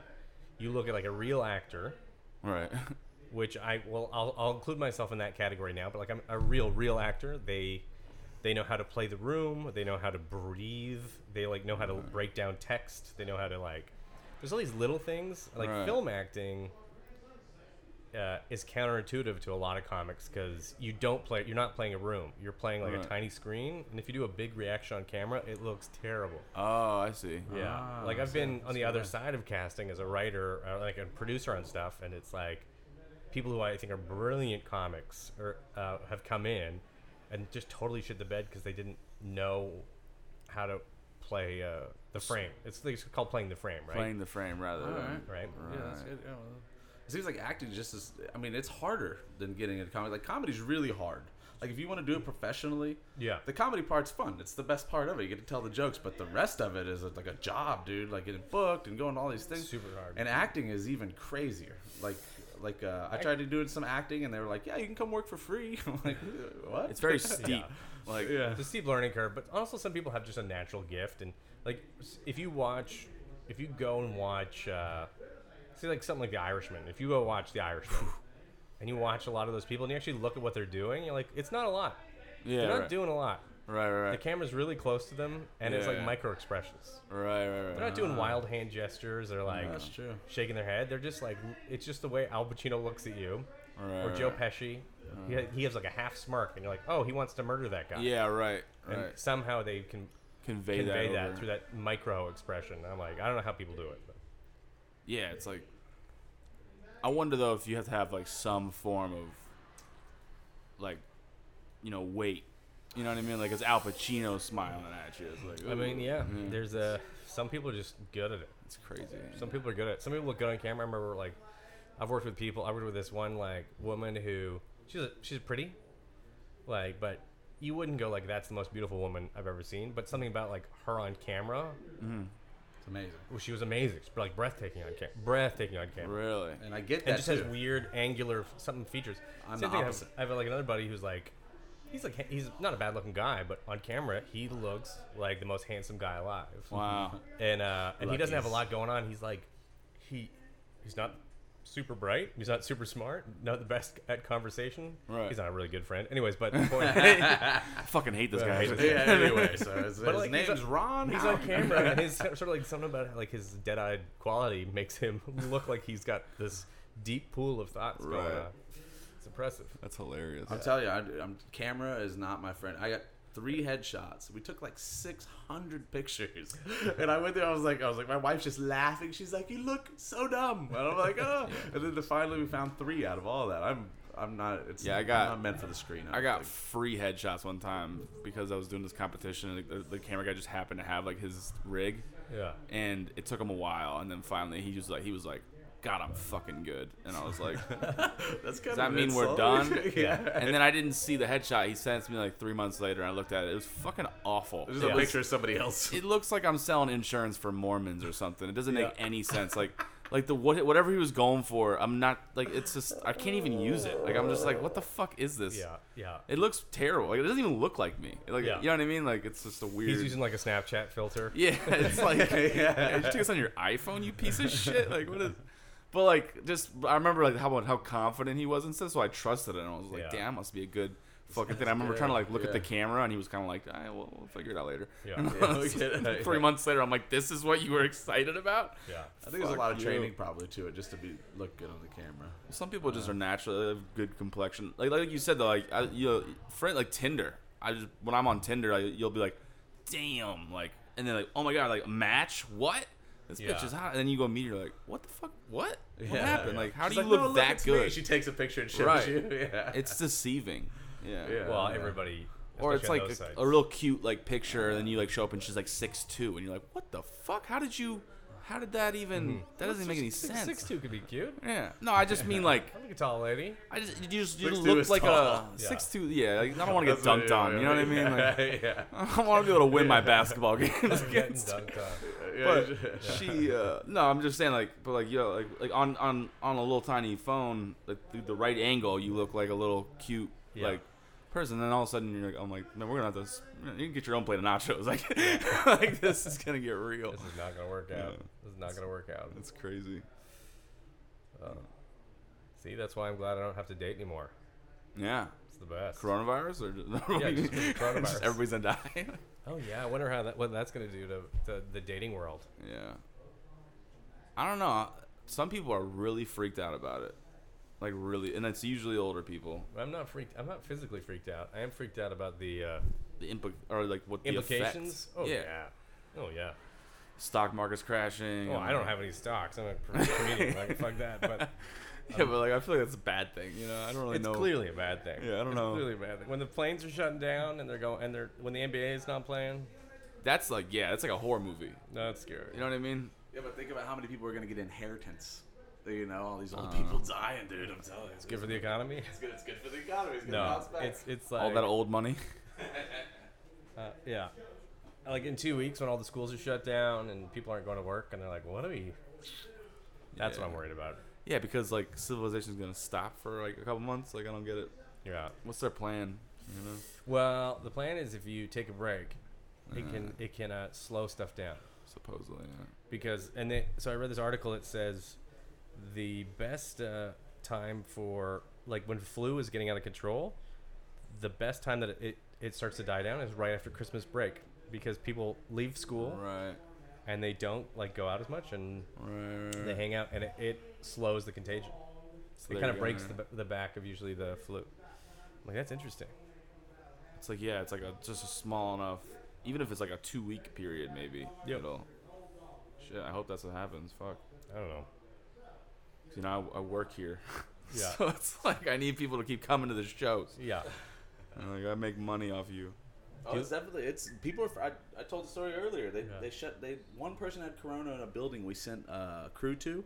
you look at like a real actor right, which I well I'll, I'll include myself in that category now. But like I'm a real real actor. They they know how to play the room. They know how to breathe. They like know how to break down text. They know how to like. There's all these little things like Right. film acting. Uh, is counterintuitive to a lot of comics because you don't play. You're not playing a room. You're playing like Right. a tiny screen, and if you do a big reaction on camera, it looks terrible. oh, I see. Yeah, Ah, like I've so been on the good. other side of casting as a writer, or like a producer on stuff, and it's like people who I think are brilliant comics or uh, have come in and just totally shit the bed because they didn't know how to play uh, the frame. It's, it's called playing the frame, right? Playing the frame rather than Alright. right. Yeah, that's good. Yeah, well, it seems like acting just as. I mean, it's harder than getting into comedy. Like comedy's really hard. Like if you want to do it professionally, Yeah. the comedy part's fun. It's the best part of it. You get to tell the jokes, but the rest of it is like a job, dude. Like getting booked and going to all these things. Super hard. And acting is even crazier. Like. Like uh, I tried to do some acting, and they were like, "Yeah, you can come work for free." I'm like, "What?" It's very steep. Like yeah. It's a steep learning curve, but also some people have just a natural gift. And like, if you watch, if you go and watch, uh, see like something like The Irishman. If you go watch The Irishman, and you watch a lot of those people, and you actually look at what they're doing, you're like, it's not a lot. yeah, They're not right. doing a lot. right, right, The camera's really close to them, and it's like yeah. micro expressions. right, right, right. They're not doing ah. wild hand gestures or like That's true. shaking their head. They're just like it's just the way Al Pacino looks at you, Right, or Joe right. Pesci. Uh-huh. He, he has like a half smirk, and you're like, oh, he wants to murder that guy. Yeah, right, And right. somehow they can Convey, convey that, that, through that micro expression. I'm like, I don't know how people do it. But Yeah, it's like. I wonder though if you have to have like some form of, like, you know, weight. You know what I mean? Like, it's Al Pacino smiling at you. It's like, I mean, yeah, there's a some people are just good at it. It's crazy. Some people are good at. it. Some people look good on camera. I remember like, I've worked with people. I worked with this one like woman who she's a, she's pretty, like, but you wouldn't go like that's the most beautiful woman I've ever seen. But something about like her on camera, mm-hmm. It's amazing. well, she was amazing, She's, like breathtaking on camera, breathtaking on camera. Really? And I get that. and just too. has weird angular something features. I'm Same the thing, I have- I have, like another buddy who's like, he's like he's not a bad looking guy, but on camera he looks like the most handsome guy alive. Wow. And uh, and he doesn't have a lot going on. He's like, he he's not super bright. He's not super smart. Not the best at conversation. Right. He's not a really good friend. Anyways, but the point, I fucking hate this Yeah, guy. I hate this yeah. Anyway, so his, But, his like, he's name's a- Ron. he's on camera, and his sort of like something about like his dead-eyed quality makes him look like he's got this deep pool of thoughts going Right. on. It's impressive. That's hilarious. I'll tell you, I, I'm, camera is not my friend. I got three headshots. We took like 600 pictures, and I went there. I was like, I was like, my wife's just laughing. She's like, "You look so dumb," and I'm like, "Oh." And then the, finally, we found three out of all that. I'm, I'm not. It's Yeah, I got- not meant for the screen. I don't got think. free headshots one time because I was doing this competition and the, the camera guy just happened to have like his rig Yeah. and it took him a while and then finally he was like he was like God I'm fucking good and I was like That's kind does that an mean we're done yeah. and then I didn't see the headshot he sent it to me like three months later and I looked at it it was fucking awful There's It a was- picture of somebody else. it looks like I'm selling insurance for Mormons or something. It doesn't make Yeah. any sense. Like, like the what, whatever he was going for, I'm not like it's just I can't even use it. Like I'm just like, what the fuck is this? Yeah. Yeah. It looks terrible. Like it doesn't even look like me. Like Yeah. you know what I mean? Like it's just a weird. He's using like a Snapchat filter. yeah, it's like yeah. you take this on your iPhone, you piece of shit. Like what is? But like just I remember like how how confident he was and stuff, so I trusted it. And I was like, Yeah. damn, must be a good fucking thing. I remember trying to like look at the camera, and he was kind of like, "Ah, we'll, we'll figure it out later. Yeah. Yeah, we get. Three months later, I'm like, this is what you were excited about. Yeah. I think there's a lot of you. training probably to it just to be look good on the camera. Some people just are naturally have good complexion. Like like you said though, like I, you know, friend like Tinder. I just when I'm on Tinder, I, you'll be like, damn, like, and then like, oh my god, like match what? This bitch is hot. And then you go meet her, like, what the fuck? What? What Yeah, happened? yeah. Like, how She's do you like, look "No, that it's me." good? She takes a picture and shows Right. you. Yeah. It's deceiving. Yeah. Yeah. Well, yeah. everybody. Or it's like a, a real cute like picture, and then you like show up and she's like six two, and you're like, what the fuck? How did you? How did that even? That doesn't make any Six- sense. Six two could be cute. Yeah. No, I just mean like I think a tall lady. I just you just you Six look like tall. a Yeah. six two. Yeah, like, I don't want to get dunked on. You know what I mean? Like, yeah. I want to be able to win my basketball games Getting against. dunked on. yeah. But she, uh, no, I'm just saying, like, but like, you know, like, like on on on a little tiny phone, like through the right angle, you look like a little cute, Yeah. like person. Then all of a sudden, you're like, I'm like, man, we're gonna have to. You can get your own plate of nachos. Like, like this is gonna get real. This is not gonna work out. Yeah. This is not gonna work out. It's crazy. Um, see, that's why I'm glad I don't have to date anymore. Yeah. It's the best. Coronavirus or just, Yeah, just coronavirus. just everybody's gonna die. Oh yeah, I wonder how that what that's gonna do to, to the dating world. Yeah. I don't know. Some people are really freaked out about it. Like really, and it's usually older people. I'm not freaked. I'm not physically freaked out. I am freaked out about the uh, The impl- or like what the implications. effects. Oh yeah. yeah. Oh yeah. Stock market's crashing. Oh, I don't have any stocks. I'm a comedian. like fuck that. But Yeah, but like I feel like that's a bad thing. You know, I don't really It's know. clearly a bad thing. Yeah, I don't it's know. Clearly a bad thing. When the planes are shutting down and they're going, and they're when the NBA is not playing, That's like yeah, that's like a horror movie. no, it's scary. You know what I mean? Yeah, but think about how many people are gonna get inheritance. You know, all these old Uh. people dying, dude. I'm telling you, it's It's good for the economy. It's good. It's good for the economy. It's gonna No, back. it's it's like All that old money. Uh, yeah, like in two weeks when all the schools are shut down and people aren't going to work and they're like, what do we? That's what I'm worried about. Yeah, because like civilization's gonna stop for like a couple months. Like I don't get it. Yeah. What's their plan? You know? Well, the plan is if you take a break, it can it can uh, slow stuff down Supposedly, yeah. because and they, so I read this article that says the best uh, time for like when flu is getting out of control, the best time that it, it starts to die down is right after Christmas break because people leave school Right. and they don't like go out as much and Right. right, they hang out and it, it slows the contagion. So it kind of breaks the, the back of usually the flu. I'm like that's interesting. It's like yeah, it's like a just a small enough. Even if it's like a two week period, maybe. Yep. It'll. Shit, I hope that's what happens. Fuck. I don't know. 'Cause, You know, I, I work here. Yeah. so it's like I need people to keep coming to the shows. Yeah. And, like I make money off you. Oh, it's definitely it's people. Are, I, I told the story earlier. They Yeah. they shut. They one person had corona in a building we sent a crew to,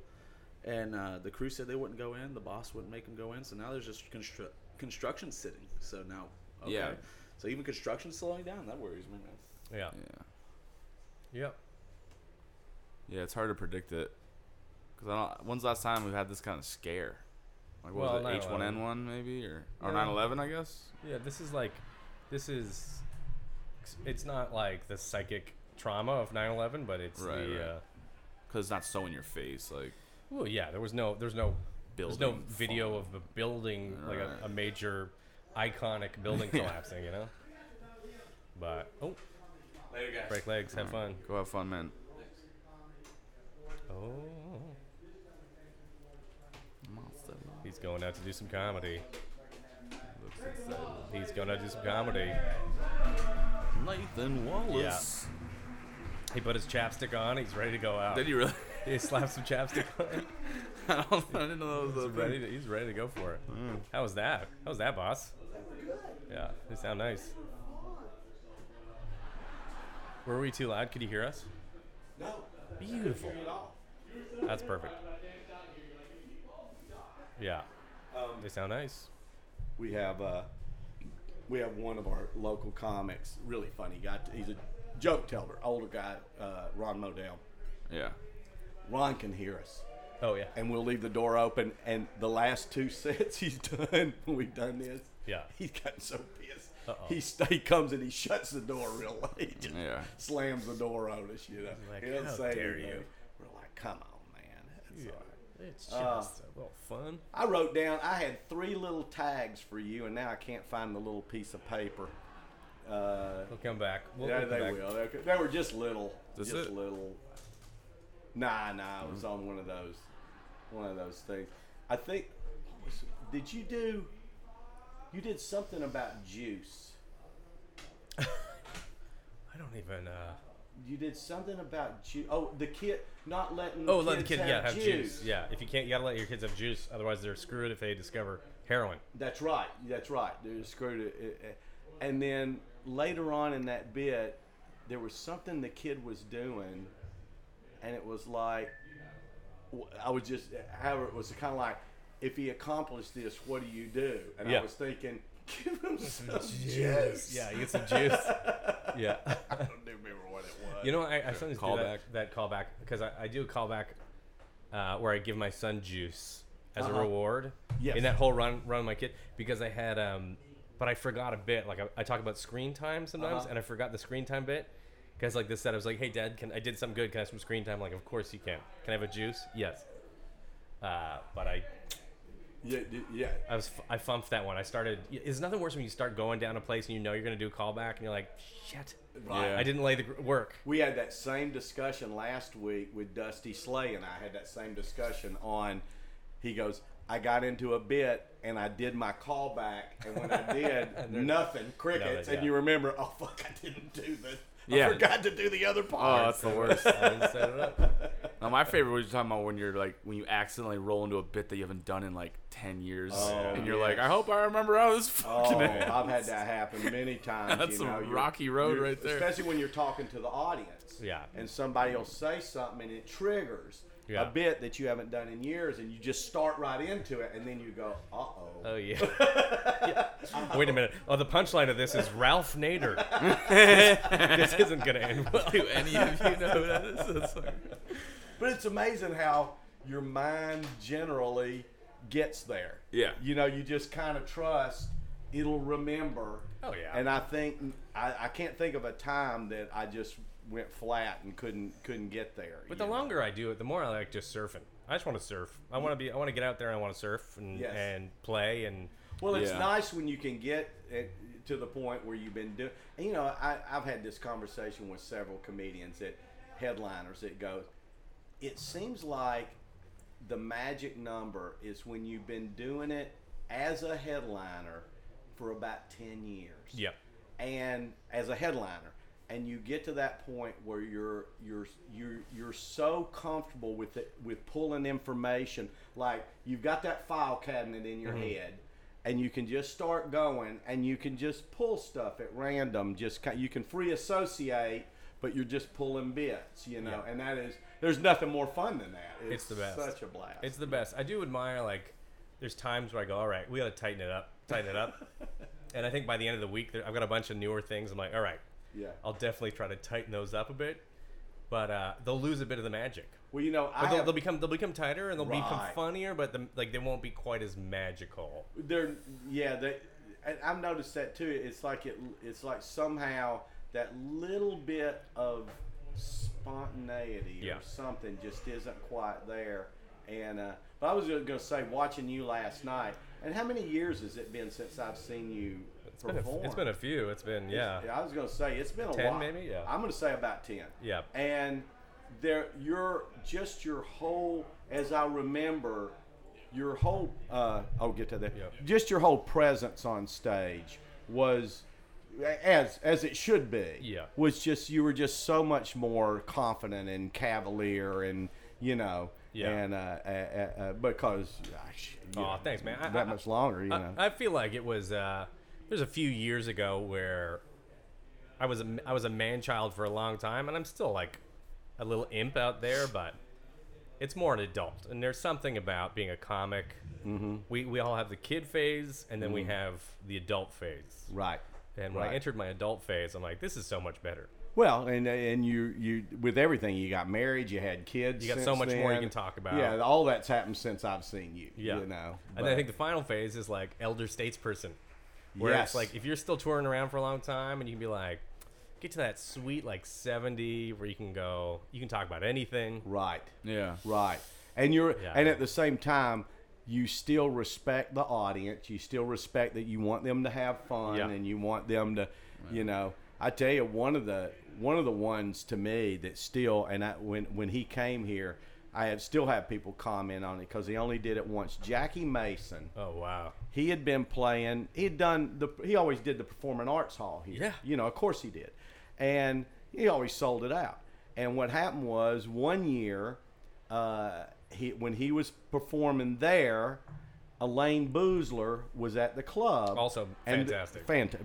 and uh, the crew said they wouldn't go in. The boss wouldn't make them go in. So now there's just constru- construction sitting. So now, okay. Yeah. So even construction's slowing down. That worries me, man. Yeah. Yeah. Yep. Yeah, it's hard to predict it. Cause I don't. When's the last time we've had this kind of scare? Like what Well, was it? H1N1 maybe or or Yeah. 9/11 I guess. Yeah, this is like, this is, it's not like the psychic trauma of 9/11, but it's Right, the. right. Uh, Cause it's not so in your face. Like well, yeah, there was no, there's no, there's no video falling. of a building like a, a major, iconic building collapsing, you know. But oh, Later, guys. break legs, have fun. go have fun, man. Oh, he's going out to do some comedy. He's going out to do some comedy. Nathan Wallace. Yeah. He put his chapstick on. He's ready to go out. Did you really? He slapped some chapstick on. I, don't, I didn't know that was a He's thing. ready. To, he's ready to go for it. Hmm. How was that? How was that, boss? Yeah, they sound nice. Were we too loud? Could you hear us? No. Beautiful. That's perfect. Yeah, they sound nice. we have uh, we have one of our local comics, really funny guy. He's a joke teller, older guy, uh, Ron Modell. Yeah. Ron can hear us, Oh yeah, and we'll leave the door open. And the last two sets he's done, we've done this, Yeah. he's gotten so pissed. Uh-oh. He st- he comes and he shuts the door real late. Just Yeah. slams the door on us. You know, like, he doesn't "How say dare anything. you." We're like, come on, man. It's yeah. all right." It's just Uh, a little fun. I wrote down. I had three little tags for you, and now I can't find the little piece of paper. Uh, We'll come back. We'll, yeah, we'll they back. will. They, they were just little. That's just it? little. Nah, nah. It was on one of those, one of those things. I think. what was it? Did you do? You did something about juice. I don't even. Uh... You did something about juice. Oh, the kid not letting. Oh, let the kids kid yeah have have juice. Yeah, if you can't, you gotta let your kids have juice. Otherwise, they're screwed if they discover heroin. That's right. That's right. They're screwed it. it- it- And then later on in that bit, there was something the kid was doing, and it was like, I was just, however, it was kind of like, if he accomplished this, what do you do? And Yeah. I was thinking, give him some juice. Yeah, you get some juice. yeah. I don't remember was. You know, I, I sometimes do Callback. that, that callback because I, I do a callback uh, where I give my son juice as a Uh-huh. reward Yes. in that whole run run with my kid because I had um, but I forgot a bit. Like I, I talk about screen time sometimes, Uh-huh. and I forgot the screen time bit because like this said, I was like, "Hey, Dad, can I did something good? Can I have some screen time?" Like, of course you can. Can I have a juice? Yes. Uh, but I yeah, d- yeah. I was I funked that one. I started. It's nothing worse when you start going down a place and you know you're gonna do a callback and you're like, shit. Right. Yeah. I didn't lay the gr- work. We had that same discussion last week with Dusty Slay, and I had that same discussion on. He goes, I got into a bit and I did my callback, and when I did, nothing, crickets. yeah. And you remember, oh fuck, I didn't do the Yeah. I forgot to do the other oh, part. Oh, that's the worst. I didn't set it up. Now, my favorite was you're talking about when you're like when you accidentally roll into a bit that you haven't done in like ten years, Oh, and you're like. I hope I remember how this Oh, fucking ends. I've had that happen many times. That's you a know, you're- rocky road right there. Especially when you're talking to the audience. Yeah. And somebody will say something and it triggers Yeah. a bit that you haven't done in years, and you just start right into it, and then you go, uh oh. Oh yeah. Yeah. Wait a minute. Oh, the punchline of this is Ralph Nader. this isn't gonna end well. Do any of you know who that is? That's like- But it's amazing how your mind generally gets there. Yeah. You know, you just kind of trust it'll remember. Oh, yeah. And I think I, I can't think of a time that I just went flat and couldn't couldn't get there. But the know? longer I do it, the more I like just surfing. I just want to surf. I want to be. I want to get out there and I want to surf and, Yes. and play and. Well, it's Yeah. nice when you can get it to the point where you've been doing. And you know, I, I've had this conversation with several comedians that headliners that go. It seems like the magic number is when you've been doing it as a headliner for about ten years. Yep. And as a headliner, and you get to that point where you're you're you're you're so comfortable with it with pulling information like you've got that file cabinet in your mm-hmm. head and you can just start going and you can just pull stuff at random just you can free associate but you're just pulling bits you know Yeah. and that is there's nothing more fun than that It's the best. such a blast It's the best. I do admire like. There's times where I go, all right, we got to tighten it up, tighten it up. and I think by the end of the week, there, I've got a bunch of newer things. I'm like, all right, yeah I'll definitely try to tighten those up a bit. But uh, they'll lose a bit of the magic. well you know I they'll, have, they'll become they'll become tighter and they'll become funnier, but the, like they won't be quite as magical. they're yeah they and I've noticed that too. It's like it it's like somehow that little bit of spontaneity Yeah. or something just isn't quite there. And uh, but I was going to say watching you last night. And how many years has it been since I've seen you It's been, a, it's been a few. It's been yeah. I was going to say it's been a 10 while. maybe? Yeah. I'm going to say about ten. Yeah. And there, your just your whole, as I remember, your whole. Uh, I'll get to that. Yeah. Just your whole presence on stage was, as as it should be. Yeah. Was just you were just so much more confident and cavalier and you know. Yeah. And uh, uh, uh, because. Gosh, know, thanks, man. I- that I- much longer, you know. I, I feel like it was uh, there's a few years ago where I was a, I was a man child for a long time, and I'm still like a little imp out there, but it's more an adult. And there's something about being a comic. Mm-hmm. We we all have the kid phase, and then we have the adult phase. right. And when Right. I entered my adult phase, I'm like, this is so much better. Well, and and you you with everything you got married, you had kids. You got so much more you can talk about. Yeah, all that's happened since I've seen you. Yeah. you know. And then I think the final phase is like elder statesperson, where Yes. it's like if you're still touring around for a long time and you can be like, get to that sweet like 70 where you can go, you can talk about anything. right, yeah. right, and you're Yeah. and at the same time. You still respect the audience. You still respect that you want them to have fun, Yeah. and you want them to, you know. I tell you, one of the one of the ones to me that still, and I, when when he came here, I have still have people comment on it because he only did it once. Jackie Mason, Oh wow. he had been playing he had done the he always did the performing arts hall here Yeah. you know of course he did and he always sold it out and what happened was one year uh, he when he was performing there Elayne Boosler was at the club Also and- fantastic. fant-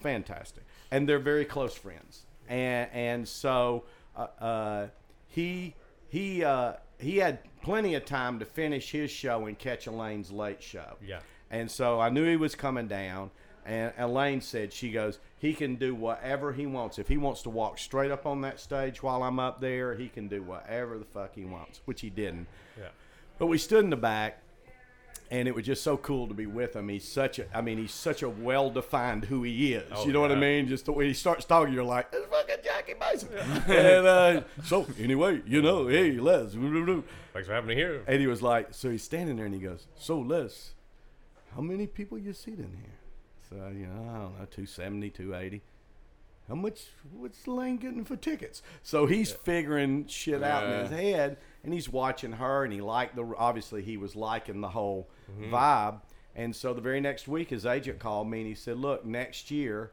fantastic and they're very close friends and and so uh, uh, he he uh, he had plenty of time to finish his show and catch Elayne's late show Yeah. and so I knew he was coming down. And Elayne said, she goes, he can do whatever he wants. If he wants to walk straight up on that stage while I'm up there, he can do whatever the fuck he wants, which he didn't. Yeah. But we stood in the back, and it was just so cool to be with him. He's such a, I mean, he's such a well defined who he is. Oh, you know what I mean? Just the way he starts talking, you're like, it's fucking Jackie Mason. and uh, so, anyway, you know, hey, Les. Thanks for having me here. And he was like, so he's standing there and he goes, so Les, how many people you seat in here? So, you know, I don't know, 270, 280. How much, what's Lane getting for tickets? So he's figuring shit out in his head and he's watching her and he liked the, obviously he was liking the whole vibe. And so the very next week his agent called me and he said, look, next year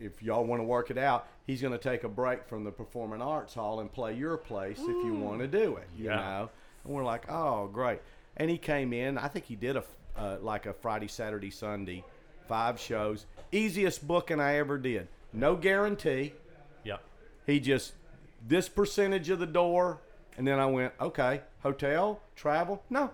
if y'all want to work it out, he's going to take a break from the Performing Arts Hall and play your place if you want to do it. You Yeah. know, and we're like, oh, great. And he came in. I think he did a uh, like a Friday, Saturday, Sunday, five shows. Easiest booking I ever did. No guarantee. Yeah. He just this percentage of the door, and then I went, okay, hotel, travel, no,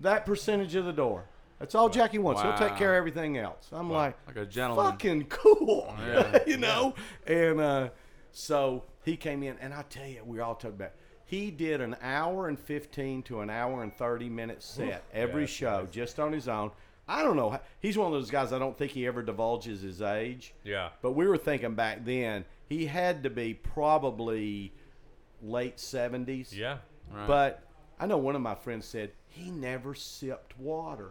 that percentage of the door. That's all Jackie wants. He'll take care of everything else. I'm like, Like a gentleman. fucking cool, Yeah. you know. And uh, so he came in, and I tell you, we all talked about. He did an hour and fifteen to an hour and thirty minute set every that's show, just on his own. I don't know. He's one of those guys. I don't think he ever divulges his age. Yeah. But we were thinking back then, he had to be probably late 70s. Yeah. Right. But I know one of my friends said he never sipped water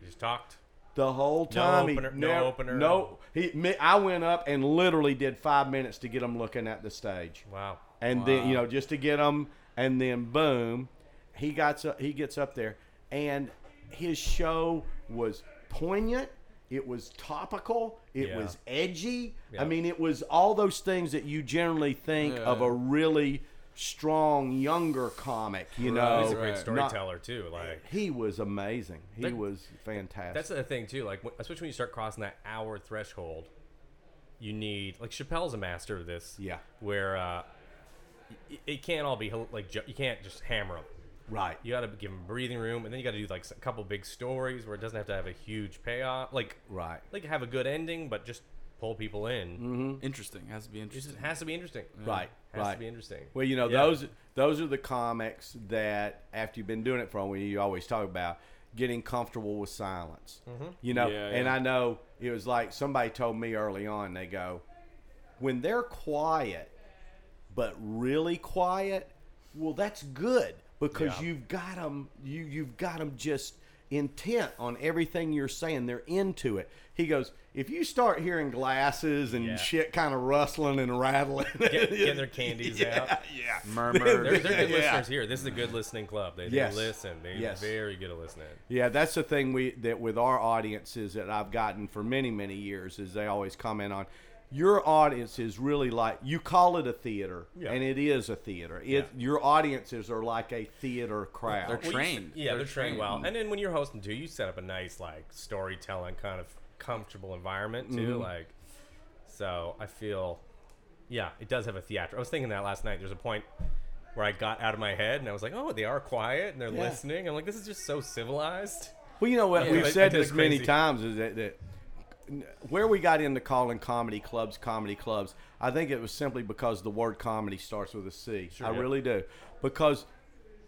You just talked. the whole time. opener- he no never- opener. No. He, I went up and literally did five minutes to get him looking at the stage. Wow. And then, you know, just to get him, and then boom, he got up, he gets up there, and his show was poignant. It was topical. It Yeah. was edgy. Yeah. I mean, it was all those things that you generally think Yeah. of a really strong younger comic. You know, He's a great Right. Not- storyteller too. Like he was amazing. He That- was fantastic. that's the thing too. Like especially when you start crossing that hour threshold, you need like Chappelle's a master of this. Yeah. Where uh, y- it can't all be like you can't just hammer them. Right. You got to give them breathing room, and then you got to do like a couple big stories where it doesn't have to have a huge payoff. Like Right. like have a good ending, but just pull people in. Mm-hmm. Interesting. Has to be It interesting. just has to be interesting. Right. Has right. to be interesting. Well, you know, Yeah. those those are the comics that after you've been doing it for a while, you always talk about getting comfortable with silence. You know, Yeah, and yeah. I know it was like somebody told me early on. They go, when they're quiet, but really quiet, well, that's good because Yeah. you've got them. You you've got them just intent on everything you're saying. They're into it. He goes, if you start hearing glasses and Yeah. shit kind of rustling and rattling, Get, getting their candies yeah, out. yeah. Murmur. They're, they're good Yeah. listeners here. This is a good listening club. They, Yes. they listen. They're Yes. very good at listening. Yeah, that's the thing we that with our audiences that I've gotten for many many years is they always comment on your audience is really like you call it a theater Yeah. and it is a theater. It Yeah. your audiences are like a theater crowd. They're Well, you trained. s- yeah, they're, They're trained, trained. well. And then when you're hosting too, you set up a nice like storytelling kind of comfortable environment too. Mm-hmm. Like, so I feel, yeah, it does have a theater. I was thinking that last night. There's a point where I got out of my head and I was like, oh, they are quiet and they're Yeah. listening. I'm like, this is just so civilized. Well, you know what Yeah, we've I- I said did this many times is that, that where we got into calling comedy clubs comedy clubs, I think it was simply because the word comedy starts with a C. I yeah. really do. Because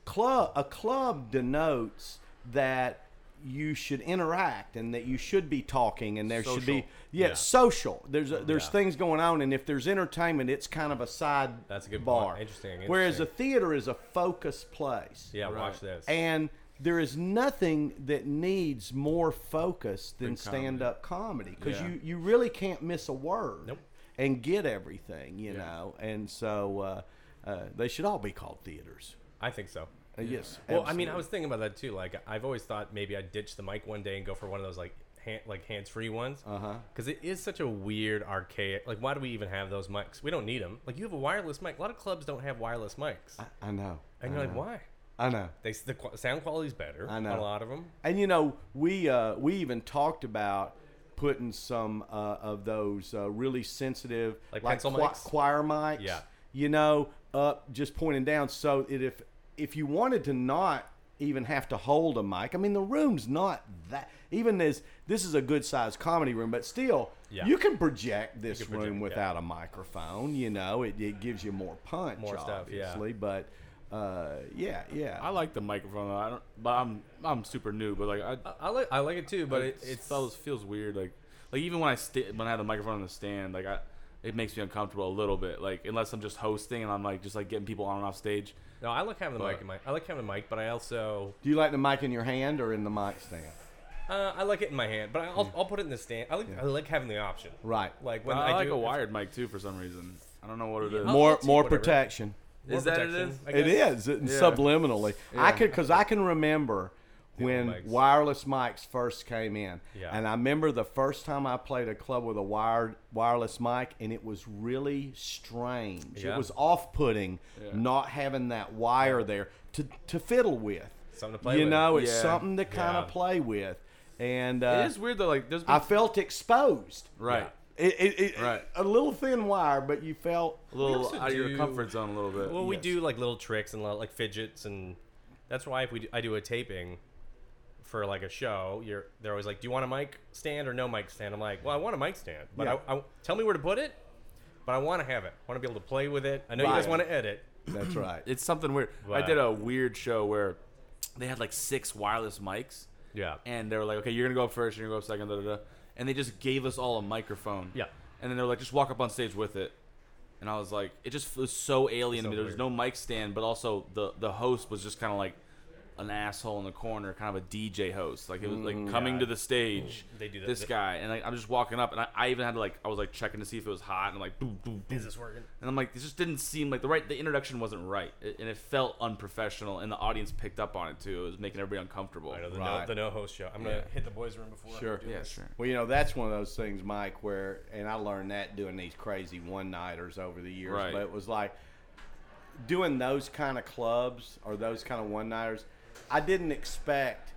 club a club denotes that you should interact and that you should be talking and there should be Social. yeah, Yeah. social. There's a, there's Yeah. things going on and if there's entertainment, it's kind of a side That's a good bar. point. Interesting, Whereas a theater is a focus place. Yeah, Right. watch this. And there is nothing that needs more focus than stand up comedy because Yeah. you, you really can't miss a word Nope. and get everything, you Yeah. know. And so uh, uh, they should all be called theaters. I think so. Uh, yes. Well, I mean, I was thinking about that too. Like, I've always thought maybe I'd ditch the mic one day and go for one of those like hand, like hands-free ones. Uh-huh. Because it is such a weird, archaic. Like, why do we even have those mics? We don't need them. Like, you have a wireless mic. A lot of clubs don't have wireless mics, I, I know. and I you're like, why? I know. They the qu- sound quality's better. I on know. a lot of them. And you know, we uh, we even talked about putting some uh, of those uh, really sensitive, Like pencil qui- mics? choir mics. Yeah. You know, up just pointing down, so that if if you wanted to not even have to hold a mic, I mean, the room's not that. Even as this is a good sized comedy room, but still, Yeah. you can project this can project, room yeah. without a microphone. You know, it, it gives you more punch, More stuff, yeah. obviously. But uh, yeah, yeah. I like the microphone. I don't, but I'm I'm super new. But like I, I, I like I like it too, but it, it, it feels feels weird. Like like even when I st- when I have the microphone on the stand, like I it makes me uncomfortable a little bit. Like unless I'm just hosting and I'm like just like getting people on and off stage. no. I like having the But- mic in my. I like having the mic, but I also Do you like the mic in your hand or in the mic stand? uh, I like it in my hand, but I'll, I'll put it in the stand. I like I like having the option. Right. Like when I, I, like do a wired mic too for some reason. I don't know what it is. I'll- more more whatever. protection. More Is that it protection, is? I It guess. is Yeah. subliminally. I could because I can remember when mics. wireless mics first came in. Yeah. And I remember the first time I played a club with a wired wireless mic, and it was really strange. Yeah. It was off-putting not having that wire there to to fiddle with. Something to play with. you with. know, it's Yeah. something to kind of Yeah. play with, and uh, It is weird though. Like there's been, I felt exposed. right. It, it, it, Right. A little thin wire, but you felt A little out of your comfort zone a little bit. Well, we Yes. do like little tricks and like fidgets, and that's why if we do, I do a taping for like a show, you're they're always like, "Do you want a mic stand or no mic stand?" I'm like, "Well, I want a mic stand, but Yeah. I, I tell me where to put it, but I want to have it. I want to be able to play with it. I know you guys want to edit. that's right. it's something weird. I did a weird show where they had like six wireless mics, Yeah, and they were like, "Okay, you're gonna go up first, you're gonna go up second, da da da," and they just gave us all a microphone. Yeah. And then they're like, "Just walk up on stage with it." And I was like, it just was so alien to me. There was weird. no mic stand, but also the the host was just kind of like an asshole in the corner, kind of a DJ host. Like it was like mm. coming Yeah. to the stage. Mm. They do that- This they- guy, and like I'm just walking up, and I, I even had to like I was like checking to see if it was hot, and like boom, boom, boom. is this working? And I'm like, this just didn't seem like the right. The introduction wasn't right, it, and it felt unprofessional, and the audience picked up on it too. It was making everybody uncomfortable. I know the, Right. no, the no host show. I'm gonna Yeah. hit the boys' room before. I Sure. do Yeah, this. sure. Well, you know, that's one of those things, Mike, where, and I learned that doing these crazy one nighters over the years, Right. but it was like doing those kind of clubs or those kind of one nighters, I didn't expect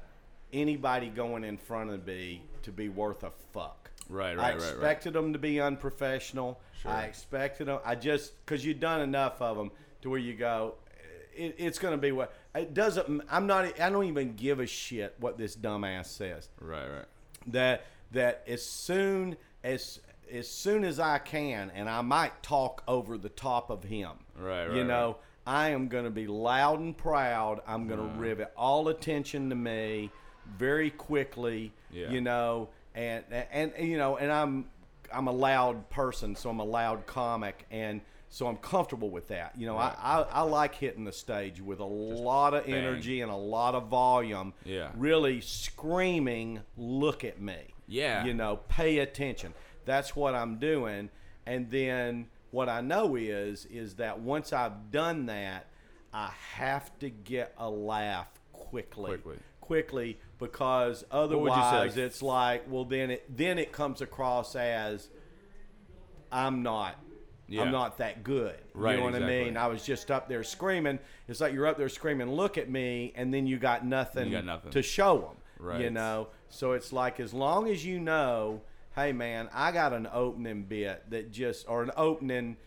anybody going in front of me to be worth a fuck. Right, I right, right, right. expected them to be unprofessional. Sure. I expected them. I just because you've done enough of them to where you go, it, it's going to be what it doesn't. I'm not. I don't even give a shit what this dumbass says Right, right. that that as soon as as soon as I can, and I might talk over the top of him. Right, right. You right, know, I am going to be loud and proud. I'm going to mm. rivet all attention to me very quickly. Yeah. You know, and, and and you know, and I'm I'm a loud person, so I'm a loud comic, and so I'm comfortable with that. You know, I, I I like hitting the stage with a lot of bang. energy and a lot of volume. Yeah. Really screaming, look at me. Yeah. You know, pay attention. That's what I'm doing. And then what I know is is that once I've done that, I have to get a laugh quickly. Quickly. Quickly because would you say, otherwise it's like, well then it then it comes across as I'm not Yeah. I'm not that good. Right, You know what exactly. I mean? I was just up there screaming. It's like you're up there screaming, "Look at me," and then you got nothing, You got nothing. to show them. Right. You know, so it's like as long as you know, hey man, I got an opening bit that just or an opening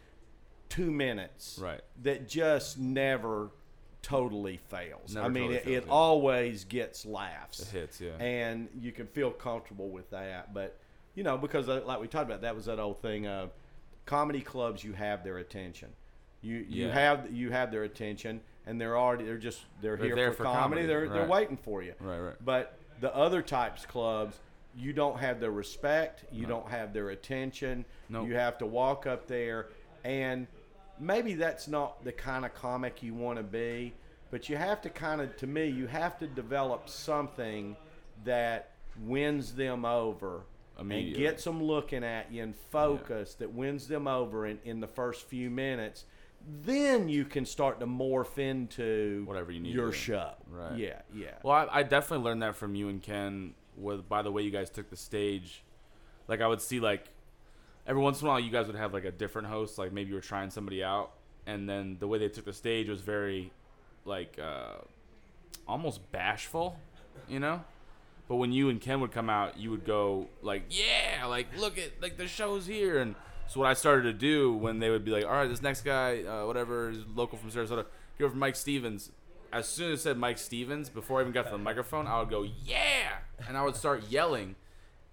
two minutes, Right. That just never totally fails. Never I mean, totally it, fails, it yeah. always gets laughs. It hits, yeah. And you can feel comfortable with that, but you know, because uh, like we talked about, that was that old thing of comedy clubs. You have their attention. You you have you have their attention, and they're already they're just they're, They're here for, for comedy. comedy, They're they're waiting for you. Right, right. But the other types clubs, you don't have their respect. You don't have their attention. Nope. You have to walk up there, and maybe that's not the kind of comic you want to be. But you have to kind of, to me, you have to develop something that wins them over and gets them looking at you and focus that wins them over in, in the first few minutes. Then you can start to morph into Whatever you need your show. Right. Yeah, yeah. Well, I, I definitely learned that from you and Ken. With by the way you guys took the stage, like I would see like every once in a while you guys would have like a different host, like maybe you were trying somebody out, and then the way they took the stage was very like uh, almost bashful, you know. But when you and Ken would come out, you would go like, "Yeah, like look at like the show's here." And so what I started to do when they would be like, "All right, this next guy, uh, whatever, is local from Sarasota, go from Mike Stevens." As soon as it said Mike Stevens, before I even got to the microphone, I would go, "Yeah," and I would start yelling.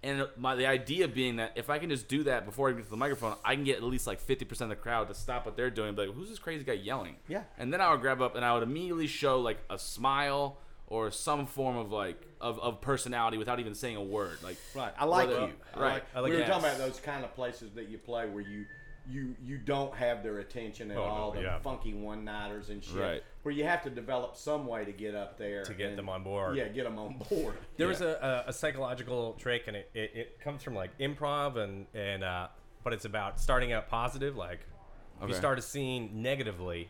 And my the idea being that if I can just do that before I get to the microphone, I can get at least like fifty percent of the crowd to stop what they're doing and be like, "Who's this crazy guy yelling?" Yeah. And then I would grab up and I would immediately show like a smile or some form of like of, of personality without even saying a word. Like Right. I like Whether- you. I right. like- I like we were yes. talking about those kind of places that you play where you you you don't have their attention at Oh, no, all, the yeah. funky one nighters and shit. Right. Where you have to develop some way to get up there To get and- them on board. Yeah, get them on board. There was a, a, a psychological trick, and it, it, it comes from like improv, and and uh, but it's about starting out positive. Like if you start a scene negatively,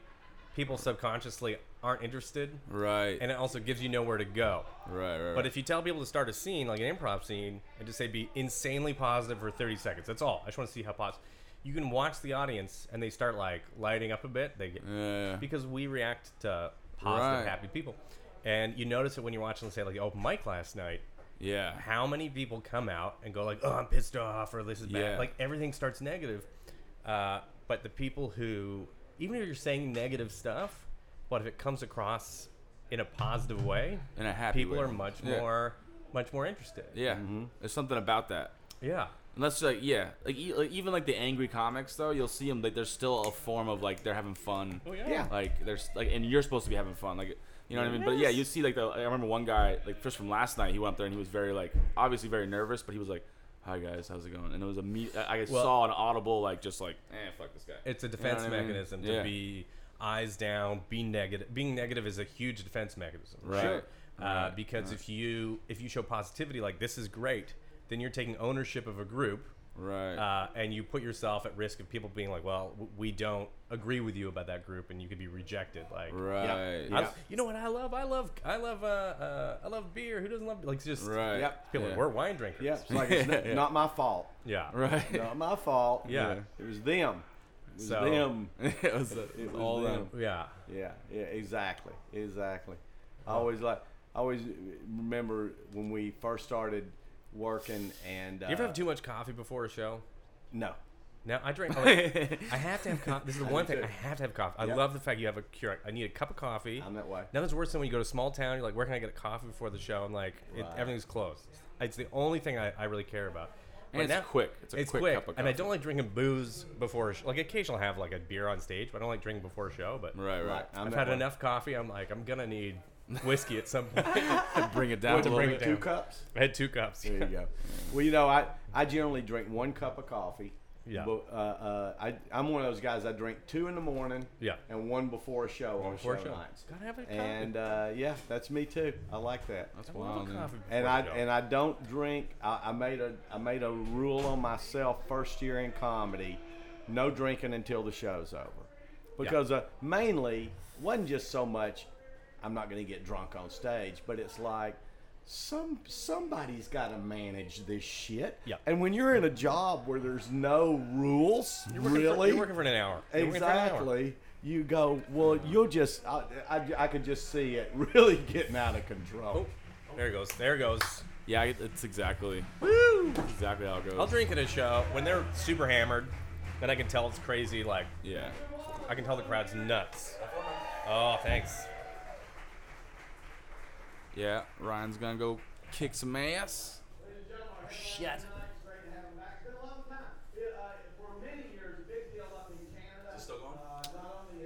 people subconsciously aren't interested, Right. and it also gives you nowhere to go. right. Right. But if you tell people to start a scene, like an improv scene, and just say be insanely positive for 30 seconds, that's all. I just want to see how positive. You can watch the audience, and they start like lighting up a bit. They get Yeah. because we react to positive, Right. happy people, and you notice it when you're watching, say, like the open mic last night. yeah. How many people come out and go like, "Oh, I'm pissed off," or "This is bad." Yeah. Like everything starts negative. Uh, but the people who, even if you're saying negative stuff, but if it comes across in a positive way, In a happy people way. are much Yeah. more, much more interested. Yeah. There's something about that. Yeah. And that's like yeah, like, e- like even like the angry comics though, you'll see them like there's still a form of like they're having fun. Oh yeah. Yeah. Like there's like and you're supposed to be having fun, like you know what I mean. But yeah, you see like the I remember one guy like just from last night, he went up there and he was very like obviously very nervous, but he was like, "Hi guys, how's it going?" And it was a me. I I Well- saw an audible like just like, eh, fuck this guy. It's a defense what I mean? mechanism to Yeah. be eyes down, be negative. Being negative is a huge defense mechanism. Right. Sure. Uh, Right. because if you if you show positivity like this is great, then you're taking ownership of a group. right. Uh, and you put yourself at risk of people being like, "Well, w- we don't agree with you about that group," and you could be rejected. Like, right. I- Yeah. you know what I love? I love, I love, uh, uh, I love beer. Who doesn't love like just Right. Yep. people? Yeah. We're wine drinkers. Yeah, like it's not, Yeah. not my fault. yeah, Right. Not my fault. Yeah. It was them. It was So- them. it was, it was all them. them. yeah. Yeah, yeah, exactly, exactly. I always like, I always remember when we first started working, and uh, You ever have too much coffee before a show? No, No, I drink. I have to have coffee. This is the one do thing too. I have to have coffee. I Yep. love the fact you have a cure. I need a cup of coffee. I'm that way. Nothing's worse than when you go to a small town. You're like, where can I get a coffee before the show? And like, it, everything's closed. It's the only thing I, I really care about. And But it's quick. It's a it's quick quick, cup of coffee. and I don't like drinking booze before. A sh- like occasionally I'll have like a beer on stage, but I don't like drinking before a show. But Right, right. Right. I'm I've had way. enough coffee. I'm like, I'm gonna need whiskey at some point. Bring it down to a bring bit. it Two cups. I had two cups. There you go. well, you know, I I generally drink one cup of coffee. Yeah. But, uh, uh, I I'm one of those guys. I drink two in the morning. Yeah. And one before a show on before a show show. nights. Gotta have a coffee. And uh, yeah, that's me too. I like that. That's I wild. a and I and I don't drink. I, I made a I made a rule on myself first year in comedy, no drinking until the show's over, because uh, mainly wasn't just so much. I'm not going to get drunk on stage, but it's like some somebody's got to manage this shit. Yeah. And when you're in a job where there's no rules, You're working for- really, you're working for an hour. You're working for an hour. exactly. You go well. You'll just I, I, I could just see it really getting out of control. Oh, there it goes. There it goes. Yeah, it's exactly. Woo! Exactly how it goes. I'll drink at a show when they're super hammered. Then I can tell it's crazy. Like Yeah. I can tell the crowd's nuts. Oh, thanks. Yeah. Ryan's gonna go kick some ass. Shit.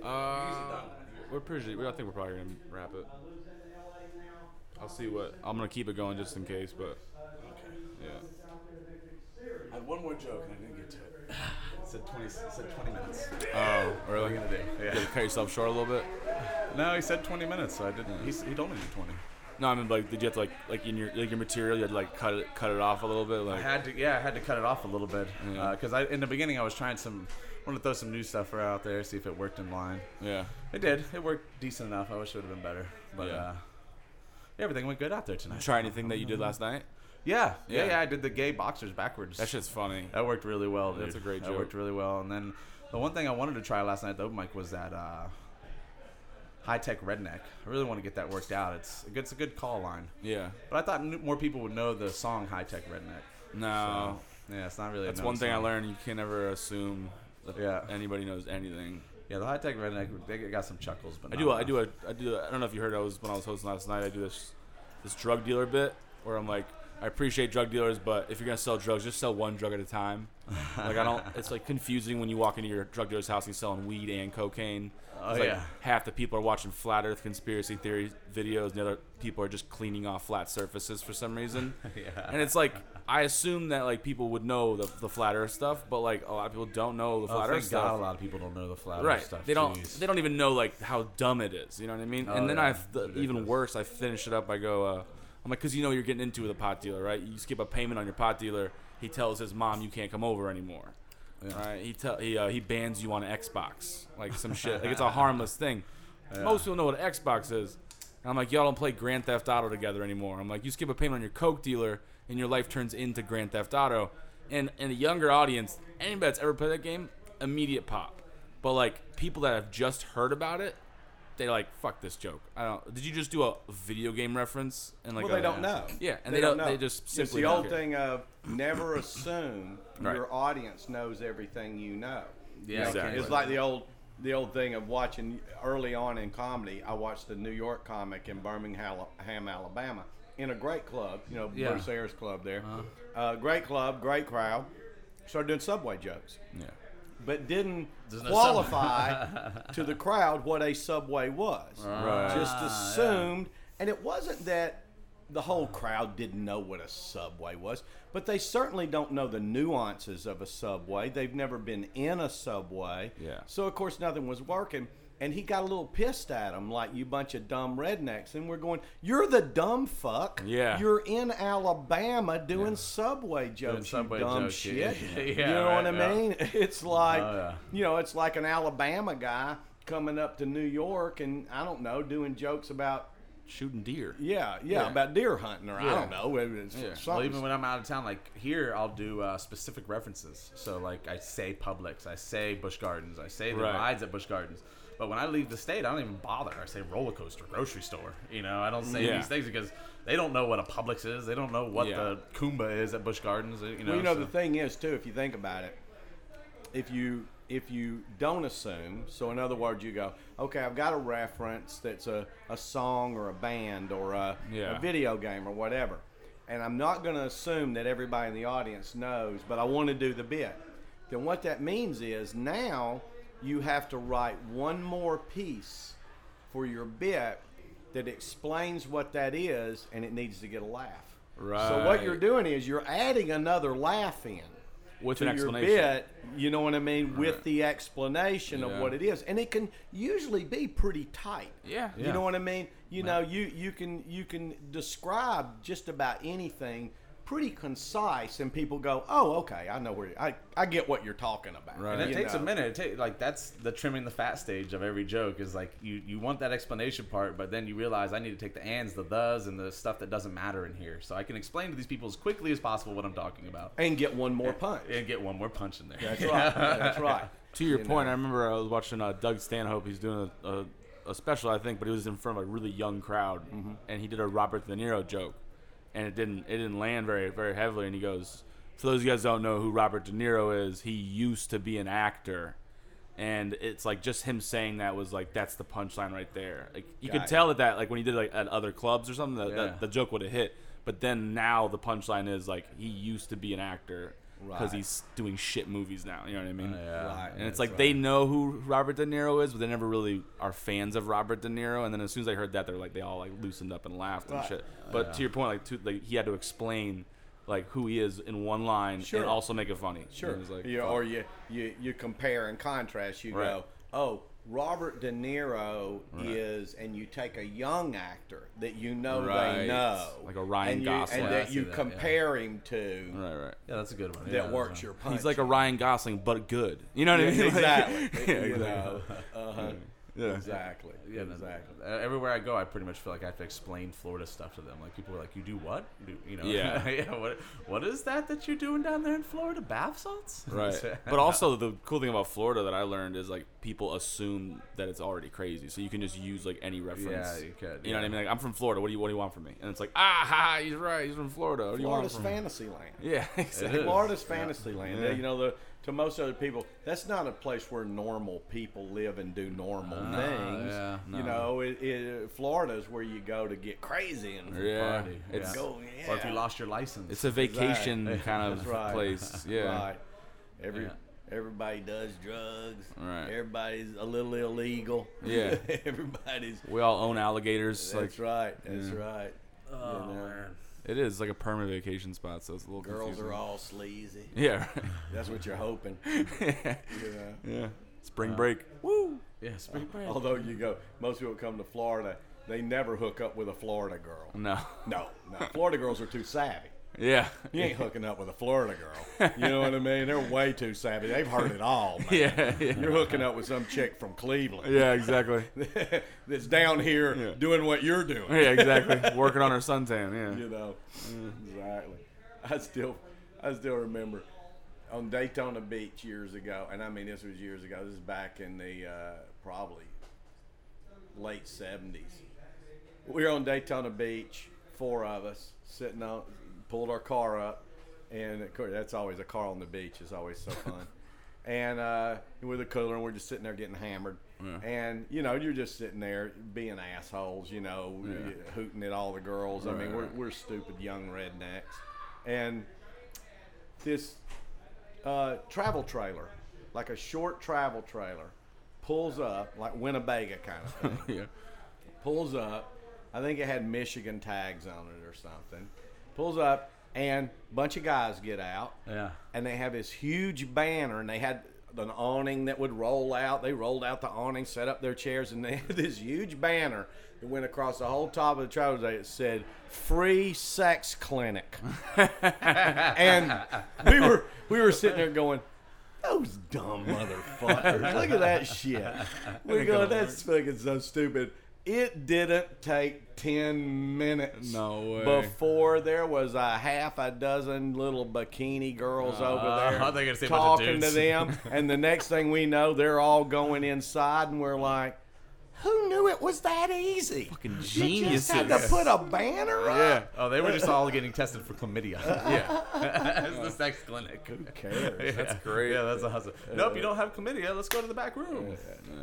Uh, we're pretty. I think we're probably gonna wrap it. I'll see what. I'm gonna keep it going just in case, but yeah. I had one more joke and I didn't get to it. It said 20, it said 20 minutes. Oh, really? What are you gonna do? You Yeah. gotta cut yourself short a little bit. No, he said 20 minutes, so I didn't. He's, he told me to do 20. No, I mean, like, did you have to like, like in your like your material, you had to like cut it, cut it off a little bit, I had to, yeah, I had to cut it off a little bit Yeah. because I in the beginning I was trying some, wanted to throw some new stuff out there, see if it worked in line. Yeah. It did. It worked decent enough. I wish it would have been better, but Yeah. uh, everything went good out there tonight. Try anything that you did last night? Yeah, yeah, Yeah. yeah. I did the gay boxers backwards. That shit's funny. That worked really well, dude. That's a great joke. That worked really well. And then the one thing I wanted to try last night at the open mic was that uh, high tech redneck. I really want to get that worked out. It's a good, it's a good call line. Yeah. But I thought more people would know the song high tech redneck. No. So, yeah, it's not really. That's one thing I learned. You can never assume that Yeah. anybody knows anything. Yeah, the high tech redneck. They got some chuckles, but I do. I do a. I do. A, I don't know if you heard. I was when I was hosting last night. I do this this drug dealer bit where I'm like, I appreciate drug dealers, but if you're gonna sell drugs, just sell one drug at a time. like I don't. It's like confusing when you walk into your drug dealer's house and he's selling weed and cocaine. Oh, like yeah. half the people are watching flat Earth conspiracy theory videos, and the other people are just cleaning off flat surfaces for some reason. Yeah. And it's like I assume that like people would know the, the flat Earth stuff, but like a lot of people don't know the Oh, flat thank Earth God, stuff a lot of people don't know the flat Earth right stuff. they don't they don't even know like how dumb it is you know what i mean Oh, and then yeah. i even worse i finish it up i go uh, i'm like because you know you're getting into with a pot dealer right you skip a payment on your pot dealer he tells his mom you can't come over anymore Right? He tell he uh, he bans you on Xbox, like some shit. Like it's a harmless thing. Most people know what an Xbox is. And I'm like, y'all don't play Grand Theft Auto together anymore. I'm like, you skip a payment on your Coke dealer, and your life turns into Grand Theft Auto. And in a younger audience, anybody that's ever played that game, immediate pop. But like people that have just heard about it, they like fuck this joke. I don't. Did you just do a video game reference? And like well, they a- don't know. Yeah, and they, they, don't. know. They just simply. it's the old care. thing of never assume Right. your audience knows everything you know. Yeah, Exactly. It's like the old the old thing of watching early on in comedy. I watched the New York comic in Birmingham, Alabama, in a great club. You know, Yeah. Bruce Ayers Club there. Uh, great club, great crowd. Started doing subway jokes, Yeah. But didn't qualify to the crowd what a subway was. Right. Just ah, assumed, and it wasn't that the whole crowd didn't know what a subway was, but they certainly don't know the nuances of a subway. They've never been in a subway. Yeah. So of course nothing was working. And he got a little pissed at him, like you bunch of dumb rednecks. And we're going, "You're the dumb fuck. Yeah. You're in Alabama doing subway jokes, subway you dumb jokes, shit. yeah. you know right, what I yeah. mean? It's like, Oh, yeah. you know, it's like an Alabama guy coming up to New York and I don't know, doing jokes about Shooting deer. yeah, yeah, Yeah. about deer hunting or I don't know. It's Yeah. Well, even when I'm out of town, like here, I'll do uh, specific references. So, like, I say Publix, I say Busch Gardens, I say the Right. rides at Busch Gardens. But when I leave the state, I don't even bother. I say roller coaster, grocery store. You know, I don't say Yeah. these things because they don't know what a Publix is. They don't know what Yeah. the Kumba is at Busch Gardens. You know, well, you know so- the thing is too, if you think about it, if you if you don't assume, so in other words, you go, okay, I've got a reference that's a, a song or a band or a, Yeah. a video game or whatever, and I'm not going to assume that everybody in the audience knows, but I want to do the bit. Then what that means is now you have to write one more piece for your bit that explains what that is, and it needs to get a laugh. Right. So what you're doing is you're adding another laugh in With to an your explanation. bit. You know what I mean? With the explanation Yeah. of what it is, and it can usually be pretty tight. Yeah. You know what I mean? You know, you you can you can describe just about anything pretty concise, and people go, "Oh, okay, I know where you, I I get what you're talking about." Right. And it You takes a minute. It take, like that's the trimming the fat stage of every joke. Is like you you want that explanation part, but then you realize I need to take the ands, the thes, and the stuff that doesn't matter in here, so I can explain to these people as quickly as possible what I'm talking about, and get one more punch. and get one more punch in there. That's right. That's right. To your You point, know. I remember I was watching uh, Doug Stanhope. He's doing a, a, a special, I think, but he was in front of a really young crowd, Mm-hmm. and he did a Robert De Niro joke, and it didn't it didn't land very very heavily. And he goes, "For those of you guys who don't know who Robert De Niro is, he used to be an actor." And it's like just him saying that was like that's the punchline right there. Like you could it. tell that that like when he did like at other clubs or something, that, Yeah. that the joke would have hit. But then now the punchline is like he used to be an actor because Right. he's doing shit movies now. You know what I mean? Oh, yeah. Right. And it's like they know who Robert De Niro is, but they never really are fans of Robert De Niro. And then as soon as I heard that, they're like they all like loosened up and laughed and shit. But to your point, like, to, like he had to explain like who he is in one line Sure. and also make it funny. Sure. And like, you, fuck. or you, you you compare and contrast. You Right. go, oh, Robert De Niro is, and you take a young actor that you know Right. they know, Like a Ryan and you, Gosling. and Yeah, that you that, yeah. compare him to right, right. Yeah, that's a good one. that Yeah, works that's your punch. He's like a Ryan Gosling, but good. You know what I mean? Exactly. yeah, you exactly. know, uh-huh. Yeah. exactly. Yeah, no, exactly. uh, everywhere I go, I pretty much feel like I have to explain Florida stuff to them. Like people are like, "You do what? You do, you know? Yeah. yeah. What? What is that that you're doing down there in Florida? Bath salts? Right. But also the cool thing about Florida that I learned is like people assume that it's already crazy, so you can just use like any reference. Yeah, you could, You know what I mean? Like I'm from Florida. What do you What do you want from me? And it's like, ah, ha, ha, he's right. He's from Florida. What do you want Florida's from me? fantasy land. Yeah, exactly. is. Florida's fantasy land. Yeah. You know, the, to most other people, that's not a place where normal people live and do normal things. yeah, no. You know, it, it, Florida is where you go to get crazy and Yeah, Party, it's yeah. go. Yeah. Or if you lost your license. it's a vacation Exactly. kind of right. place. Yeah. Right. Every Yeah. everybody does drugs. Right. Everybody's a little illegal. Yeah. Everybody's. We all own alligators. Like That's right. That's right. oh you know, man. It is like a permanent vacation spot, so it's a little Girls confusing. are all sleazy. Yeah. That's what you're hoping. yeah. Yeah. Spring uh, break. Woo. Yeah, spring break. Although you go, most people come to Florida, they never hook up with a Florida girl. No. No, no. Florida girls are too savvy. Yeah. You ain't hooking up with a Florida girl. You know what I mean? They're way too savvy. They've heard it all, man. Yeah, yeah. You're hooking up with some chick from Cleveland Yeah, exactly. that's down here Yeah. doing what you're doing. Yeah, exactly. Working on her suntan. Yeah. You know, exactly. I still, I still remember on Daytona Beach years ago, and I mean this was years ago. This is back in the uh, probably late '70s. We were on Daytona Beach, four of us sitting on, pulled our car up, and of course that's always a car on the beach is always so fun. and uh, with a cooler, and we're just sitting there getting hammered. And you know, you're just sitting there being assholes, you know, hooting at all the girls. I mean, we're we're stupid young rednecks, and this uh, travel trailer, like a short travel trailer, pulls up like Winnebago kind of thing Yeah. pulls up. I think it had Michigan tags on it or something. Pulls up, and a bunch of guys get out, Yeah. and they have this huge banner, and they had an awning that would roll out. They rolled out the awning, set up their chairs, and they had this huge banner that went across the whole top of the travel day. It said "Free Sex Clinic," and we were we were sitting there going. Those dumb motherfuckers. Look at that shit. We go, that's fucking so stupid. It didn't take 10 minutes No way. before there was a half a dozen little bikini girls over Uh, there I thought they were gonna say a bunch of talking to them. And the next thing we know, they're all going inside, and we're like, who knew it was that easy? Fucking You just had to put a banner up. Yeah. Oh, they were just all getting tested for chlamydia. Yeah. it's the sex clinic. Who cares? That's great. Yeah, that's a hustle. Nope, you don't have chlamydia. Let's go to the back room.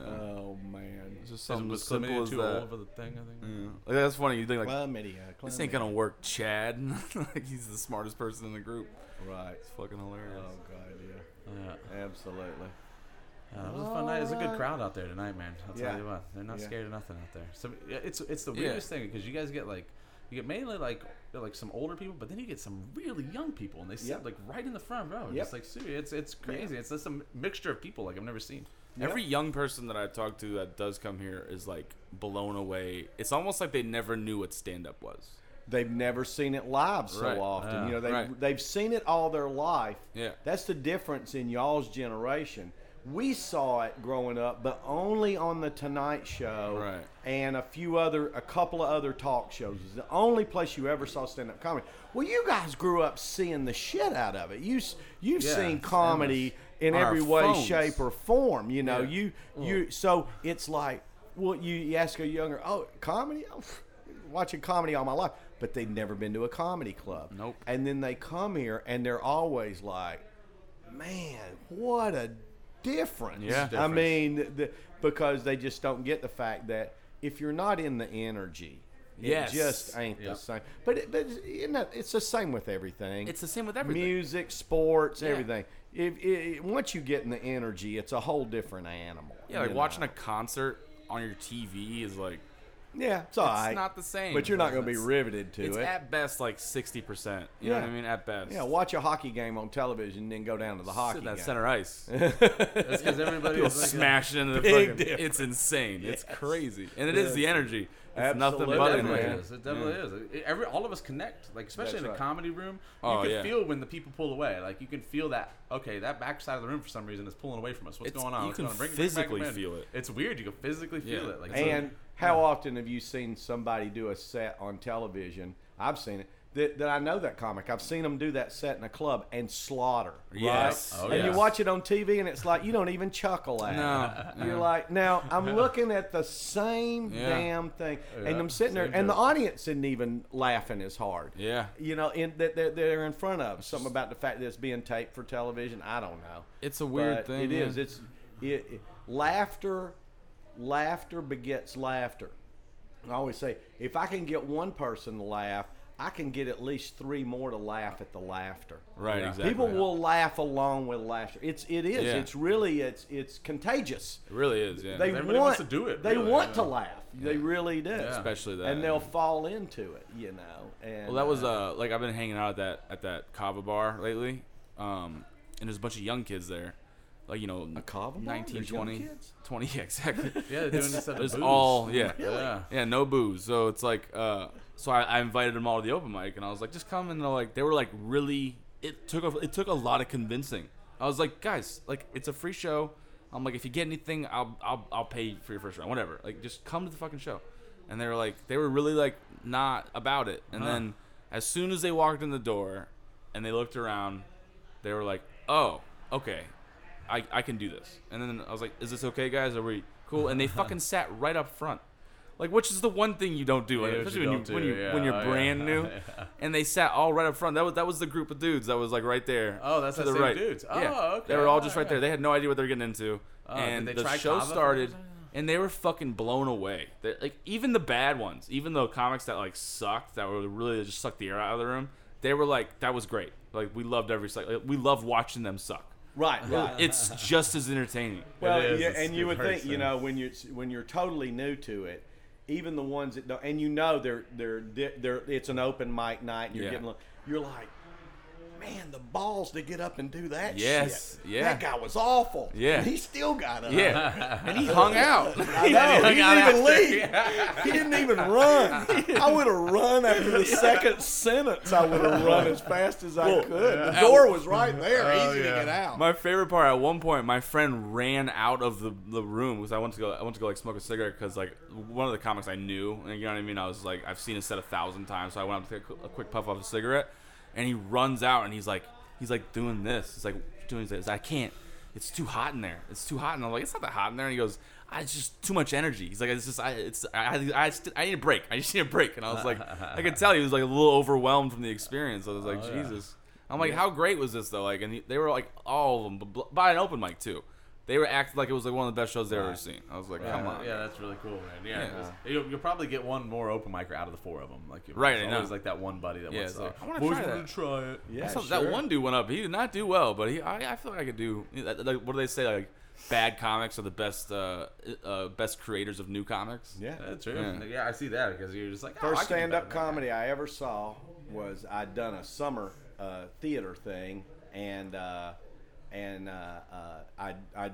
Oh, man. Just Is- something was as simple chlamydia as too that. old for the thing? I think. Like, that's funny. You think like Chlamydia. this ain't gonna work, Chad. like he's the smartest person in the group. Right. It's fucking hilarious. Oh, God, yeah. Yeah. Absolutely. Uh, it was a fun night. It was a good crowd out there tonight, man. I'll Yeah. tell you what, they're not Yeah. scared of nothing out there. So it's it's the Yeah. weirdest thing because you guys get like you get mainly like like some older people, but then you get some really young people, and they sit Yep. like right in the front row. Yep. Just like seriously, it's it's crazy. It's just a mixture of people like I've never seen. Every young person that I talk to that does come here is like blown away. It's almost like they never knew what stand up was. they've never seen it live so Right. often. Yeah. You know, they Right. they've seen it all their life. Yeah. That's the difference in y'all's generation. We saw it growing up, but only on the Tonight Show Right. and a few other, a couple of other talk shows. It's the only place you ever saw stand-up comedy. Well, you guys grew up seeing the shit out of it. You you've Yeah, seen comedy in every way, phones. shape, or form. You know, Yeah. you you. So it's like, well, you, you ask a younger, oh, comedy. Oh, watching comedy all my life, but they've never been to a comedy club. Nope. And then they come here and they're always like, man, what a difference. Yeah. I mean, the, because they just don't get the fact that if you're not in the energy, Yes. it just ain't Yeah. the same. But, it, but it's, you know, it's the same with everything. It's the same with everything. Music, sports, Yeah. everything. If, i once you get in the energy, it's a whole different animal. Yeah, like you watching a concert on your TV is like Yeah, it's all it's right. not the same. But you're not going to be riveted to It's it. at best like sixty percent. You know what I mean? At best. yeah, watch a hockey game on television, and then go down to the hockey Sit that game. center ice. That's because everybody People is like, smash into the Big fucking. difference. It's insane. It's crazy, and it is the energy. It's nothing Absolutely, but It energy. definitely is. It definitely is. It- every all of us connect, like especially That's in a right. comedy room. Oh, you Oh, can yeah. feel when the people pull away. Like you can feel that. Okay, that back side of the room for some reason is pulling away from us. What's It's- going on? you What's can going on? Bring, physically bring back 'em in. feel it. It's weird. You can physically feel Yeah. it. Like And how often have you seen somebody do a set on television? I've seen it. That, that I know that comic. I've seen them do that set in a club and slaughter. Yes. Right? Oh, and yes. you watch it on TV and it's like you don't even chuckle at No. it. You're like, now I'm looking at the same Yeah. damn thing, Yeah, and I'm sitting there, and the audience isn't even laughing as hard. Yeah. You know, in that they're, they're in front of something about the fact that it's being taped for television. I don't know. It's a weird But thing. It is. yeah. It's it, it- laughter. Laughter begets laughter. I always say, if I can get one person to laugh, I can get at least three more to laugh at the laughter. right. Exactly. People will laugh along with laughter. It's it is. Yeah. It's really it's it's contagious. It really is. Yeah. They Everybody want wants to do it, They really, want yeah. to laugh. They really do. Especially that. And they'll fall into it, you know. And Well, that was uh like I've been hanging out at that at that kava bar lately, um, and there's a bunch of young kids there, like you know, A kava bar? 19, There's young 20, kids? 20, yeah, exactly. Yeah, they're doing this at the It's booths. all yeah. Yeah. Yeah, no booze. So it's like, uh, so I, I invited them all to the open mic, and I was like, just come. And they're like, they were like, really. It took a, it took a lot of convincing. I was like, guys, like it's a free show. I'm like, if you get anything, I'll I'll I'll pay for your first round, whatever. Like, just come to the fucking show. And they were like, they were really like not about it. And then as soon as they walked in the door, and they looked around, they were like, oh, okay, I, I can do this. And then I was like, is this okay, guys? Are we cool? And they fucking sat right up front. Like, which is the one thing you don't do, Yeah, especially when you don't when do, you yeah. when you're Oh, yeah. brand new. Yeah. And they sat all right up front. That was that was the group of dudes that was like right there. Oh, that's the right. dudes. Oh, yeah. okay. They were all just right Alright. there. They had no idea what they were getting into. Oh, and the show started, and they were fucking blown away. They, like even the bad ones, even the comics that like sucked, that were really just sucked the air out of the room. They were like, that was great. Like we loved every like, we loved watching them suck. Right, right. It's just as entertaining. Well, is, yeah, and you would good think, you know, when you when you're totally new to it, even the ones that don't, and you know they're they're di- they're it's an open mic night, and you're Yeah. getting, you're like, man, the balls to get up and do that. Yes, shit. yeah. that guy was awful. Yeah. and he still got up. Yeah, and he hung out. I know. He didn't even leave. He didn't even run. I would have run after the second sentence. I would have run as fast as I could. The door was right there, Oh, easy to get out. My favorite part at one point, my friend ran out of the, the room because I went to go I went to go like smoke a cigarette because like one of the comics I knew and you know what I mean. I was like I've seen it said a thousand times, so I went up to take a, a quick puff off a cigarette, and he runs out and he's like he's like doing this. He's like doing this. I can't. It's too hot in there. It's too hot. And I'm like, it's not that hot in there. And he goes, I, it's just too much energy. He's like, it's just, I, it's, I, I, I, just, I need a break. I just need a break. And I was like, I could tell he was like a little overwhelmed from the experience. I was like, oh, Jesus. I'm like, how great was this though? Like, and he, they were like all of them, but by an open mic too. They were acting like it was like one of the best shows they've ever seen. I was like, Yeah, come on. Yeah, that's really cool, man. Yeah, 'cause You'll, you'll probably get one more open micer out of the four of them. Like, Right, There's I know. always like that one buddy that Yeah, wants it's to. like, I wanna try that." try it. Yeah, I saw sure. that one dude went up. He did not do well, but he, I, I feel like I could do. Like, what do they say? Like, bad comics are the best, uh, uh, best creators of new comics. Yeah. That's true. Yeah. Yeah. I see that because you're just like oh, I First can do stand up better than comedy I ever saw was I'd done a summer uh, theater thing, and uh, and uh, uh, I'd, I'd,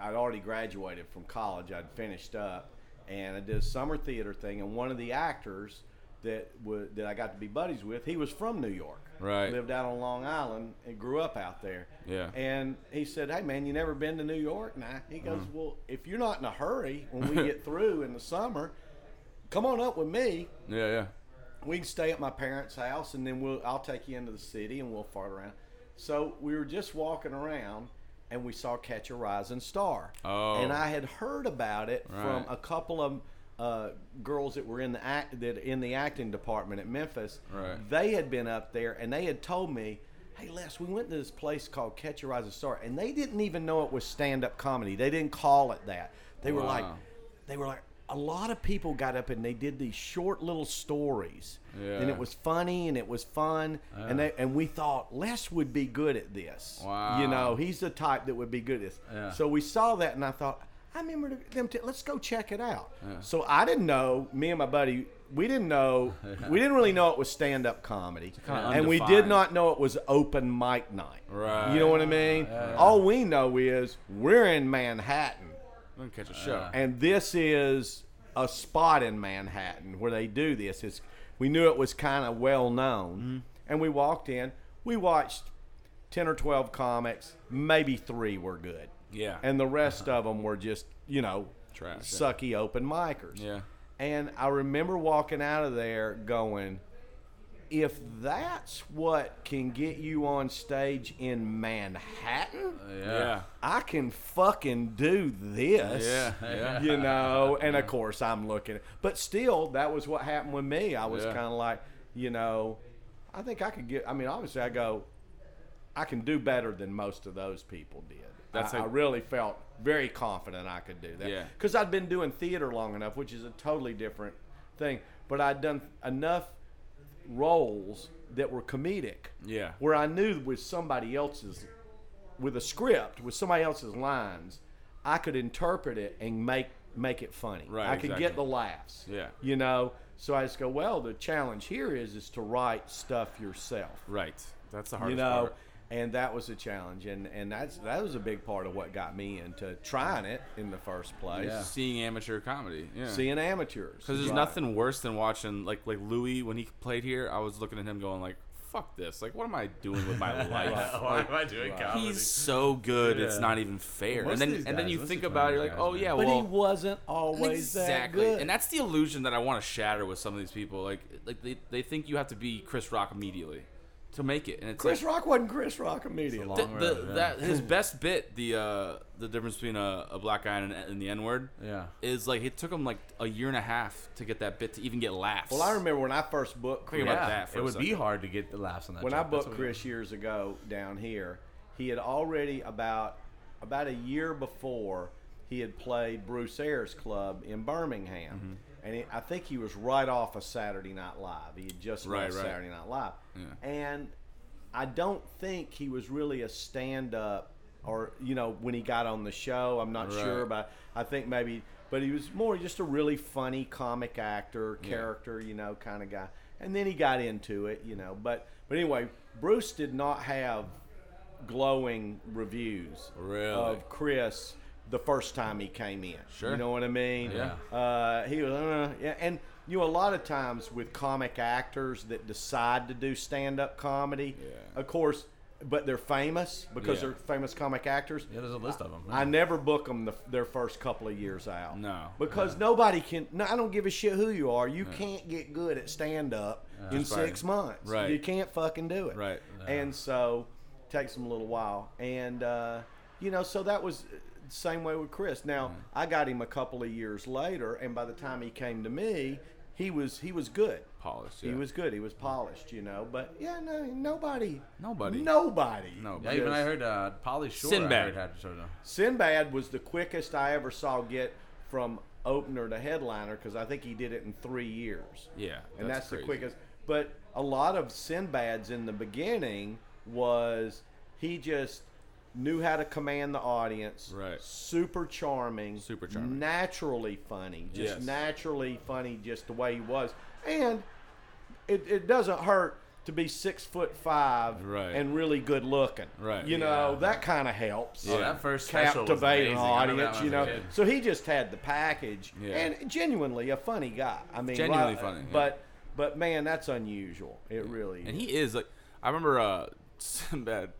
I'd already graduated from college. I'd finished up, and I did a summer theater thing, and one of the actors that w- that I got to be buddies with, he was from New York. Right. Lived out on Long Island and grew up out there. Yeah. And he said, "Hey man, you never been to New York?" Nah. He goes, Mm-hmm. "Well, if you're not in a hurry when we get through in the summer, come on up with me Yeah, yeah. we can stay at my parents' house and then we'll I'll take you into the city and we'll fart around. So we were just walking around and we saw Catch a Rising Star. Oh. And I had heard about it from a couple of uh, girls that were in the act that in the acting department at Memphis. Right. They had been up there and they had told me, "Hey Les, we went to this place called Catch a Rising Star." And they didn't even know it was stand-up comedy. They didn't call it that. They were like they were like a lot of people got up and they did these short little stories. And it was funny and it was fun. And they and we thought Les would be good at this. Wow. you know he's the type that would be good at this. Yeah. so we saw that and I thought I remember them t- let's go check it out. So I didn't know me and my buddy we didn't know we didn't really know it was stand-up comedy. Kinda and we did not know it was open mic night. Right. you know what I mean? All we know is we're in Manhattan I'm gonna catch a show. and this is a spot in Manhattan where they do this. It's, we knew it was kind of well known, Mm-hmm. and we walked in. We watched ten or twelve comics. Maybe three were good, Yeah. and the rest of them were just you know Trash, yeah. sucky open micers. Yeah. And I remember walking out of there going, if that's what can get you on stage in Manhattan, yeah. I can fucking do this. Yeah. Yeah. You know, and of course I'm looking, but still, that was what happened with me. I was Yeah. kind of like, you know, I think I could get. I mean, obviously, I go, I can do better than most of those people did. That's I, a- I really felt very confident I could do that. Yeah. Because I'd been doing theater long enough, which is a totally different thing. But I'd done enough roles that were comedic Yeah. where I knew with somebody else's, with a script, with somebody else's lines, I could interpret it and make make it funny. Right, I could exactly. get the laughs. Yeah. You know, so I just go, well, the challenge here is is to write stuff yourself. Right. That's the You hardest know, part. And that was a challenge, and and that's that was a big part of what got me into trying it in the first place. Yeah. Seeing amateur comedy. Yeah. Seeing amateurs, Because there's Right. nothing worse than watching like like Louis when he played here. I was looking at him going like, "Fuck this! Like, what am I doing with my life?" Why am I doing comedy? He's so good, it's not even fair. Most and then of these and then you think about it, you're like, "Oh man. yeah, But well." he wasn't always exactly, that good. and that's the illusion that I want to shatter with some of these people. Like, like they, they think you have to be Chris Rock immediately to make it, and it's Chris like, Rock wasn't Chris Rock immediately. the, the, road, yeah. that his best bit, the uh, the difference between a, a black guy and, and the N word, Yeah. is like it took him like a year and a half to get that bit to even get laughs. Well, I remember when I first booked Think Chris. about Yeah, that for it a would be hard to get the laughs on that. when I booked what we- Chris years ago down here, he had already about about a year before he had played Bruce Ayers Club in Birmingham, Mm-hmm. And he, I think he was right off of Saturday Night Live. He had just Right, left right. Saturday Night Live, Yeah. and I don't think he was really a stand-up, or you know, when he got on the show, I'm not sure, but I think maybe, but he was more just a really funny comic actor, character, you know, kind of guy. And then he got into it, you know. But but anyway, Bruce did not have glowing reviews Really? of Chris the first time he came in. Sure. You know what I mean? Yeah. Uh, he was, uh, yeah, and you know, a lot of times with comic actors that decide to do stand-up comedy, Yeah. of course, but they're famous because Yeah. they're famous comic actors. Yeah, there's a list of them. I never book them the, their first couple of years out. No. because nobody can. No, I don't give a shit who you are. You can't get good at stand up in six months. Right. You can't fucking do it. Right. And so, takes them a little while. And uh, you know, so that was same way with Chris. Now Mm. I got him a couple of years later, and by the time he came to me, he was he was good. polished. He was good. He was polished, you know. But yeah, no, nobody, Nobody. nobody, No, Yeah, even I heard uh, Pauly Shore. Sinbad. I heard sort of. Sinbad was the quickest I ever saw get from opener to headliner because I think he did it in three years. Yeah, and that's that's, the quickest. But a lot of Sinbad's in the beginning was he just knew how to command the audience. Right. Super charming. Super charming. Naturally funny. Just Yes. naturally funny, just the way he was. And it, it doesn't hurt to be six foot five Right. and really good looking. Right. You know Yeah. that kind of helps Oh, that first captivate an amazing. I remember that audience, you know. So he just had the package, Yeah. and genuinely a funny guy. I mean, Genuinely funny, yeah. But but man, that's unusual. It really. And is. he is like, I remember uh, Sinbad,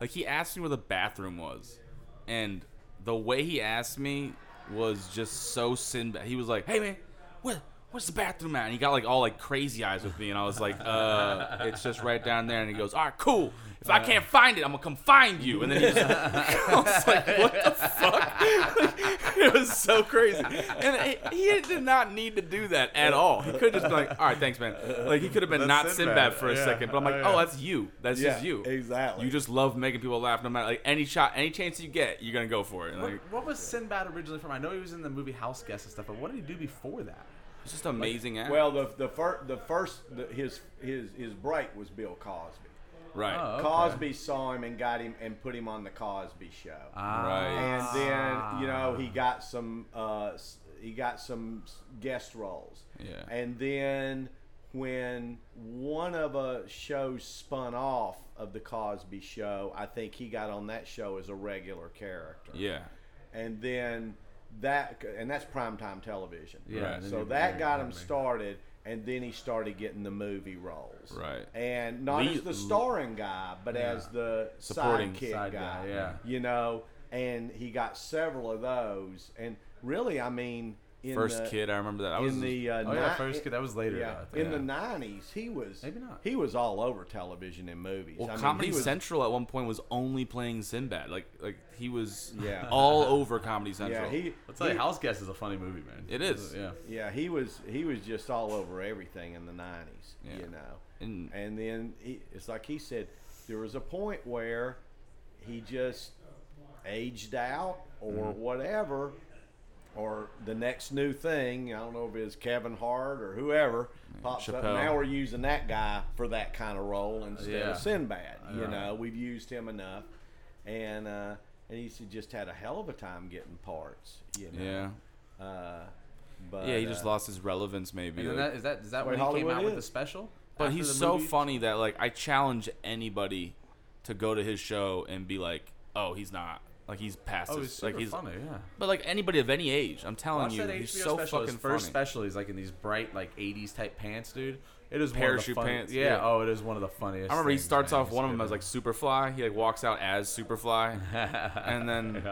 like he asked me where the bathroom was, and the way he asked me was just so Sinbad. He was like, "Hey man, where, where's the bathroom at?" And he got like all like crazy eyes with me, and I was like, "Uh, it's just right down there." And he goes, "All right, cool. If I can't find it, I'm gonna come find you." And then he just, I was like, "What the fuck?" it was so crazy, and he, he did not need to do that at all. He could have just been like, "All right, thanks, man." Like he could have been That's not Sinbad, Sinbad for a yeah. second, but I'm like, Oh, "Oh, that's you. That's Yeah, just you. exactly. You just love making people laugh, no matter like any shot, any chance you get, you're gonna go for it." And, What, like, what was Sinbad originally from? I know he was in the movie House Guest and stuff, but what did he do before that? It's just amazing. act. well, the the first the first the, his his his break was Bill Cosby. right, Oh, okay. Cosby saw him and got him and put him on the Cosby Show. Right. and then you know he got some uh, he got some guest roles. Yeah. And then when one of a shows spun off of the Cosby Show, I think he got on that show as a regular character. yeah, And then that and that's primetime television. Yeah, Right. So that got him yeah. started. And then he started getting the movie roles, Right. And not Lead- as the starring guy, but as the Supporting sidekick side guy, guy, yeah. you know, and he got several of those. And really, I mean, in first the, kid, I remember that. I in was the uh, Oh yeah, ni- first kid. That was later. yeah, though, I think. in the nineties, he was Maybe not. He was all over television and movies. well, I mean, Comedy he was, Central at one point was only playing Sinbad. Like, like he was Yeah. all over Comedy Central. Yeah, he. I'll tell you, he- House Guest is a funny movie, man. It is. Yeah. Yeah, he was. He was just all over everything in the nineties. Yeah. You know, And- and then he, it's like he said, there was a point where he just aged out or Mm-hmm. whatever, or the next new thing. I don't know if it's Kevin Hart or whoever pops up. Now we're using that guy for that kind of role instead Yeah. of Sinbad. You Right. know, we've used him enough, and uh, and he's just had a hell of a time getting parts. You know. yeah, Uh, but yeah. He just uh, lost his relevance, maybe. And then like- that, is that is that Way when he came Hollywood out with the special? But he's so movie? funny that like I challenge anybody to go to his show and be like, oh, he's not. Like he's past Oh, his- he's super like he's funny. Yeah. But like anybody of any age, I'm telling Watch you, that he's HBO so special. fucking His first funny. special, he's like in these bright like '80s type pants, dude. It is Parachute one of the funny- pants, Yeah. yeah. Oh, it is one of the funniest. I remember he things, starts man. off one of them as like Superfly. He like walks out as Superfly, and then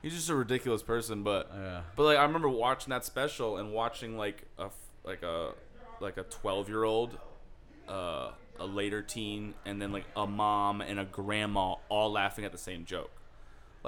he's just a ridiculous person. But Yeah. but like I remember watching that special and watching like a f- like a like a 12 year old, uh, a later teen, and then like a mom and a grandma all laughing at the same joke.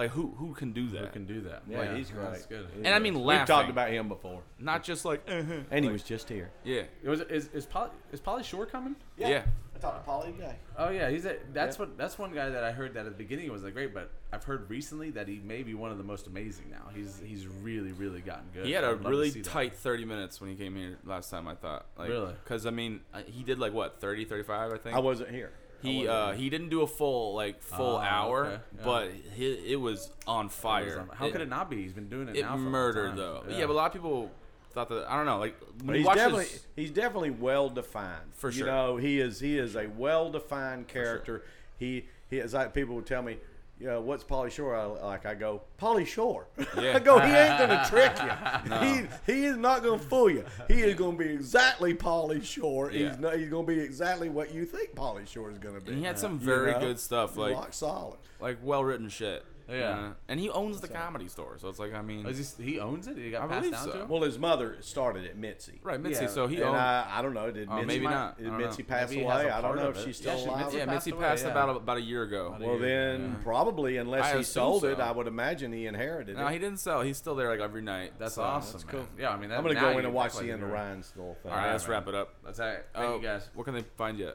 Like who who can do that? Who can do that? Yeah, he's That's great. good. and I mean We've talked about him before, not just like uh-huh. and he was just here. yeah It was is is Pauly is Pauly Shore coming? yeah. yeah. I talked to Pauly today. Oh yeah, he's a, that's what that's one guy that I heard that at the beginning was like great, but I've heard recently that he may be one of the most amazing now. He's he's really really gotten good. He had a I'd love to really see that. tight 30 minutes when he came here last time. I thought. Like, Really? Because I mean, uh, he did like what 30, 35, I think. I wasn't here. I He uh, he didn't do a full like full Oh, hour, okay, yeah. but he, it was on It was, fire. um, How could it not be? He's been doing it. It now for a long murdered time. though. Yeah. but a lot of people thought that I don't know. Like when he's definitely his, he's definitely well defined. For sure. You know, he is he is a well defined character. He he is like people would tell me, you know, what's Pauly Shore? I, like I go, Pauly Shore. Yeah. I go, he ain't gonna trick you. He he is not gonna fool you. He is gonna be exactly Pauly Shore. Yeah. He's not, he's gonna be exactly what you think Pauly Shore is gonna be. and he had uh-huh. some You very know? good stuff, like rock solid. like well written shit. Yeah. you and he owns the comedy store, so it's like I mean, Is he, he owns it? He got I passed believe down so. to him. Well, his mother started at Mitzi. right, Mitzi. Yeah, so he and owns. I, I don't know. Did Oh, Mitzi, maybe not. Did Mitzi know. pass Maybe away? a I don't know if it. she's still she- alive. Mitzi yeah, passed Mitzi away, passed yeah. about about a year ago. Well, then probably unless I he assume sold it. I would imagine he inherited no, it. he didn't sell. He's still there like every night. That's awesome. that's cool. Yeah, I mean, I'm gonna go in and watch the end of Ryan's little thing. All right, let's wrap it up. That's it. Thank Oh, you guys. What can they find you?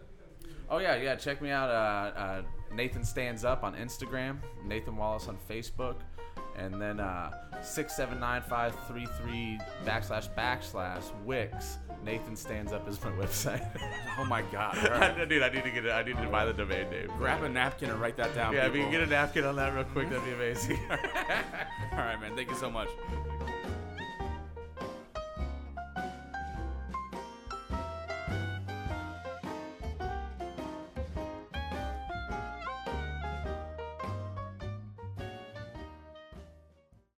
Oh yeah, yeah. Check me out. Uh, uh, Nathan stands up on Instagram. Nathan Wallace on Facebook, and then uh, six seven nine five three three backslash backslash Wix. Nathan stands up is my website. Oh my God! Right. Dude, I need to get it. I need to buy the domain name. Grab a napkin and write that down. Yeah, if you can get a napkin on that real quick, that'd be amazing. All right, man. Thank you so much.